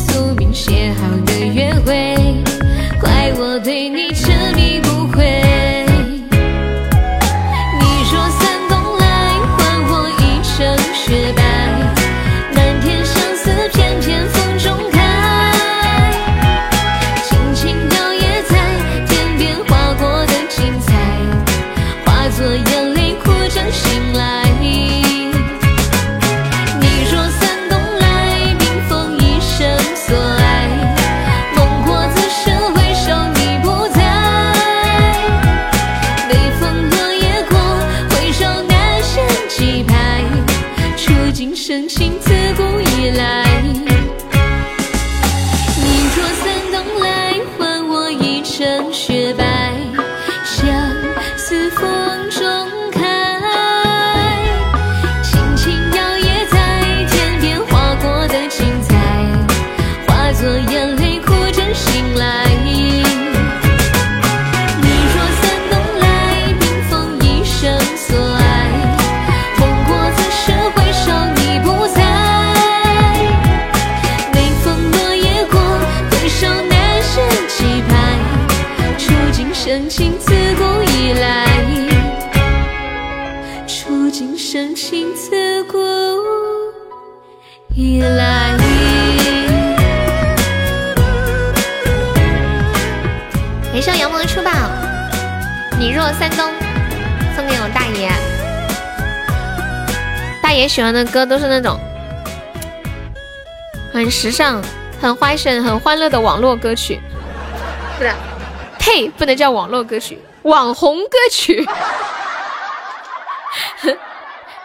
B: 喜欢的歌都是那种很时尚、很 fashion、很欢乐的网络歌曲，不是？呸，不能叫网络歌曲，网红歌曲。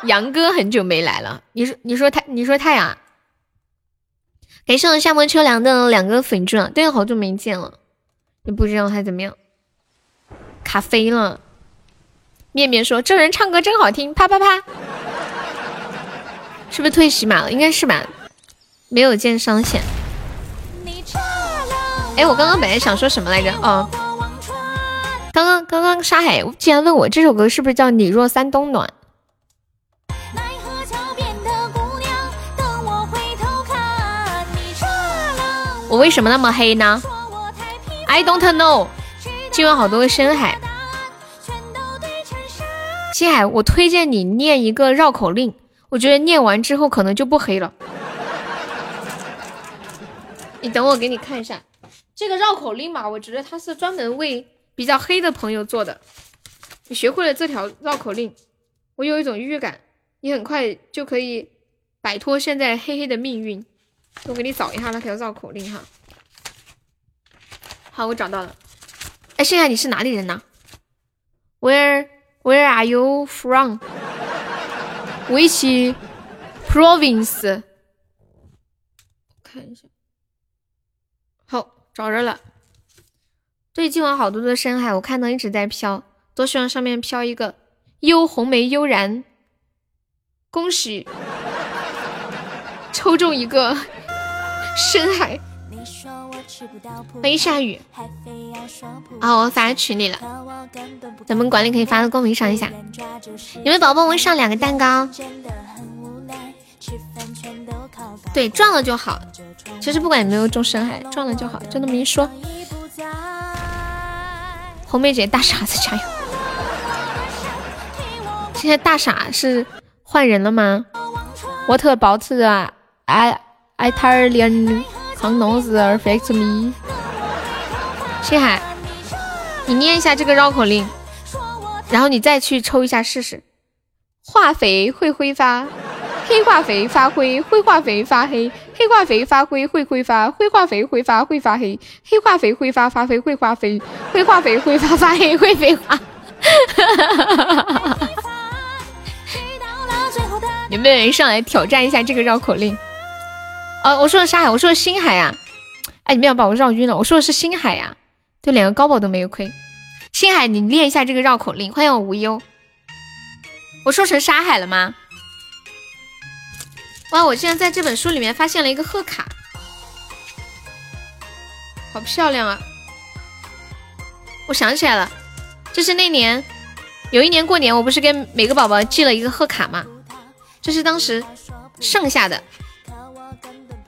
B: 杨哥很久没来了，你说你说他你说他呀？感谢我夏末秋凉的两个粉钻，对，好久没见了，也不知道他怎么样，卡飞了。面面说这人唱歌真好听，啪啪啪，是不是退洗码了？应该是吧，没有见上线。哎，我刚刚本来想说什么来着？哦，刚刚刚刚沙海竟然问我这首歌是不是叫《你若三冬暖》？
A: 我
B: 为什么那么黑呢？I don't know。今晚好多个深海，星海，我推荐你念一个绕口令，我觉得念完之后可能就不黑了。你等我给你看一下这个绕口令嘛，我觉得它是专门为比较黑的朋友做的。你学会了这条绕口令，我有一种预感，你很快就可以摆脱现在黑黑的命运。我给你找一下那条绕口令哈。好，我找到了。哎，现在，你是哪里人呢？Where Where are you from? Which province? 看一下，好，找着了。对，今晚好多的深海，我看到一直在飘，多希望上面飘一个幽红梅悠然。恭喜，抽中一个深海。欢迎下雨啊，我发群里了，咱们管理可以发到公屏上一下。有没有宝宝我上两个蛋糕？对，撞了就好。其实不管有没有中深海，撞了就好，就那么一说。红梅姐大傻子加油！现在大傻是换人了吗？What about the I Italian condoms affect me？星海，你念一下这个绕口令，然后你再去抽一下试试。化肥会挥发，黑化肥发灰，灰化肥发黑，黑化肥发灰会挥发，灰化肥挥发会发黑，黑化肥挥发发灰会发肥，灰化肥挥发发黑会飞花。有没有人上来挑战一下这个绕口令？哦，我说的沙海，我说的星海呀、哎，你们要把我绕晕了。我说的是星海呀、就连个高宝都没有亏。星海，你练一下这个绕口令。欢迎我无忧。我说成沙海了吗？哇！我竟然在这本书里面发现了一个贺卡，好漂亮啊！我想起来了，就是那年有一年过年，我不是给每个宝宝寄了一个贺卡吗？这是当时剩下的，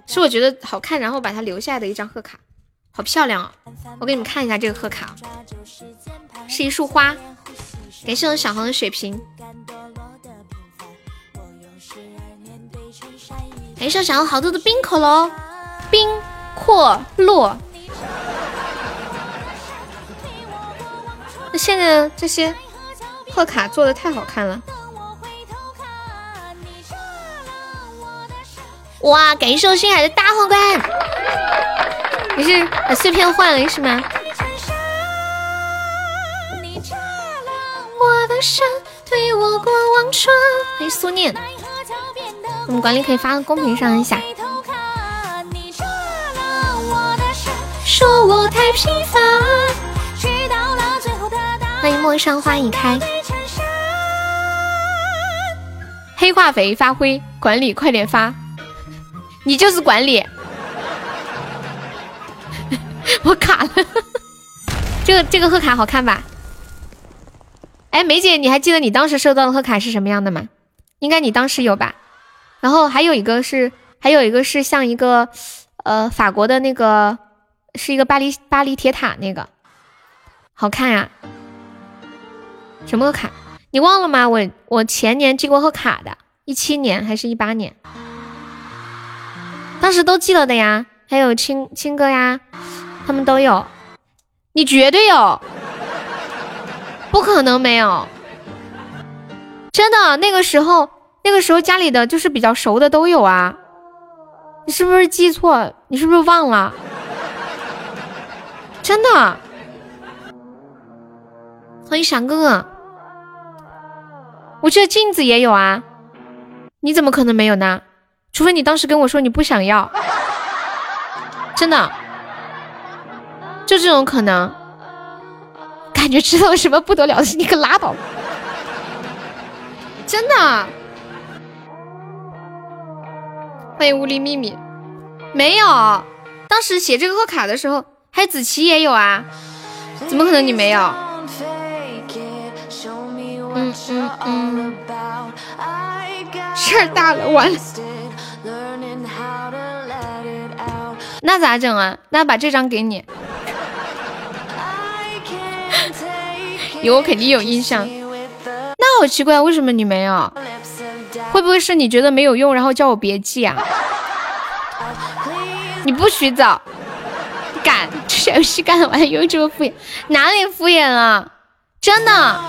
B: 是我觉得好看，然后把它留下来的一张贺卡，好漂亮啊！我给你们看一下这个贺卡，是一束花。感谢我小黄的水瓶。感谢小黄好多的冰可乐，冰阔落。那现在这些贺卡做的太好看了。哇！感谢我星海的大皇冠，你是把碎片换了是吗？我的山推我过忘川。欢迎苏念。我们管理可以发到公屏上一下。说我太平凡。欢迎陌上花已开。黑化肥发挥，管理快点发。你就是管理。我卡了。这个这个贺卡好看吧？哎，梅姐，你还记得你当时收到的贺卡是什么样的吗？应该你当时有吧？然后还有一个是，还有一个是像一个，呃，法国的那个，是一个巴黎巴黎铁塔那个，好看呀。什么贺卡？你忘了吗？我我前年寄过贺卡的，一七年还是一八年？当时都记得的呀。还有青青哥呀，他们都有。你绝对有，不可能没有。真的，那个时候。那个时候家里的就是比较熟的都有啊，你是不是记错？你是不是忘了？真的，欢迎闪哥哥，我记得镜子也有啊，你怎么可能没有呢？除非你当时跟我说你不想要，真的，就这种可能。感觉知道什么不得了的事，你可拉倒吧，真的。欢迎无厘秘密，没有，当时写这个贺卡的时候，还有子琪也有啊，怎么可能你没有？嗯嗯嗯，事儿大了，完了，那咋整啊？那把这张给你，有我肯定有印象，那好奇怪，为什么你没有？会不会是你觉得没有用，然后叫我别寄啊？你不许走！敢 这游戏干完又这么敷衍，哪里敷衍了？真的，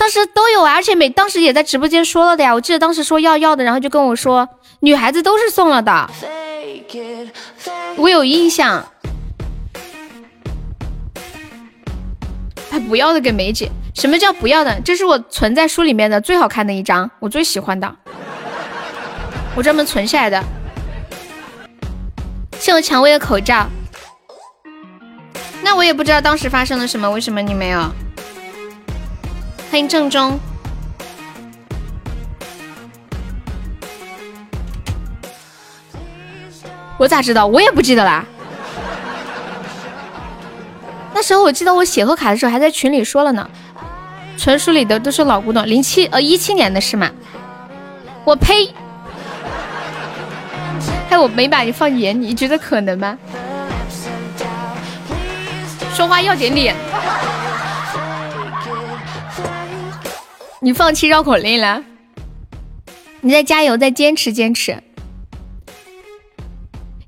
B: 当时都有啊，而且每当时也在直播间说了的呀。我记得当时说要要的，然后就跟我说女孩子都是送了的，我有印象。他不要的给梅姐。什么叫不要的？这是我存在书里面的最好看的一张，我最喜欢的，我专门存下来的。谢我蔷薇的口罩。那我也不知道当时发生了什么，为什么你没有？欢迎正中。我咋知道？我也不记得啦。那时候我记得我写贺卡的时候还在群里说了呢。存书里的都是老古董，零七呃一七年的是吗？我呸！害我没把你放眼里，你觉得可能吗？说话要点脸。你放弃绕口令了？你再加油，再坚持坚持。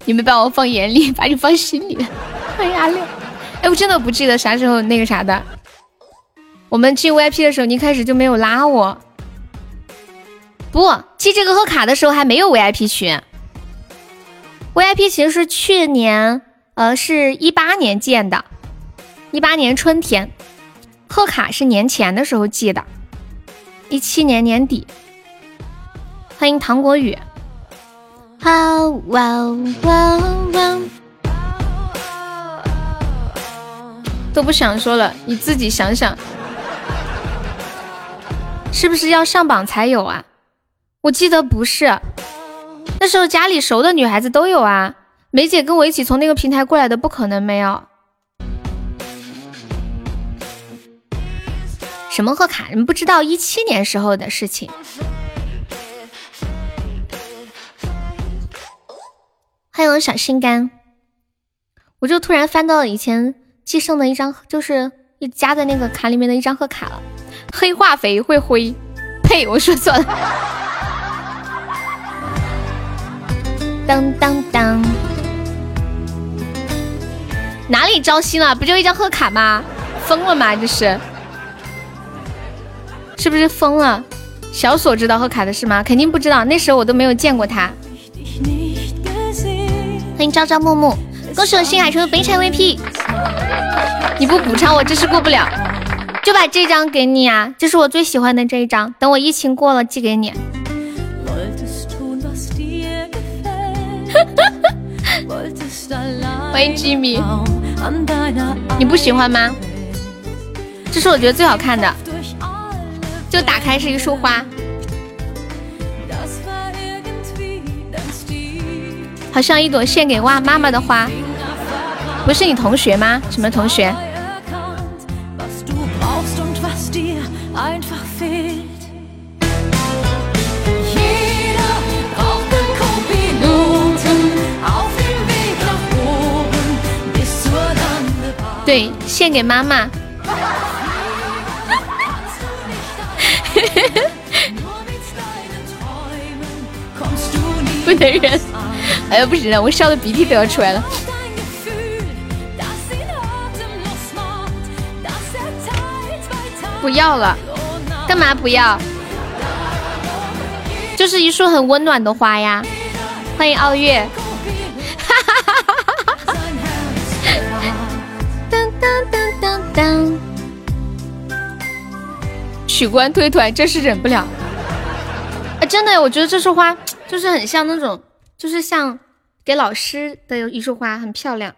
B: 你没把我放眼里，把你放心里。欢迎阿六。哎，我真的不记得啥时候那个啥的。我们进 VIP 的时候，你一开始就没有拉我。不，寄这个贺卡的时候还没有 VIP 群。VIP 其实是去年，呃，是一八年建的，一八年春天。贺卡是年前的时候寄的，一七年年底。欢迎糖果雨。好哇哇哇！都不想说了，你自己想想。是不是要上榜才有啊？我记得不是，那时候家里熟的女孩子都有啊。梅姐跟我一起从那个平台过来的，不可能没有。什么贺卡？你不知道一七年时候的事情。欢迎小心肝，我就突然翻到了以前寄送的一张，就是一加在那个卡里面的一张贺卡了。黑化肥会灰，呸！我说错了。当当当，哪里招新了？不就一张贺卡吗？疯了吗？这是，是不是疯了？小锁知道贺卡的事吗？肯定不知道，那时候我都没有见过他。欢迎朝朝暮暮，恭喜我星海成为本场 VP。你不补偿我，真是过不了。就把这张给你啊，这是我最喜欢的这一张。等我疫情过了寄给你。欢迎 Jimmy，你不喜欢吗？这是我觉得最好看的，就打开是一束花，好像一朵献给哇妈妈的花。不是你同学吗？什么同学？对，献给妈妈。不能忍！哎呀，不行了，我笑的鼻涕都要出来了。不要了，干嘛不要？就是一束很温暖的花呀。欢迎傲月。哈哈哈哈哈哈！当当当当当。取关推团，真是忍不了。哎，真的，我觉得这束花就是很像那种，就是像给老师的一束花，很漂亮。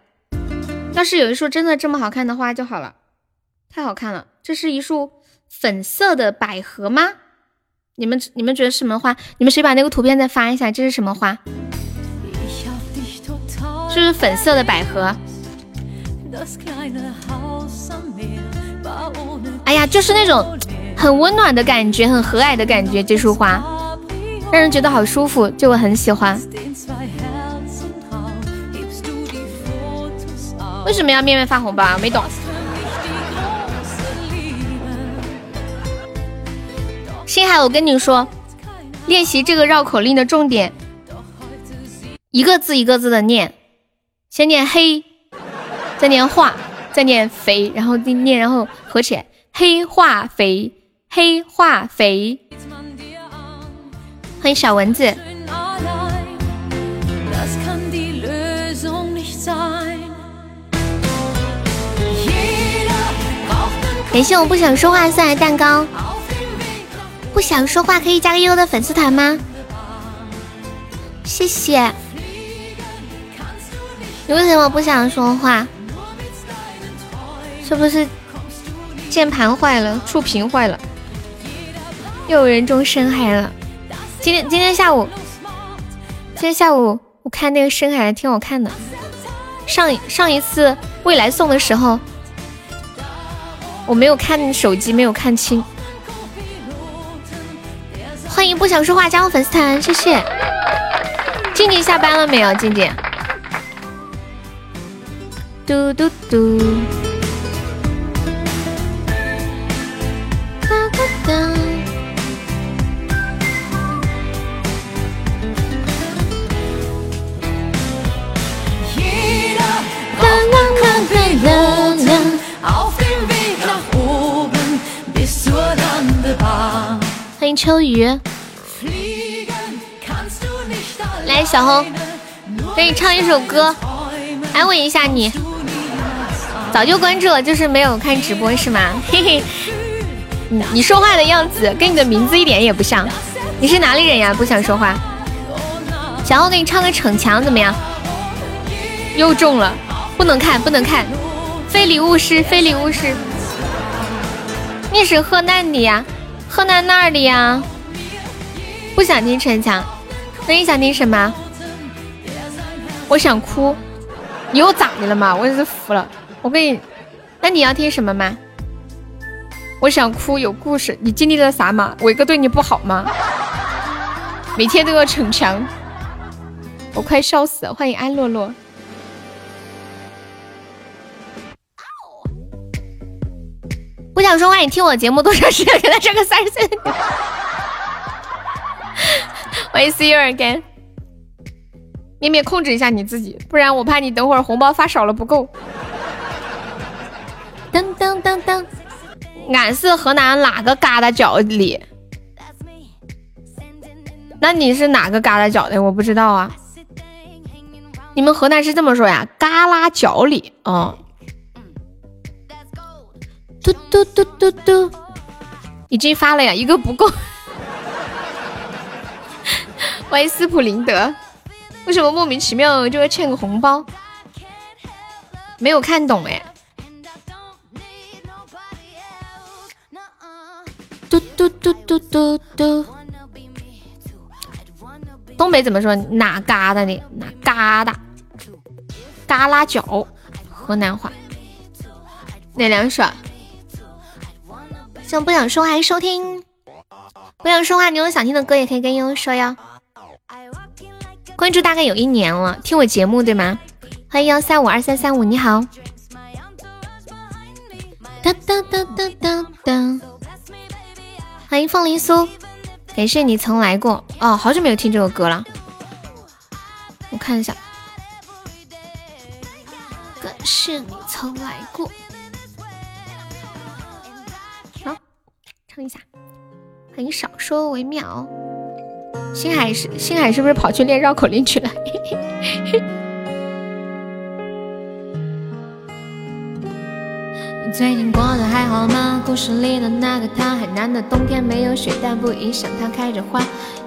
B: 要是有一束真的这么好看的花就好了，太好看了。这是一束粉色的百合吗？你们你们觉得是什么花？你们谁把那个图片再发一下？这是什么花？是不是粉色的百合？哎呀，就是那种很温暖的感觉，很和蔼的感觉。这束花让人觉得好舒服，就我很喜欢。为什么要面面发红包啊？没懂。星海，我跟你说，练习这个绕口令的重点，一个字一个字的念，先念黑，再念化，再念肥，然后念，然后合起来，黑化肥，黑化肥。欢迎小蚊子。感谢我不想说话送来蛋糕。不想说话可以加个悠悠的粉丝团吗？谢谢。你为什么不想说话？是不是键盘坏了，触屏坏了？又有人中深海了。今天今天下午，今天下午我看那个深海还挺好看的。上上一次未来送的时候，我没有看手机，没有看清。欢迎不想说话加入粉丝团，谢谢。静静下班了没有？静静。嘟嘟嘟。秋雨，来小红，给你唱一首歌，安慰一下你。早就关注了，就是没有看直播是吗？嘿嘿，你你说话的样子跟你的名字一点也不像，你是哪里人呀？不想说话。小红给你唱个逞强怎么样？又中了，不能看不能看，非礼勿视非礼勿视。你是河南的呀？河南哪儿的呀？不想听逞强，那你想听什么？我想哭，你又咋的了嘛？我也是服了。我跟你，那你要听什么吗？我想哭，有故事。你经历了啥嘛？伟哥对你不好吗？每天都要逞强，我快笑死了。欢迎安洛洛。不想说话，你听我节目多长时间？给他上个三十岁的。欢迎 See you again。面面控制一下你自己，不然我怕你等会儿红包发少了不够。噔噔噔噔，俺是河南哪个旮旯角里？那你是哪个旮旯角的？我不知道啊。你们河南是这么说呀？旮旯角里，哦。嘟嘟嘟嘟嘟，已经发了呀，一个不够。欢迎斯普林德，为什么莫名其妙就会欠个红包？没有看懂哎。嘟嘟嘟嘟嘟嘟，东北怎么说？哪嘎达的？哪旮瘩？旮旯角，河南话。哪两首？不想说话收听？不想说话，你有想听的歌也可以跟悠悠说哟。关注大概有一年了，听我节目对吗？欢迎幺三五二三三五，你好。当当当当当当，欢迎凤梨酥，感谢你曾来过哦，好久没有听这首歌了，我看一下。感谢你曾来过。称一下，很少说为妙。星海是星海是不是跑去练绕口令去了？最近过得还好吗？故事里的那个他，海南的冬天没有雪，但不影响他开着花。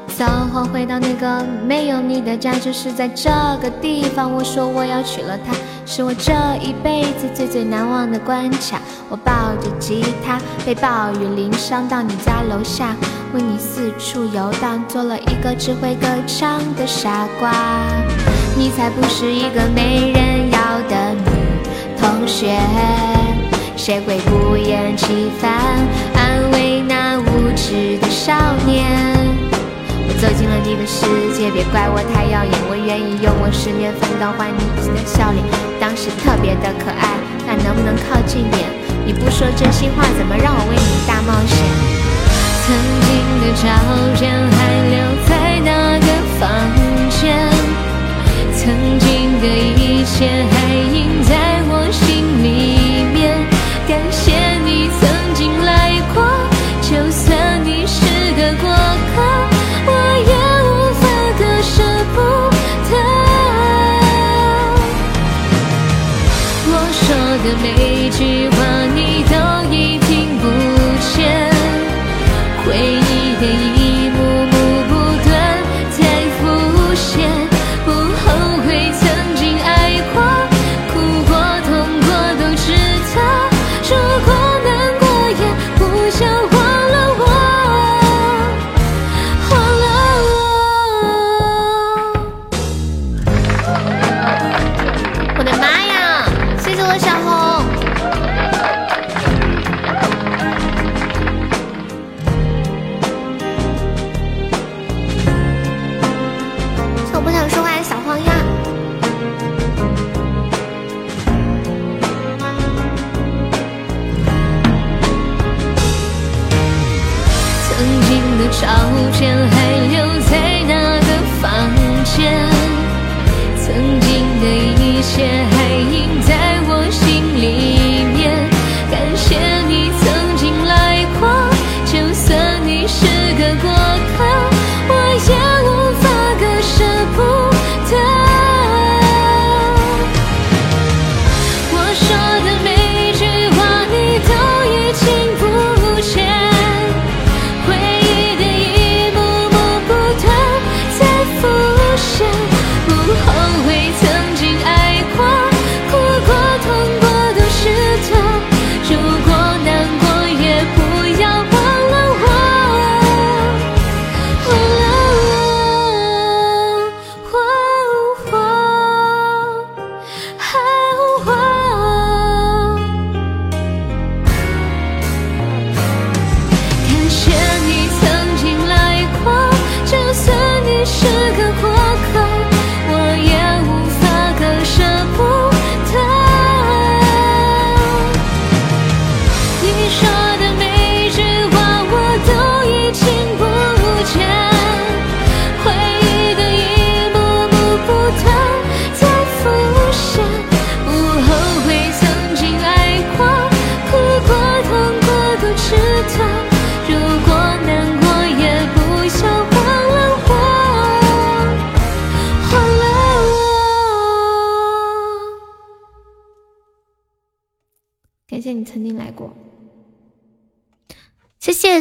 B: 走后回到那个没有你的家，就是在这个地方。我说我要娶了她，是我这一辈子最最难忘的关卡。我抱着吉他，被暴雨淋伤，到你家楼下，为你四处游荡，做了一个只会歌唱的傻瓜。你才不是一个没人要的女同学，谁会不厌其烦安慰那无知的少年？我走进了你的世界，别怪我太耀眼。我愿意用我十年奋斗换你的笑脸。当时特别的可爱，那能不能靠近点？你不说真心话，怎么让我为你大冒险？曾经的照片还留在那个房间，曾经的一切还印在我心里。感谢你曾经来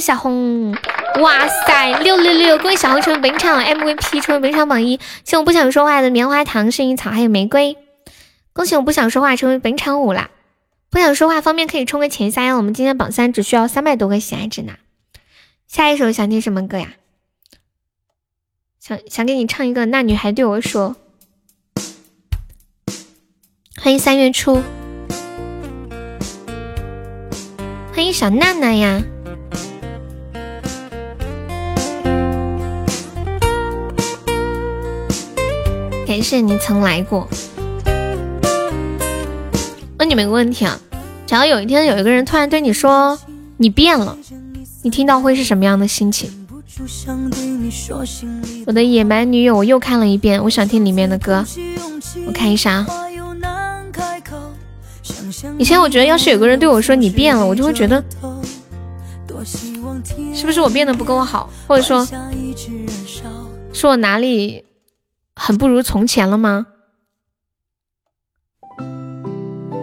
B: 小红，哇塞，六六六！恭喜小红成为本场 MVP，成为本场榜一。谢我不想说话的棉花糖、薰衣草还有玫瑰，恭喜我不想说话成为本场五啦！不想说话方面可以冲个前三，我们今天榜三只需要三百多个喜爱值呢。下一首想听什么歌呀？想想给你唱一个《那女孩对我说》。欢迎三月初，欢迎小娜娜呀！感谢你曾来过。问你们个问题啊，假如有一天有一个人突然对你说你变了，你听到会是什么样的心情？我的野蛮女友，我又看了一遍，我想听里面的歌，我看一下啊。以前我觉得，要是有个人对我说你变了，我就会觉得，是不是我变得不够好，或者说，是我哪里很不如从前了吗？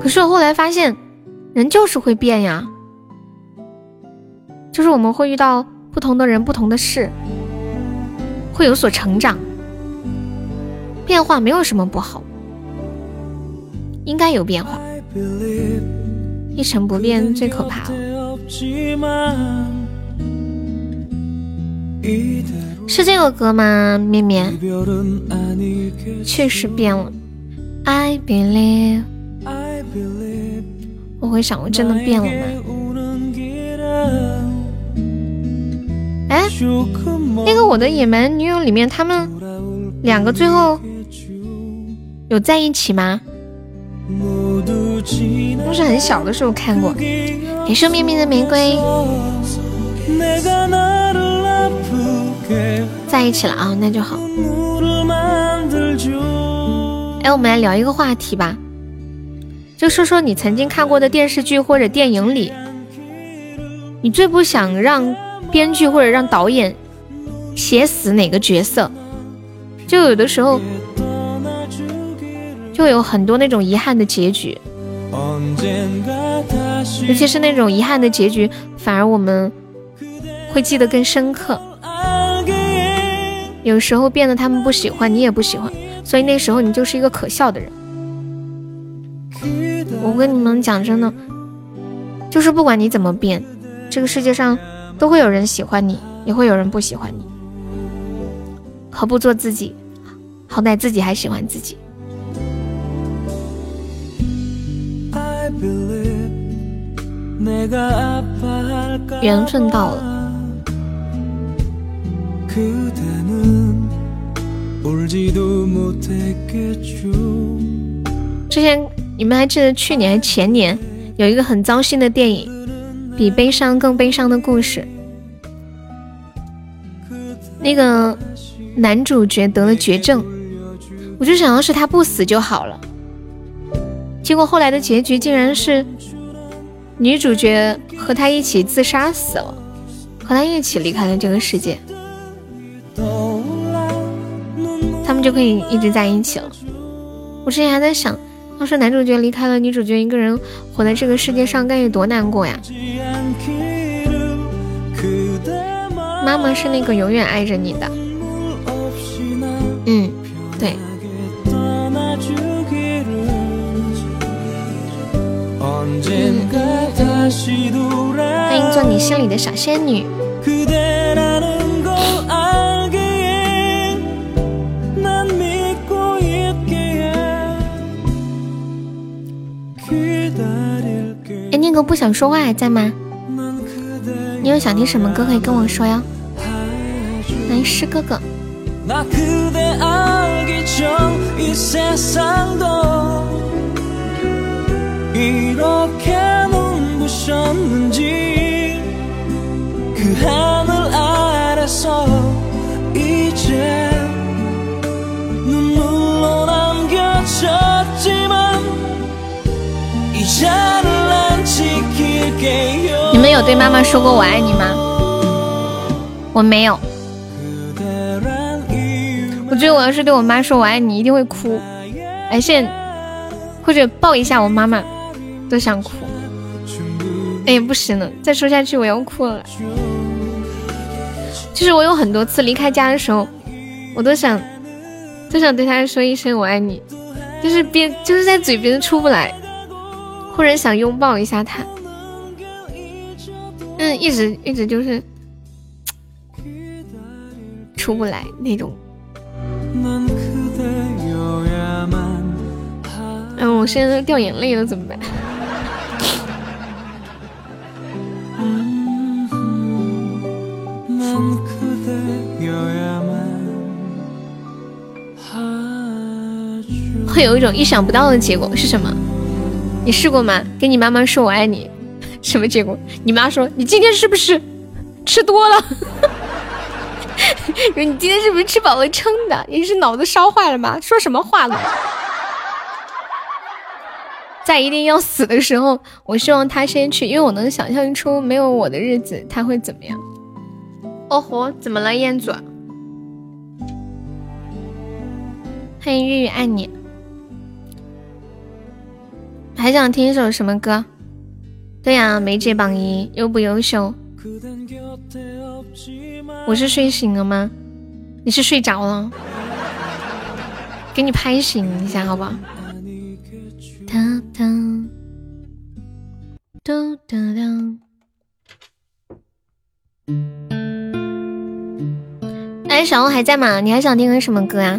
B: 可是我后来发现，人就是会变呀，就是我们会遇到不同的人、不同的事，会有所成长，变化没有什么不好，应该有变化。一成不变最可怕了，是这个歌吗？面面，确实变了。I believe，我会想，我真的变了吗？哎，那个我的野蛮女友里面，他们两个最后有在一起吗？都是很小的时候看过。感谢面面的玫瑰，在一起了啊，那就好。哎，我们来聊一个话题吧，就说说你曾经看过的电视剧或者电影里，你最不想让编剧或者让导演写死哪个角色？就有的时候。就有很多那种遗憾的结局，尤其是那种遗憾的结局，反而我们会记得更深刻。有时候变得他们不喜欢你，也不喜欢，所以那时候你就是一个可笑的人。我跟你们讲真的，就是不管你怎么变，这个世界上都会有人喜欢你，也会有人不喜欢你。何不做自己？好歹自己还喜欢自己。缘分到了。之前你们还记得去年还前年有一个很糟心的电影，比悲伤更悲伤的故事。那个男主角得了绝症，我就想要是他不死就好了。结果后来的结局竟然是女主角和他一起自杀死了，和他一起离开了这个世界，就可以一直在一起了。我之前还在想，要是男主角离开了女主角一个人活在这个世界上，该有多难过呀！妈妈是那个永远爱着你的，嗯，对。嗯欢迎做你心里的小仙女。个不想说话还在吗？你有想听什么歌可以跟我说哟。欢迎诗哥哥。你们有对妈妈说过我爱你吗？我没有。我觉得我要是对我妈说我爱你，一定会哭。哎，现或者抱一下我妈妈。都想哭。哎，不行了，再说下去我要哭了。就是我有很多次离开家的时候，我都想，都想对她说一声我爱你，就是边就是在嘴边出不来，或者想拥抱一下他，嗯，一直一直就是出不来那种。嗯，我现在都掉眼泪了，怎么办？会有一种意想不到的结果是什么？你试过吗？跟你妈妈说我爱你，什么结果？你妈说你今天是不是吃多了？你今天是不是吃饱了撑的？你是脑子烧坏了吗？说什么话呢？在一定要死的时候，我希望他先去，因为我能想象出没有我的日子他会怎么样。哦吼，怎么了，彦祖？欢迎月月爱你。还想听一首什么歌？对呀，梅姐榜一，优不优秀？我是睡醒了吗？你是睡着了？给你拍醒一下，好不好？哒哒，嘟哒哒。哎，小欧还在吗？你还想听个什么歌啊？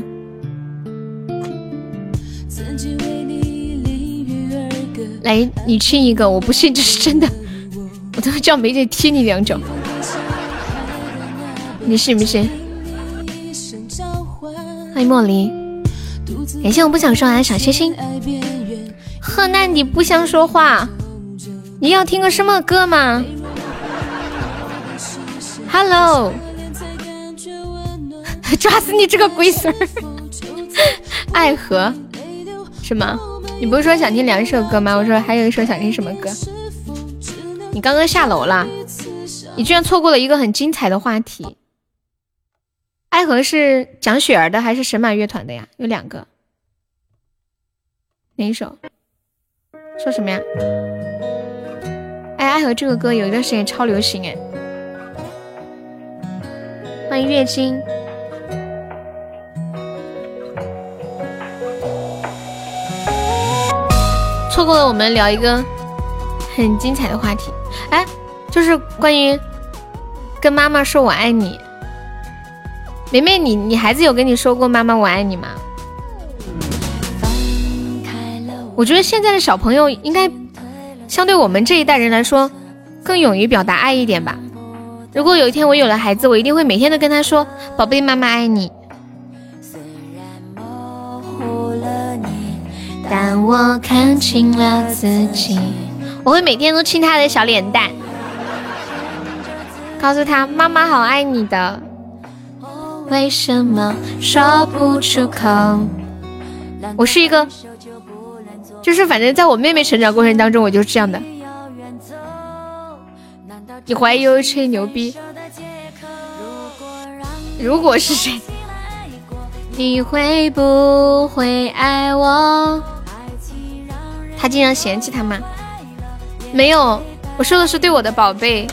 B: 来，你亲一个，我不信这是真的，我都叫梅姐踢你两脚，你信不信？欢迎莫离，感谢我不想说完的小星星。贺南你不想说话？你要听个什么歌吗？Hello，抓死你这个龟孙儿！爱河什么？你不是说想听两首歌吗？我说还有一首想听什么歌？你刚刚下楼了，你居然错过了一个很精彩的话题。爱河是蒋雪儿的还是神马乐团的呀？有两个，哪一首？说什么呀？哎，爱河这个歌有一段时间超流行哎。欢迎月经。错过了，我们聊一个很精彩的话题，哎，就是关于跟妈妈说我爱你。梅梅，你你孩子有跟你说过妈妈我爱你吗？我觉得现在的小朋友应该相对我们这一代人来说更勇于表达爱一点吧。如果有一天我有了孩子，我一定会每天都跟他说：“宝贝，妈妈爱你。”但我看清了自己，我会每天都亲他的小脸蛋，告诉他妈妈好爱你的。为什么说不出口？我是一个，就是反正在我妹妹成长过程当中，我就是这样的。你怀疑我吹牛逼？如果是谁？你会不会爱我？他竟然嫌弃他吗？没有，我说的是对我的宝贝。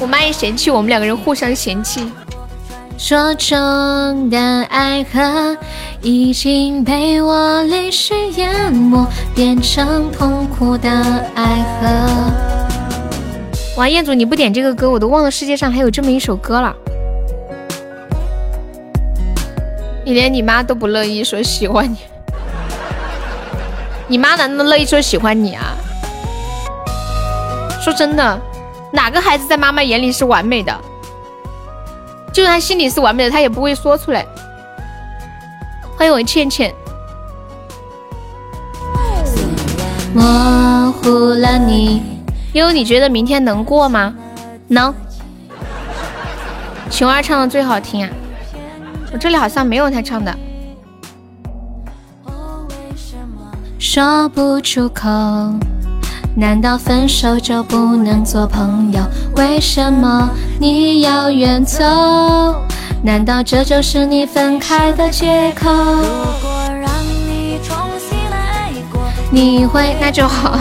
B: 我妈也嫌弃我们两个人互相嫌弃。说中的爱河已经被我泪水淹没，变成痛苦的爱河。哇，彦祖你不点这个歌，我都忘了世界上还有这么一首歌了。你连你妈都不乐意说喜欢你。你妈难道乐意说喜欢你啊？说真的，哪个孩子在妈妈眼里是完美的？就算他心里是完美的，他也不会说出来。欢迎我倩倩。模糊了你，悠悠，你觉得明天能过吗？能。晴儿唱的最好听啊！我这里好像没有他唱的。说不出口，难道分手就不能做朋友？为什么你要远走？难道这就是你分开的借口？你会那就好。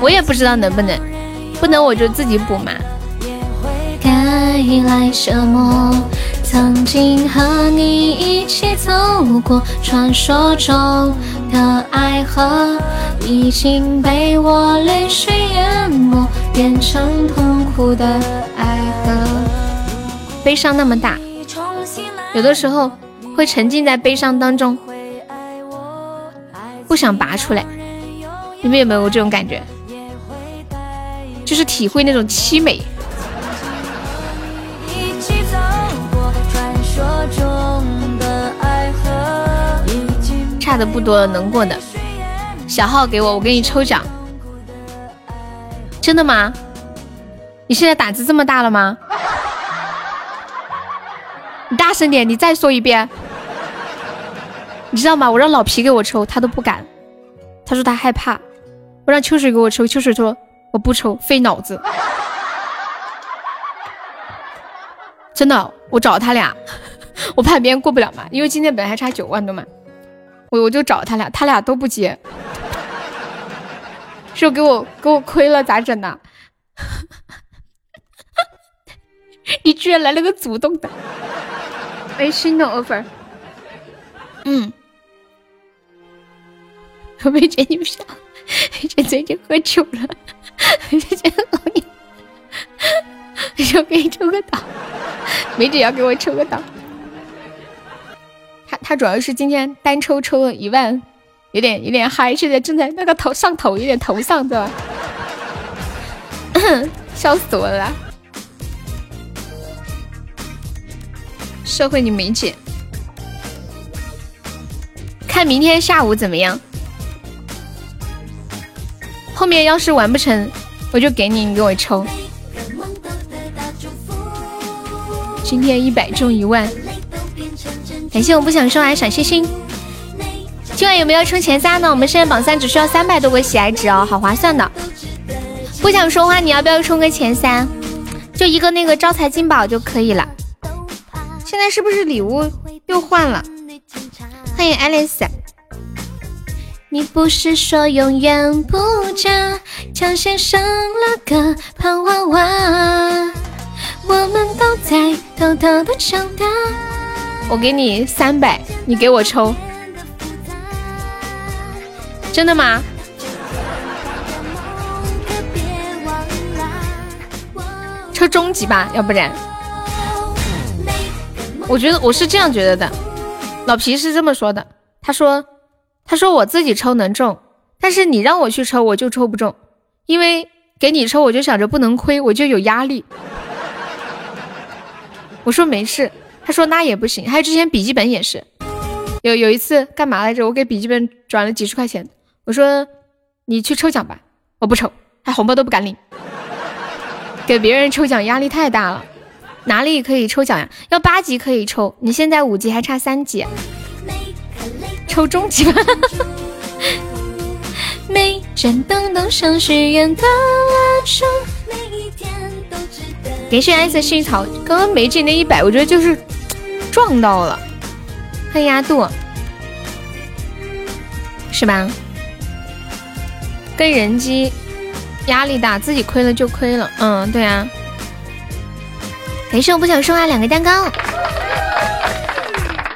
B: 我也不知道能不能，不能我就自己补嘛。
A: 该来什么？曾经和你一起走过，传说中的爱河已经被我泪水淹没，变成痛苦的爱河。
B: 悲伤那么大，有的时候会沉浸在悲伤当中，不想拔出来。你们有没有这种感觉？就是体会那种凄美。差的不多了，能过的。小号给我，我给你抽奖。真的吗？你现在胆子这么大了吗？你大声点，你再说一遍。你知道吗？我让老皮给我抽，他都不敢。他说他害怕。我让秋水给我抽，秋水说我不抽，费脑子。真的，我找他俩，我怕别人过不了嘛，因为今天本来还差九万多嘛。我我就找他俩，他俩都不接，说给我给我亏了咋整呢？你居然来了个主动的，没心动 offer。嗯，梅姐你不笑，梅姐最近喝酒了，梅姐老你，我给你抽个档，梅姐要给我抽个档。他主要是今天单抽抽了一万，有点有点嗨，现在正在那个头上头，有点头上，对吧？笑死我了！社会你没解，看明天下午怎么样？后面要是完不成，我就给你，你给我抽。今天一百中一万。感谢我不想说爱小星星。今晚有没有冲前三呢？我们现在榜三只需要三百多个喜爱值哦，好划算的。不想说话，你要不要冲个前三？就一个那个招财进宝就可以了。现在是不是礼物又换了？欢迎 Alice。你不是说永远不嫁，墙线上了个胖娃娃，我们都在偷偷的长大。我给你三百，你给我抽，真的吗？抽中级吧，要不然，我觉得我是这样觉得的。老皮是这么说的，他说，他说我自己抽能中，但是你让我去抽，我就抽不中，因为给你抽，我就想着不能亏，我就有压力。我说没事。他说那也不行，还有之前笔记本也是，有有一次干嘛来着？我给笔记本转了几十块钱，我说你去抽奖吧，我不抽，还红包都不敢领，给别人抽奖压力太大了，哪里可以抽奖呀？要八级可以抽，你现在五级还差三级，抽中级吧。每盏灯都像许愿的蜡烛，每一天都值得。感谢爱色薰衣草，刚刚没进那一百，我觉得就是。撞到了，欢迎阿杜，是吧？跟人机压力大，自己亏了就亏了。嗯，对啊。感谢我不想说话两个蛋糕，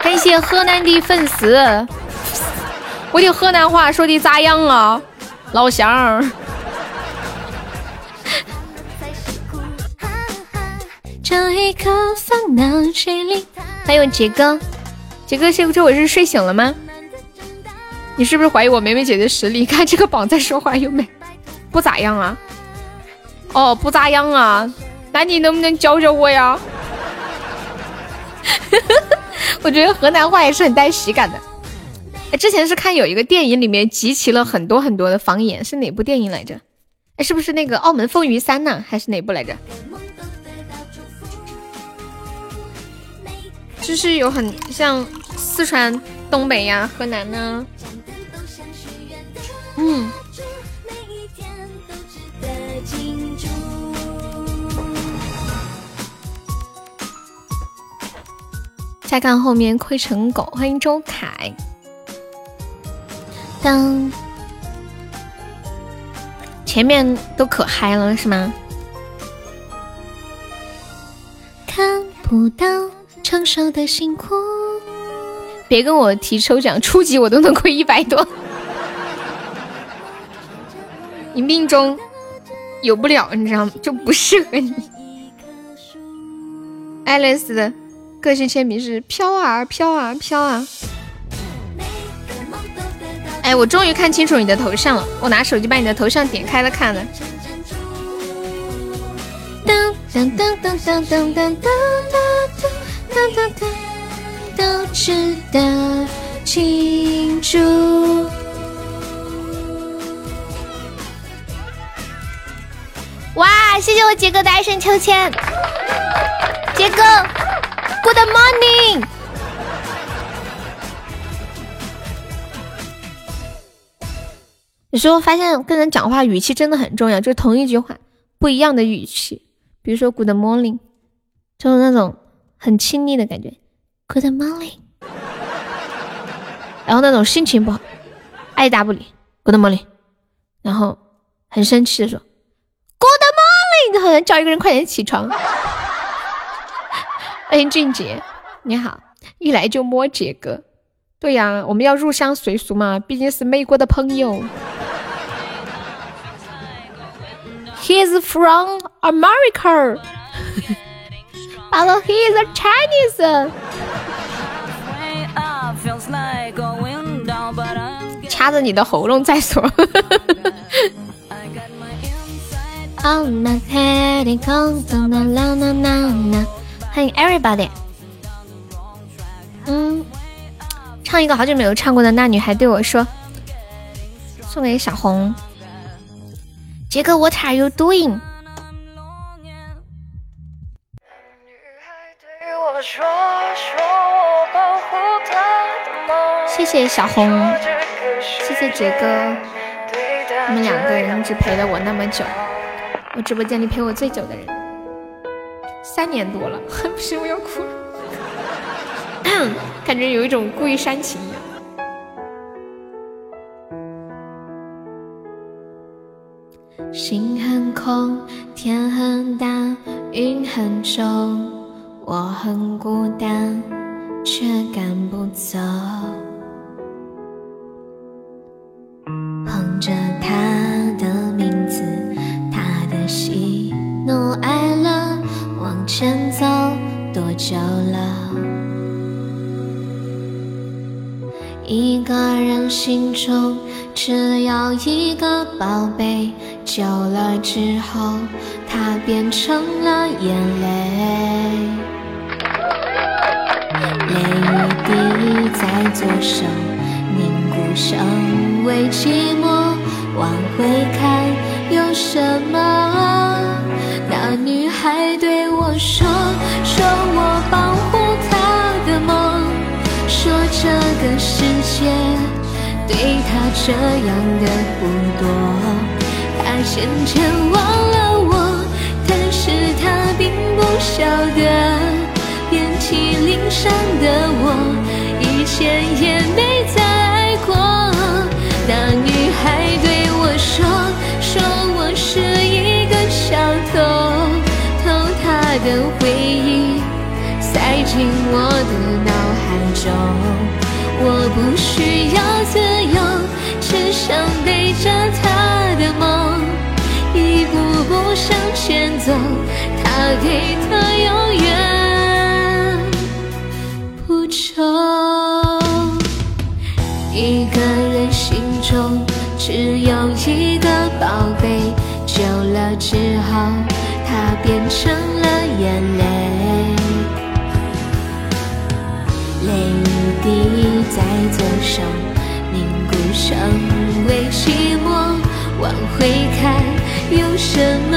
B: 感谢河南的粉丝，我的河南话说的咋样啊，老乡？这一刻烦恼谁理？还有杰哥，杰哥，这这我是睡醒了吗？你是不是怀疑我梅梅姐的实力？看这个榜在说话有没 不咋样啊？哦，不咋样啊？那你能不能教教我呀？我觉得河南话也是很带喜感的。哎，之前是看有一个电影里面集齐了很多很多的方言，是哪部电影来着？哎，是不是那个《澳门风云三》呢？还是哪部来着？就是有很像四川、东北呀、河南呢，嗯。再看后面亏成狗，欢迎周凯。当
A: 前面都可嗨了是吗？
B: 看不到成熟的辛苦。
A: 别跟我提抽奖，初级我都能亏一百多。你命中有不了，你知道吗？就不适合你。爱丽丝的个性签名是飘啊飘啊飘啊。哎，我终于看清楚你的头像了，我拿手机把你的头像点开了看了。
B: 噔噔噔噔噔噔噔噔噔噔噔噔噔，都值得庆祝。
A: 哇，谢谢我杰哥的爱神秋千，杰哥，Good morning。有时候发现跟人讲话语气真的很重要，就是同一句话不一样的语气，比如说 Good morning，就是那种很亲昵的感觉，Good morning，然后那种心情不好，爱答不理，Good morning，然后很生气的说 Good morning，好像叫一个人快点起床。欢 迎俊杰，你好，一来就摸杰哥，对呀，我们要入乡随俗嘛，毕竟是美国的朋友。He's from America, but he's a Chinese. 掐着你的喉咙再说。欢迎 everybody。嗯，唱一个好久没有唱过的《那女孩对我说》，送给小红。杰哥，What are you doing？谢谢小红，谢谢杰哥，你们两个人一直陪了我那么久，我直播间里陪我最久的人，三年多了，不是我要哭了，感觉有一种故意煽情一样。
B: 心很空，天很大，云很重，我很孤单，却赶不走。捧着他的名字，他的喜怒哀乐，往前走多久了？一个人心中只有一个宝贝，久了之后，它变成了眼。泪在左手，凝固成为寂寞。往回看有什么？那女孩对我说，说我保护她的梦。说这个世界对她这样的不多，她渐渐忘了我，但是她并不晓得，遍体鳞伤的我，前也没再爱过。那女孩对我说，说我是一个小偷，偷她的回忆。塞进我的脑海中，我不需要自由，只想背着她的梦，一步步向前走，她给的永远不愁。一个人心中只有一个宝贝，久了之后，它变成了眼泪。泪雨滴在左手，凝固成为寂寞。往回看有什么？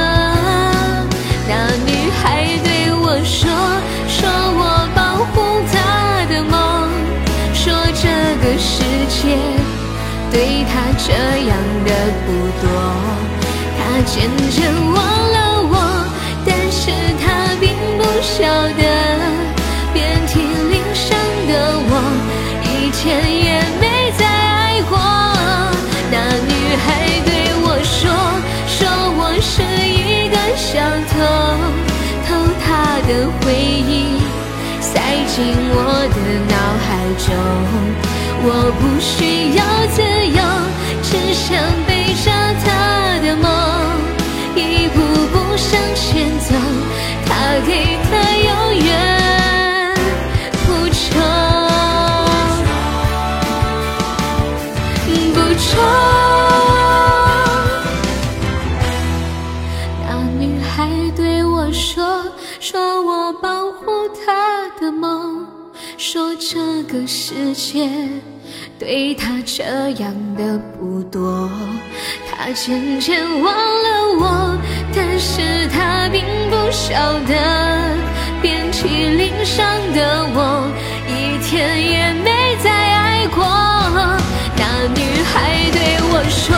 B: 那女孩对我说，说我世界对他这样的不多，他渐渐忘了我，但是他并不晓得遍体鳞伤的我以前也没再爱过。那女孩对我说，说我是一个小偷偷她的回忆，塞
A: 进我的脑海中。我不需要自由，只想背着他的梦，一步步向前走。他给的永远不重，不重。那女孩对我说，说我保护她的梦，说这个世界对她这样的不多。她渐渐忘了我，但是她并不晓得，遍体鳞伤的我，一天也没再爱过。那女孩对我说，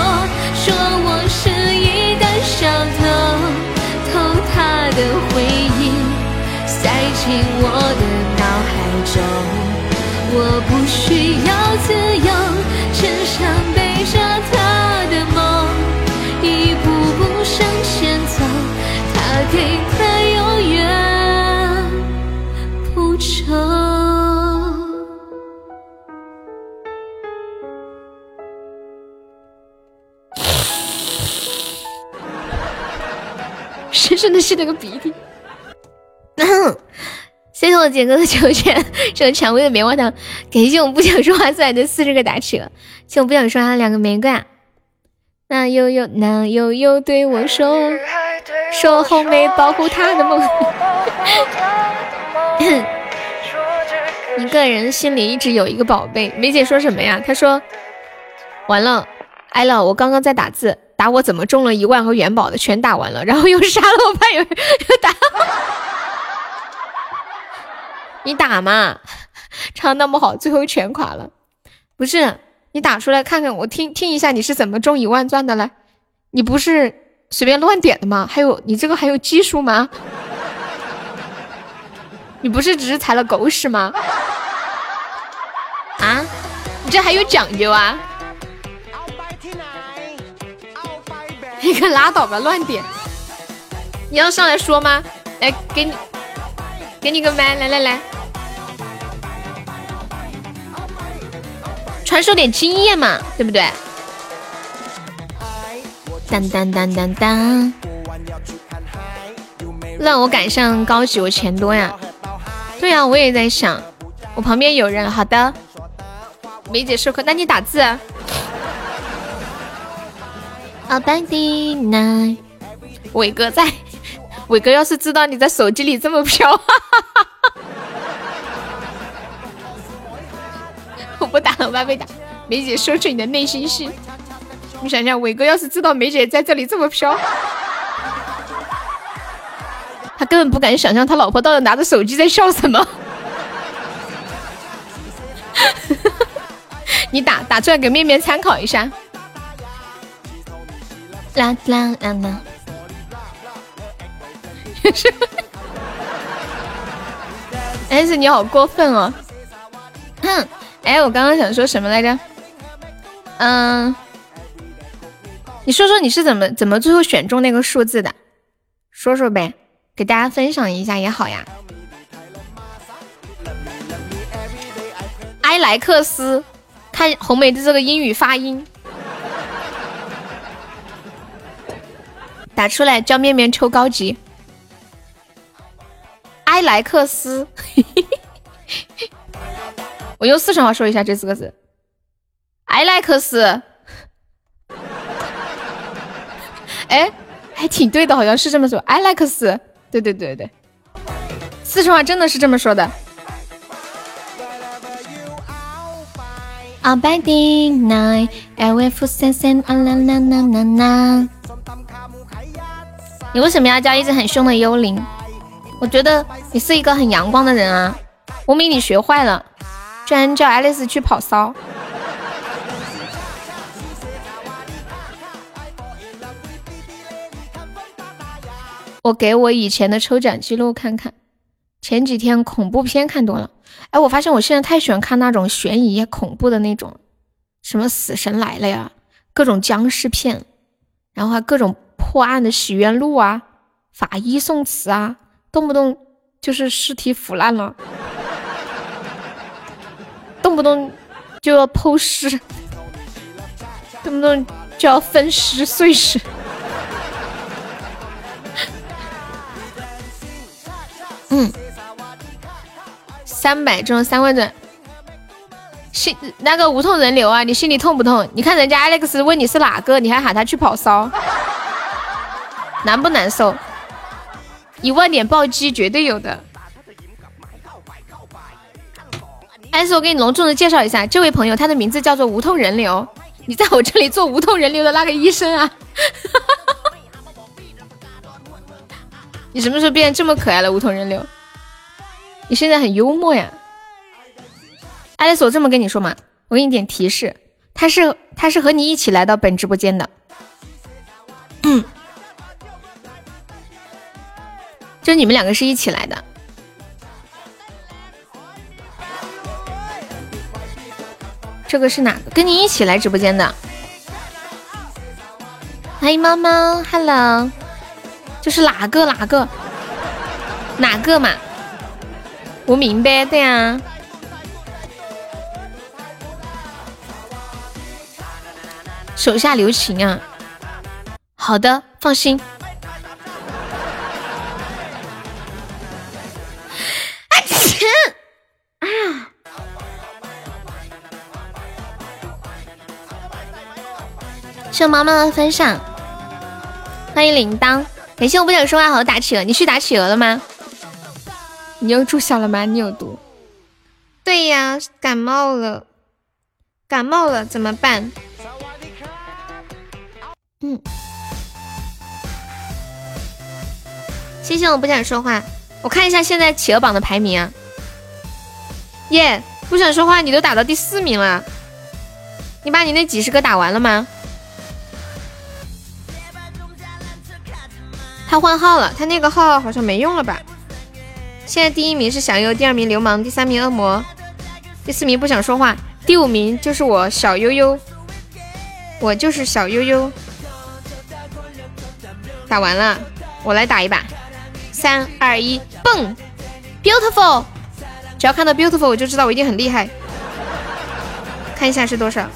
A: 说我是一胆小偷，偷她的回忆，塞进我的脑海中。我不需要自由，只想背着他的梦，一步步向前走。他给的永远不愁。
B: 深深的吸了个鼻涕。谢谢我杰哥的球圈，这个蔷薇的棉花糖，感谢我不想说话送来的四十个打车，谢我不想说话的两个玫瑰。啊。那悠悠，那悠悠对我说，说红梅保护他的梦。一个人心里一直有一个宝贝。梅姐说什么呀？她说完了，挨了。我刚刚在打字，打我怎么中了一万和元宝的全打完了，然后又杀了我，怕有人又打。你打嘛，唱那么好，最后全垮了。不是你打出来看看，我听听一下你是怎么中一万钻的来。你不是随便乱点的吗？还有你这个还有技术吗？你不是只是踩了狗屎吗？啊，你这还有讲究啊？你可拉倒吧，乱点。你要上来说吗？来，给你，给你个麦，来来来。传授点经验嘛，对不对？当当当当当，让我赶上高级，我钱多呀。对呀，我也在想，我旁边有人。好的，梅姐授课，那你打字。啊，班迪奈，伟哥在，伟哥要是知道你在手机里这么飘，哈哈哈。我不打了，我被打。梅姐说出你的内心事，你想想，伟哥要是知道梅姐在这里这么飘，他根本不敢想象他老婆到底拿着手机在笑什么。你打打出来给面面参考一下。啦啦啦啦！但 是你好过分哦！哼。哎，我刚刚想说什么来着？嗯，你说说你是怎么怎么最后选中那个数字的？说说呗，给大家分享一下也好呀。埃莱克斯，看红梅的这个英语发音，打出来叫面面抽高级。埃莱克斯。我用四川话说一下这四个字，艾莱克斯，哎，还挺对的，好像是这么说，艾莱克斯，对对对对，四川话真的是这么说的。你为什么要叫一只很凶的幽灵？我觉得你是一个很阳光的人啊，我比你学坏了。居然叫爱丽丝去跑骚！我给我以前的抽奖记录看看，前几天恐怖片看多了。哎，我发现我现在太喜欢看那种悬疑恐怖的那种，什么死神来了呀，各种僵尸片，然后还各种破案的洗冤录啊，法医宋词啊，动不动就是尸体腐烂了。动不动就要剖尸，动不动就要分尸碎尸。嗯，三百中三万钻，心那个无痛人流啊，你心里痛不痛？你看人家 Alex 问你是哪个，你还喊他去跑骚，难不难受？一万点暴击绝对有的。还是我给你隆重的介绍一下，这位朋友他的名字叫做无痛人流，你在我这里做无痛人流的那个医生啊！你什么时候变得这么可爱了？无痛人流，你现在很幽默呀。爱丽丝，我这么跟你说嘛，我给你点提示，他是他是和你一起来到本直播间的，嗯就你们两个是一起来的。这个是哪个？跟你一起来直播间的？欢迎猫猫，Hello，就是哪个哪个哪个嘛？无名呗，对呀。手下留情啊！好的，放心。啊谢妈妈的分享，欢迎铃铛，感谢我不想说话，好好打企鹅，你去打企鹅了吗？你又注销了吗？你有毒？对呀，感冒了，感冒了怎么办？嗯，谢谢我不想说话，我看一下现在企鹅榜的排名啊。耶，不想说话，你都打到第四名了，你把你那几十个打完了吗？他换号了，他那个号好像没用了吧？现在第一名是小优，第二名流氓，第三名恶魔，第四名不想说话，第五名就是我小悠悠，我就是小悠悠。打完了，我来打一把，三二一，蹦，beautiful，只要看到 beautiful 我就知道我一定很厉害。看一下是多少，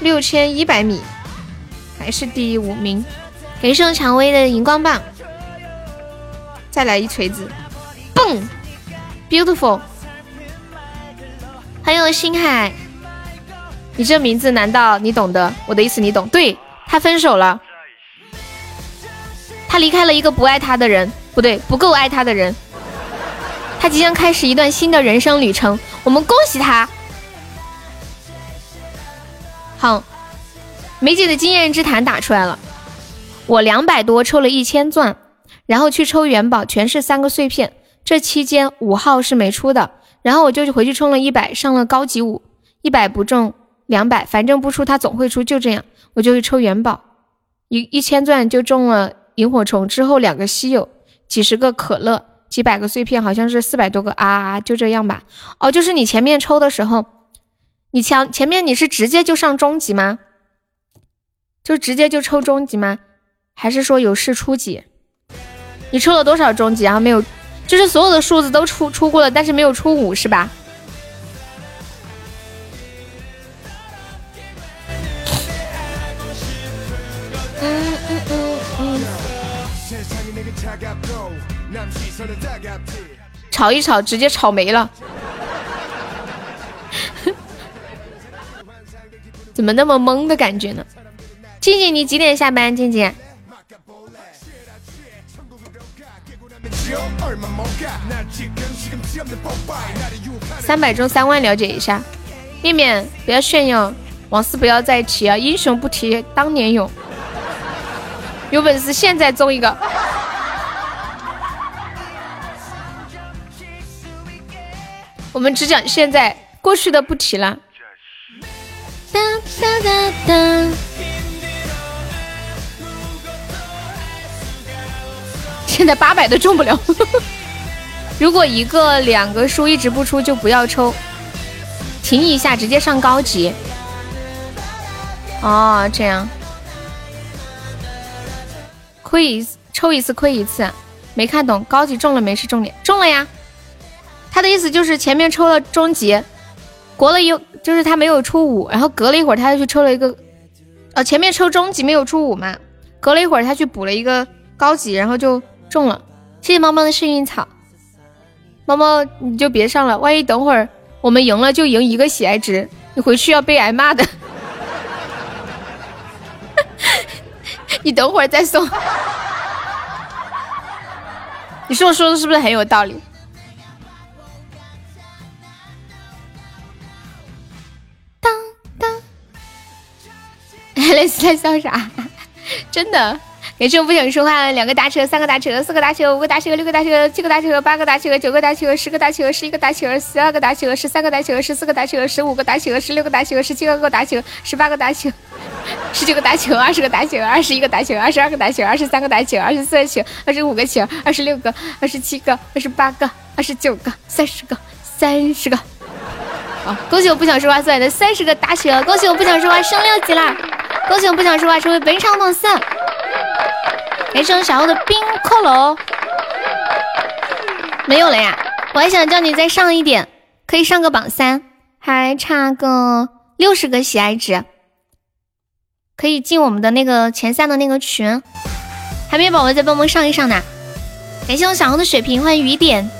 B: 六千一百米，还是第五名。感谢蔷薇的荧光棒，再来一锤子，蹦，beautiful，还有星海，你这名字难道你懂的？我的意思你懂？对他分手了，他离开了一个不爱他的人，不对，不够爱他的人，他即将开始一段新的人生旅程，我们恭喜他。好，梅姐的经验之谈打出来了。我两百多抽了一千钻，然后去抽元宝，全是三个碎片。这期间五号是没出的，然后我就回去充了一百，上了高级五，一百不中两百，反正不出他总会出，就这样，我就去抽元宝，一一千钻就中了萤火虫，之后两个稀有，几十个可乐，几百个碎片，好像是四百多个啊，就这样吧。哦，就是你前面抽的时候，你前前面你是直接就上中级吗？就直接就抽中级吗？还是说有试初级？你抽了多少中级？然后没有，就是所有的数字都出出过了，但是没有出五，是吧？嗯嗯嗯嗯。炒一炒，直接炒没了。怎么那么懵的感觉呢？静静，你几点下班？静静。三百中三万，了解一下。面面不要炫耀，往事不要再提啊！英雄不提当年勇，有本事现在中一个。我们只讲现在，过去的不提了。哒哒哒哒。现在八百都中不了，如果一个两个书一直不出，就不要抽，停一下，直接上高级。哦，这样，亏一抽一次亏一次，没看懂，高级中了没是重点，中了呀。他的意思就是前面抽了中级，过了一就是他没有出五，然后隔了一会儿他又去抽了一个，呃，前面抽中级没有出五嘛，隔了一会儿他去补了一个高级，然后就中了。谢谢猫猫的幸运草，猫猫你就别上了，万一等会儿我们赢了就赢一个喜爱值，你回去要被挨骂的。你等会儿再送。你说我说的是不是很有道理？当当，蕾丝在笑啥？真的，也是我不想说话了。两个大车，三个大车，四个大车，五个大车，六个大车，七个大车，八个大车，九个大车，十个大车，十一个大车，十二个大车，十三个大车，十四个大车，十五个大车，十六个大车，十七个大车，十八个大车，十九个大球，二十个大球，二十一个大球，二十二个大球，二十三个大球，二十四个球，二十五个球，二十六个，二十七个，二十八个，二十九个，三十个，三十个。恭喜我不想说话送来的三十个大雪，恭喜我不想说话升六级啦！恭喜我不想说话成为本场榜三。感谢我小欧的冰骷髅，没有了呀！我还想叫你再上一点，可以上个榜三，还差个六十个喜爱值。可以进我们的那个前三的那个群，还没有宝宝再帮忙上一上呢。感谢我小红的水瓶，欢迎雨点。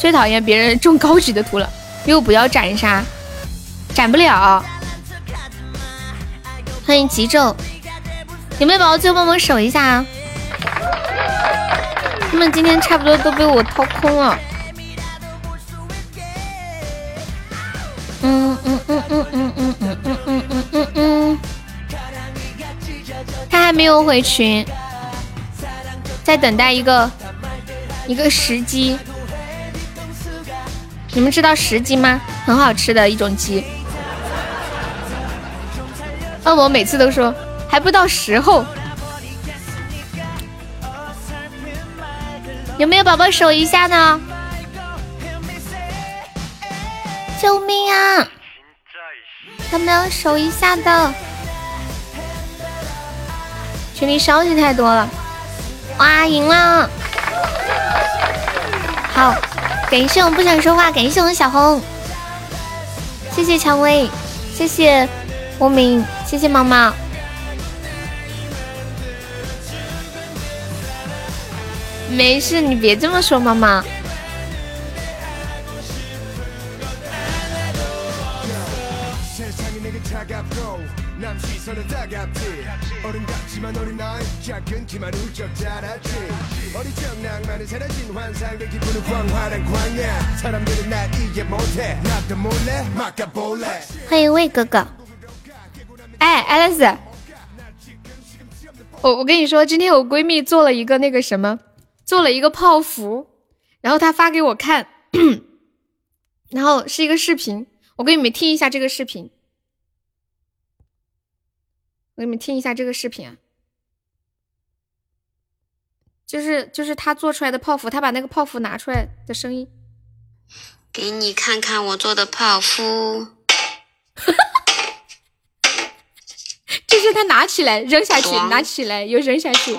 B: 最讨厌别人中高级的图了，又不要斩杀，斩不了。欢迎极昼，有没有宝宝最后帮忙守一下啊？他们今天差不多都被我掏空了。嗯嗯嗯嗯嗯嗯嗯嗯嗯嗯嗯嗯，他还没有回群，在等待一个一个时机。你们知道时鸡吗？很好吃的一种鸡。恶魔每次都说还不到时候，有没有宝宝守一下呢？救命啊！有没有守一下的？群里消息太多了。哇，赢了！好。感谢我们不想说话，感谢我们小红，谢谢蔷薇，谢谢无名，谢谢毛毛。没事，你别这么说，妈妈欢迎魏哥哥。哎，爱丽丝，我我跟你说，今天我闺蜜做了一个那个什么，做了一个泡芙，然后她发给我看，然后是一个视频，我给你们听一下这个视频。我给你们听一下这个视频啊，就是就是他做出来的泡芙，他把那个泡芙拿出来的声音，
G: 给你看看我做的泡芙。
B: 就是他拿起来扔下去，拿起来又扔下去，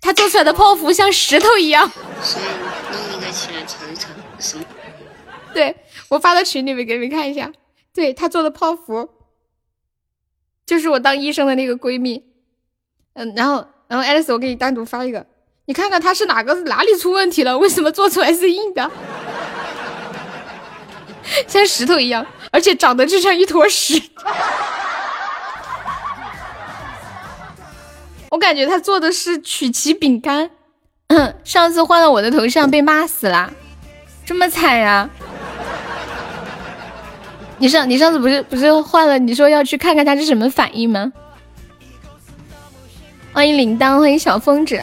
B: 他做出来的泡芙像石头一样。
G: 所以另一个起来尝一尝什么？
B: 对我发到群里面给你们看一下，对他做的泡芙。就是我当医生的那个闺蜜，嗯，然后，然后爱丽丝，我给你单独发一个，你看看他是哪个哪里出问题了？为什么做出来是硬的，像石头一样，而且长得就像一坨屎。我感觉他做的是曲奇饼干，上次换了我的头像被骂死了，这么惨呀！你上你上次不是不是换了？你说要去看看他是什么反应吗？欢迎铃铛，欢迎小疯子。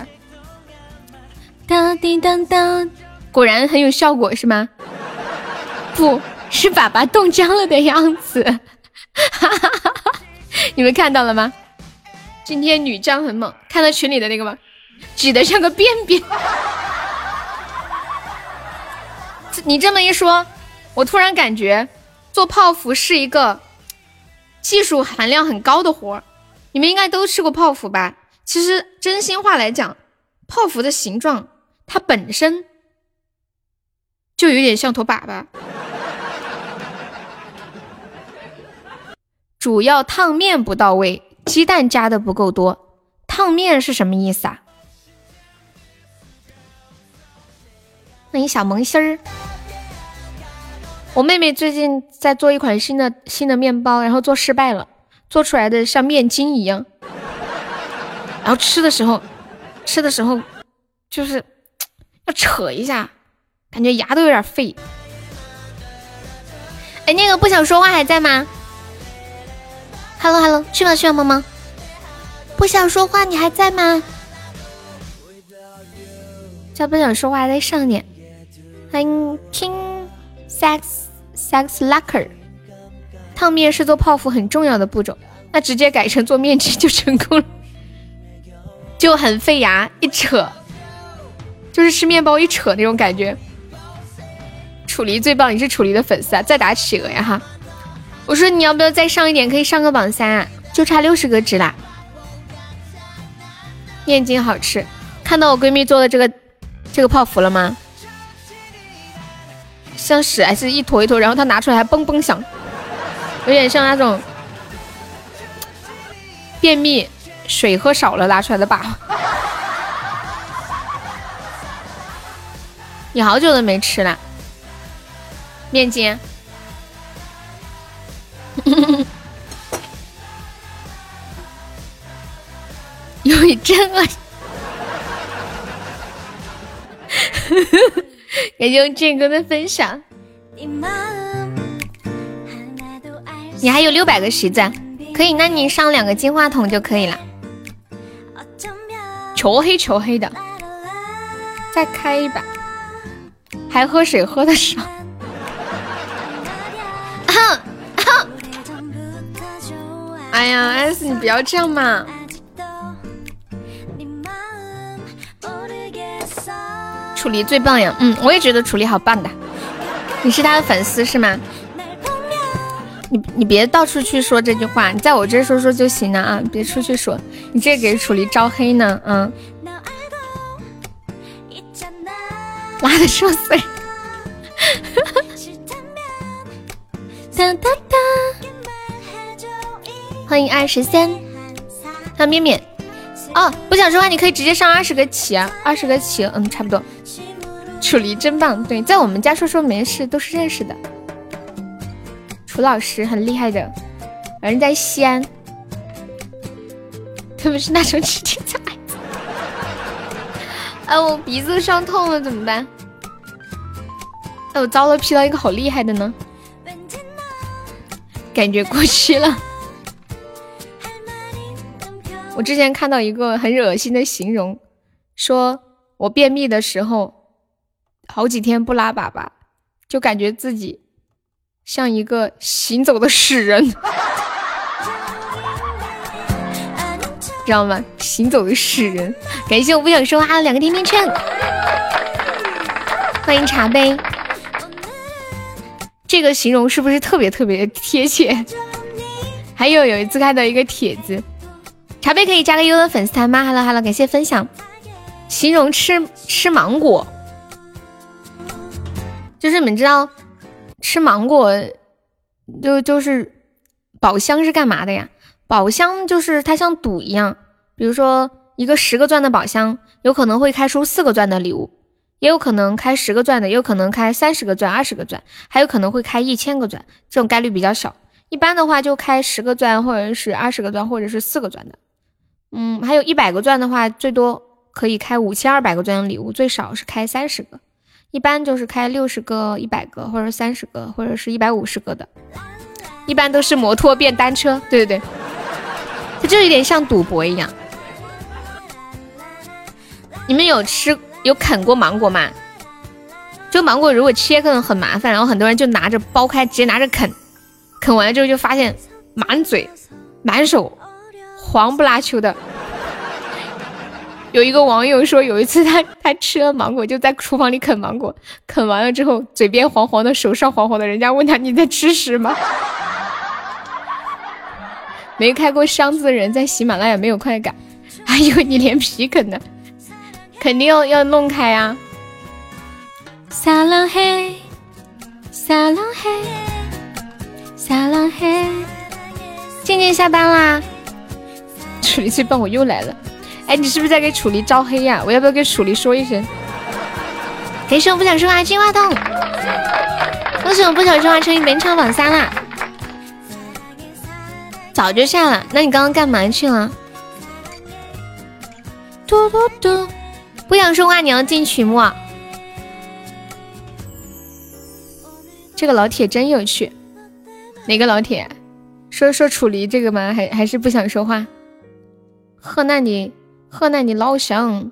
B: 当叮当当，果然很有效果是吗？不是粑粑冻僵了的样子，哈哈哈哈你们看到了吗？今天女将很猛，看到群里的那个吗？挤得像个便便。你这么一说，我突然感觉。做泡芙是一个技术含量很高的活儿，你们应该都吃过泡芙吧？其实真心话来讲，泡芙的形状它本身就有点像坨粑粑。主要烫面不到位，鸡蛋加的不够多。烫面是什么意思啊？欢迎小萌新儿。我妹妹最近在做一款新的新的面包，然后做失败了，做出来的像面筋一样。然后吃的时候，吃的时候就是要扯一下，感觉牙都有点废。哎，那个不想说话还在吗？Hello Hello，去吧去吧，萌萌。不想说话，你还在吗？叫不想说话再上点。欢迎 King Sex Sex Lucker。烫面是做泡芙很重要的步骤，那直接改成做面筋就成功了，就很费牙，一扯就是吃面包一扯那种感觉。楚离最棒，你是楚离的粉丝啊！再打企鹅呀哈！我说你要不要再上一点，可以上个榜三啊，就差六十个值啦。面筋好吃，看到我闺蜜做的这个这个泡芙了吗？像屎还是一坨一坨，然后她拿出来还嘣嘣响，有点像那种便秘水喝少了拉出来的粑。你好久都没吃了面筋。有一真恶心，感谢剑哥的分享。你还有六百个徐子，可以，那你上两个金话筒就可以了。黢黑黢黑的，再开一把，还喝水喝的少。哎呀，S 你不要这样嘛。楚离最棒呀！嗯，我也觉得楚离好棒的。你是他的粉丝是吗？你你别到处去说这句话，你在我这说说就行了啊！别出去说，你这给楚离招黑呢。嗯，拉的说碎。哒哒哒！欢迎二十三，还有面面。哦，不想说话，你可以直接上二十个起啊，二十个起，嗯，差不多。楚离真棒，对，在我们家说说没事，都是认识的。楚老师很厉害的，人在西安，特别是那种吃青菜。哎，我鼻子伤痛了，怎么办？哎，我遭了，劈到一个好厉害的呢，感觉过期了。我之前看到一个很恶心的形容，说我便秘的时候，好几天不拉粑粑，就感觉自己像一个行走的死人，知道吗？行走的诗人。感谢我不想说话的两个甜甜圈，欢迎茶杯。这个形容是不是特别特别贴切？还有有一次看到一个帖子。茶杯可以加个优的粉丝团吗？Hello Hello，感谢分享。形容吃吃芒果，就是你们知道吃芒果就就是宝箱是干嘛的呀？宝箱就是它像赌一样，比如说一个十个钻的宝箱，有可能会开出四个钻的礼物，也有可能开十个钻的，也有可能开三十个钻、二十个钻，还有可能会开一千个钻，这种概率比较小。一般的话就开十个钻，或者是二十个钻，或者是四个钻的。嗯，还有一百个钻的话，最多可以开五千二百个钻的礼物，最少是开三十个，一般就是开六十个、一百个，或者三十个，或者是一百五十个的，一般都是摩托变单车，对对对，它就有点像赌博一样。你们有吃有啃过芒果吗？就芒果如果切可能很麻烦，然后很多人就拿着剥开，直接拿着啃，啃完了之后就发现满嘴、满手。黄不拉秋的，有一个网友说，有一次他他吃了芒果，就在厨房里啃芒果，啃完了之后嘴边黄黄的，手上黄黄的，人家问他你在吃屎吗？没开过箱子的人在喜马拉雅没有快感，还以为你连皮啃呢，肯定要要弄开呀。撒浪嘿，撒浪嘿，撒浪嘿。静静下班啦，楚离最棒我又来了。哎，你是不是在给楚离招黑呀？我要不要给楚离说一声？感谢我不想说话金话筒，恭喜我不想说话成为本场榜三啦！早就下了，那你刚刚干嘛去了？嘟嘟嘟，不想说话，你要进曲目？这个老铁真有趣，哪个老铁？说说楚离这个吗？还还是不想说话？河南的河南的老乡，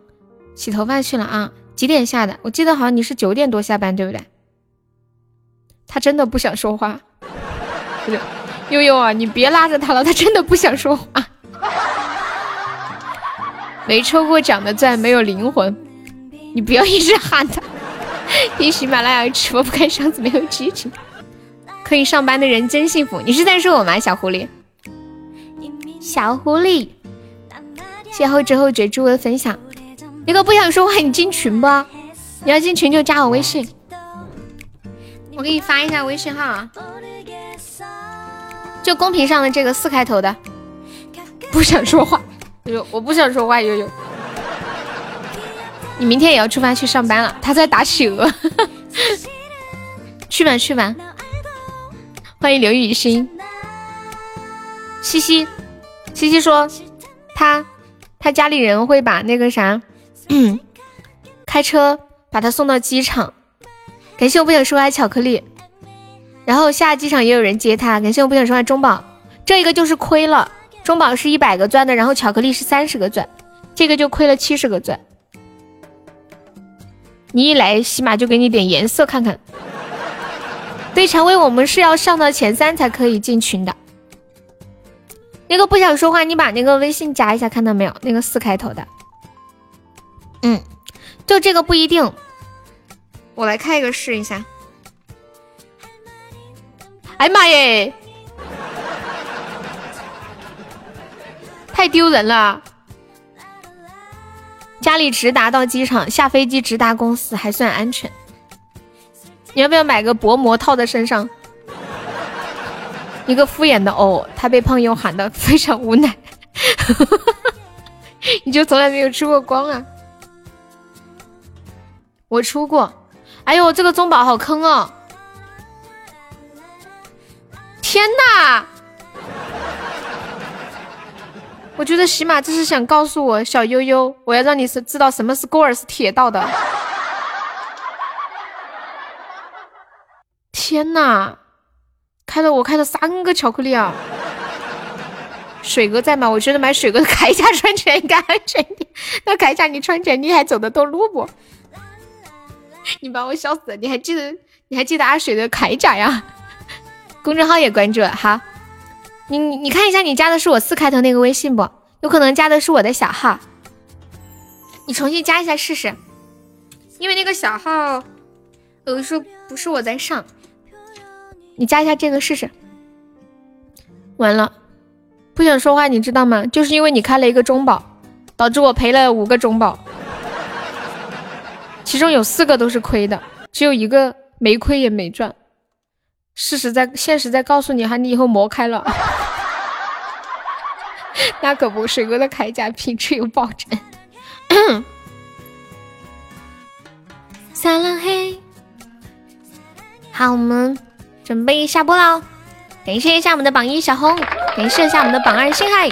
B: 洗头发去了啊？几点下的？我记得好像你是九点多下班，对不对？他真的不想说话。悠悠啊，你别拉着他了，他真的不想说话。没抽过奖的钻没有灵魂，你不要一直喊他。听喜马拉雅直播不开箱子没有激情，可以上班的人真幸福。你是在说我吗，小狐狸？小狐狸，邂逅之后觉祝我的分享。一个不想说话，你进群不？你要进群就加我微信，我给你发一下微信号啊，就公屏上的这个四开头的。不想说话，悠悠，我不想说话，悠悠。你明天也要出发去上班了，他在打企鹅。去吧去吧，欢迎刘雨欣。西西，西西说他他家里人会把那个啥。嗯，开车把他送到机场，感谢我不想说话巧克力，然后下机场也有人接他，感谢我不想说话中宝，这一个就是亏了，中宝是一百个钻的，然后巧克力是三十个钻，这个就亏了七十个钻。你一来起码就给你点颜色看看，对，蔷薇我们是要上到前三才可以进群的。那个不想说话，你把那个微信加一下，看到没有？那个四开头的。嗯，就这个不一定，我来开一个试一下。哎妈耶，太丢人了！家里直达到机场，下飞机直达公司还算安全。你要不要买个薄膜套在身上？一个敷衍的哦，他被胖友喊的非常无奈。你就从来没有吃过光啊？我出过，哎呦，这个中宝好坑哦！天哪！我觉得喜马这是想告诉我，小悠悠，我要让你是知道什么是戈尔斯铁道的。天哪！开了我开了三个巧克力啊！水哥在吗？我觉得买水哥的铠甲穿起来应该安全点。那铠甲你穿起来，你还走得动路不？你把我笑死了！你还记得你还记得阿水的铠甲呀？公众号也关注了哈。你你看一下，你加的是我四开头那个微信不？有可能加的是我的小号。你重新加一下试试，因为那个小号有的时候不是我在上。你加一下这个试试。完了，不想说话，你知道吗？就是因为你开了一个中宝，导致我赔了五个中宝。其中有四个都是亏的，只有一个没亏也没赚。事实在，现实在告诉你哈，你以后磨开了，那可不，水哥的铠甲品质有保证。撒浪嘿，好，我们准备下播喽。感谢一下我们的榜一小红，感谢一下我们的榜二星海，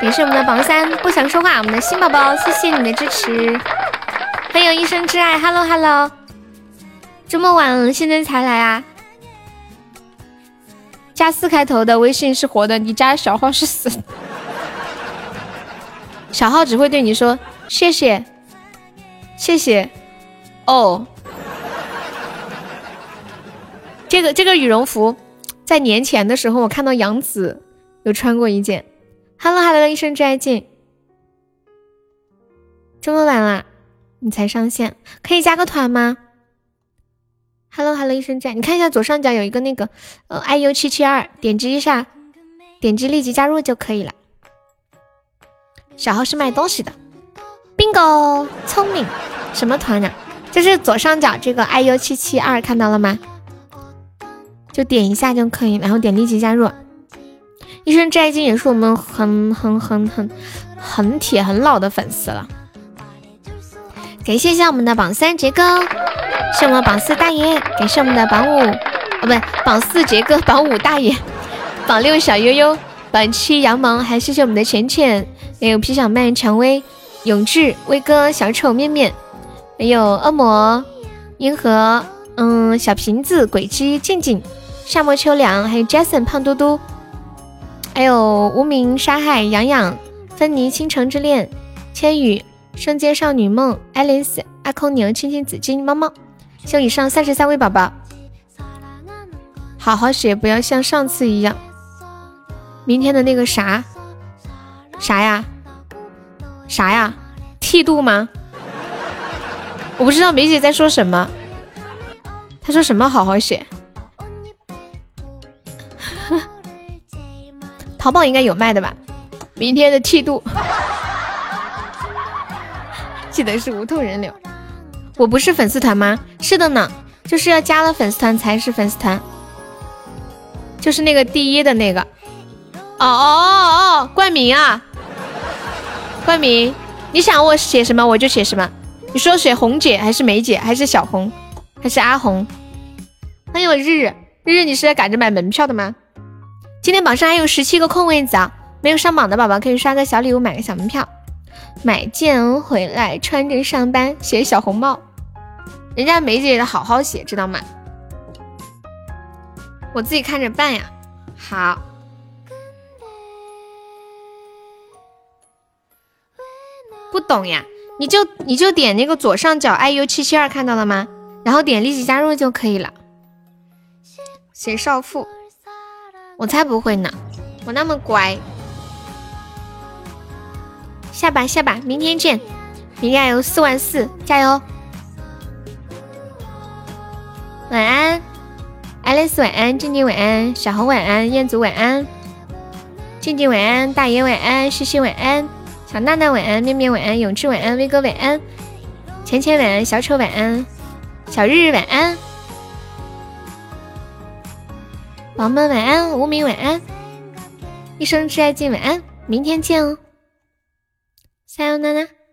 B: 感谢我们的榜三不想说话，我们的新宝宝，谢谢你的支持。欢迎一生挚爱，Hello Hello，这么晚了，现在才来啊？加四开头的微信是活的，你加小号是死。小号只会对你说谢谢，谢谢哦。这个这个羽绒服，在年前的时候，我看到杨紫有穿过一件。Hello Hello，一生之爱静，这么晚了。你才上线，可以加个团吗？Hello Hello，一生战，你看一下左上角有一个那个呃 IU 七七二，点击一下，点击立即加入就可以了。小号是卖东西的，bingo，聪明，什么团啊？就是左上角这个 iu 七七二看到了吗？就点一下就可以，然后点立即加入。一生挚爱金也是我们很很很很很铁很老的粉丝了。感谢一下我们的榜三杰哥，谢我们榜四大爷，感谢我们的榜五，哦不对，榜四杰哥，榜五大爷，榜六小悠悠，榜七羊毛，还谢谢我们的浅浅，还有皮小曼、蔷薇、永志、威哥、小丑面面，还有恶魔、银河，嗯，小瓶子、鬼姬、静静、夏末秋凉，还有 Jason、胖嘟嘟，还有无名、沙海、洋洋、芬妮、倾城之恋、千羽。圣洁少女梦、爱丽丝、阿空牛、青青紫金、猫猫，谢以上三十三位宝宝，好好写，不要像上次一样。明天的那个啥啥呀？啥呀？剃度吗？我不知道梅姐在说什么。她说什么？好好写。淘宝应该有卖的吧？明天的剃度。记得是无痛人流，我不是粉丝团吗？是的呢，就是要加了粉丝团才是粉丝团，就是那个第一的那个。哦哦哦，冠名啊，冠名，你想我写什么我就写什么。你说写红姐还是梅姐还是小红还是阿红？欢迎我日日日日，你是在赶着买门票的吗？今天榜上还有十七个空位子啊，没有上榜的宝宝可以刷个小礼物买个小门票。买件回来穿着上班，写小红帽，人家梅姐的好好写，知道吗？我自己看着办呀。好，不懂呀，你就你就点那个左上角 iu 七七二看到了吗？然后点立即加入就可以了。写少妇，我才不会呢，我那么乖。下吧下吧，明天见！明天有四万四，加油！晚安，爱丽丝晚安，静静晚安，小红晚安，彦祖晚安，静静晚安，大爷晚安，西西晚安，小娜娜晚安，面面晚安，永志晚安，威哥晚安，浅浅晚安，小丑晚安，小日日晚安，宝们晚安，无名晚安，一生挚爱敬晚安，明天见哦。さようなら。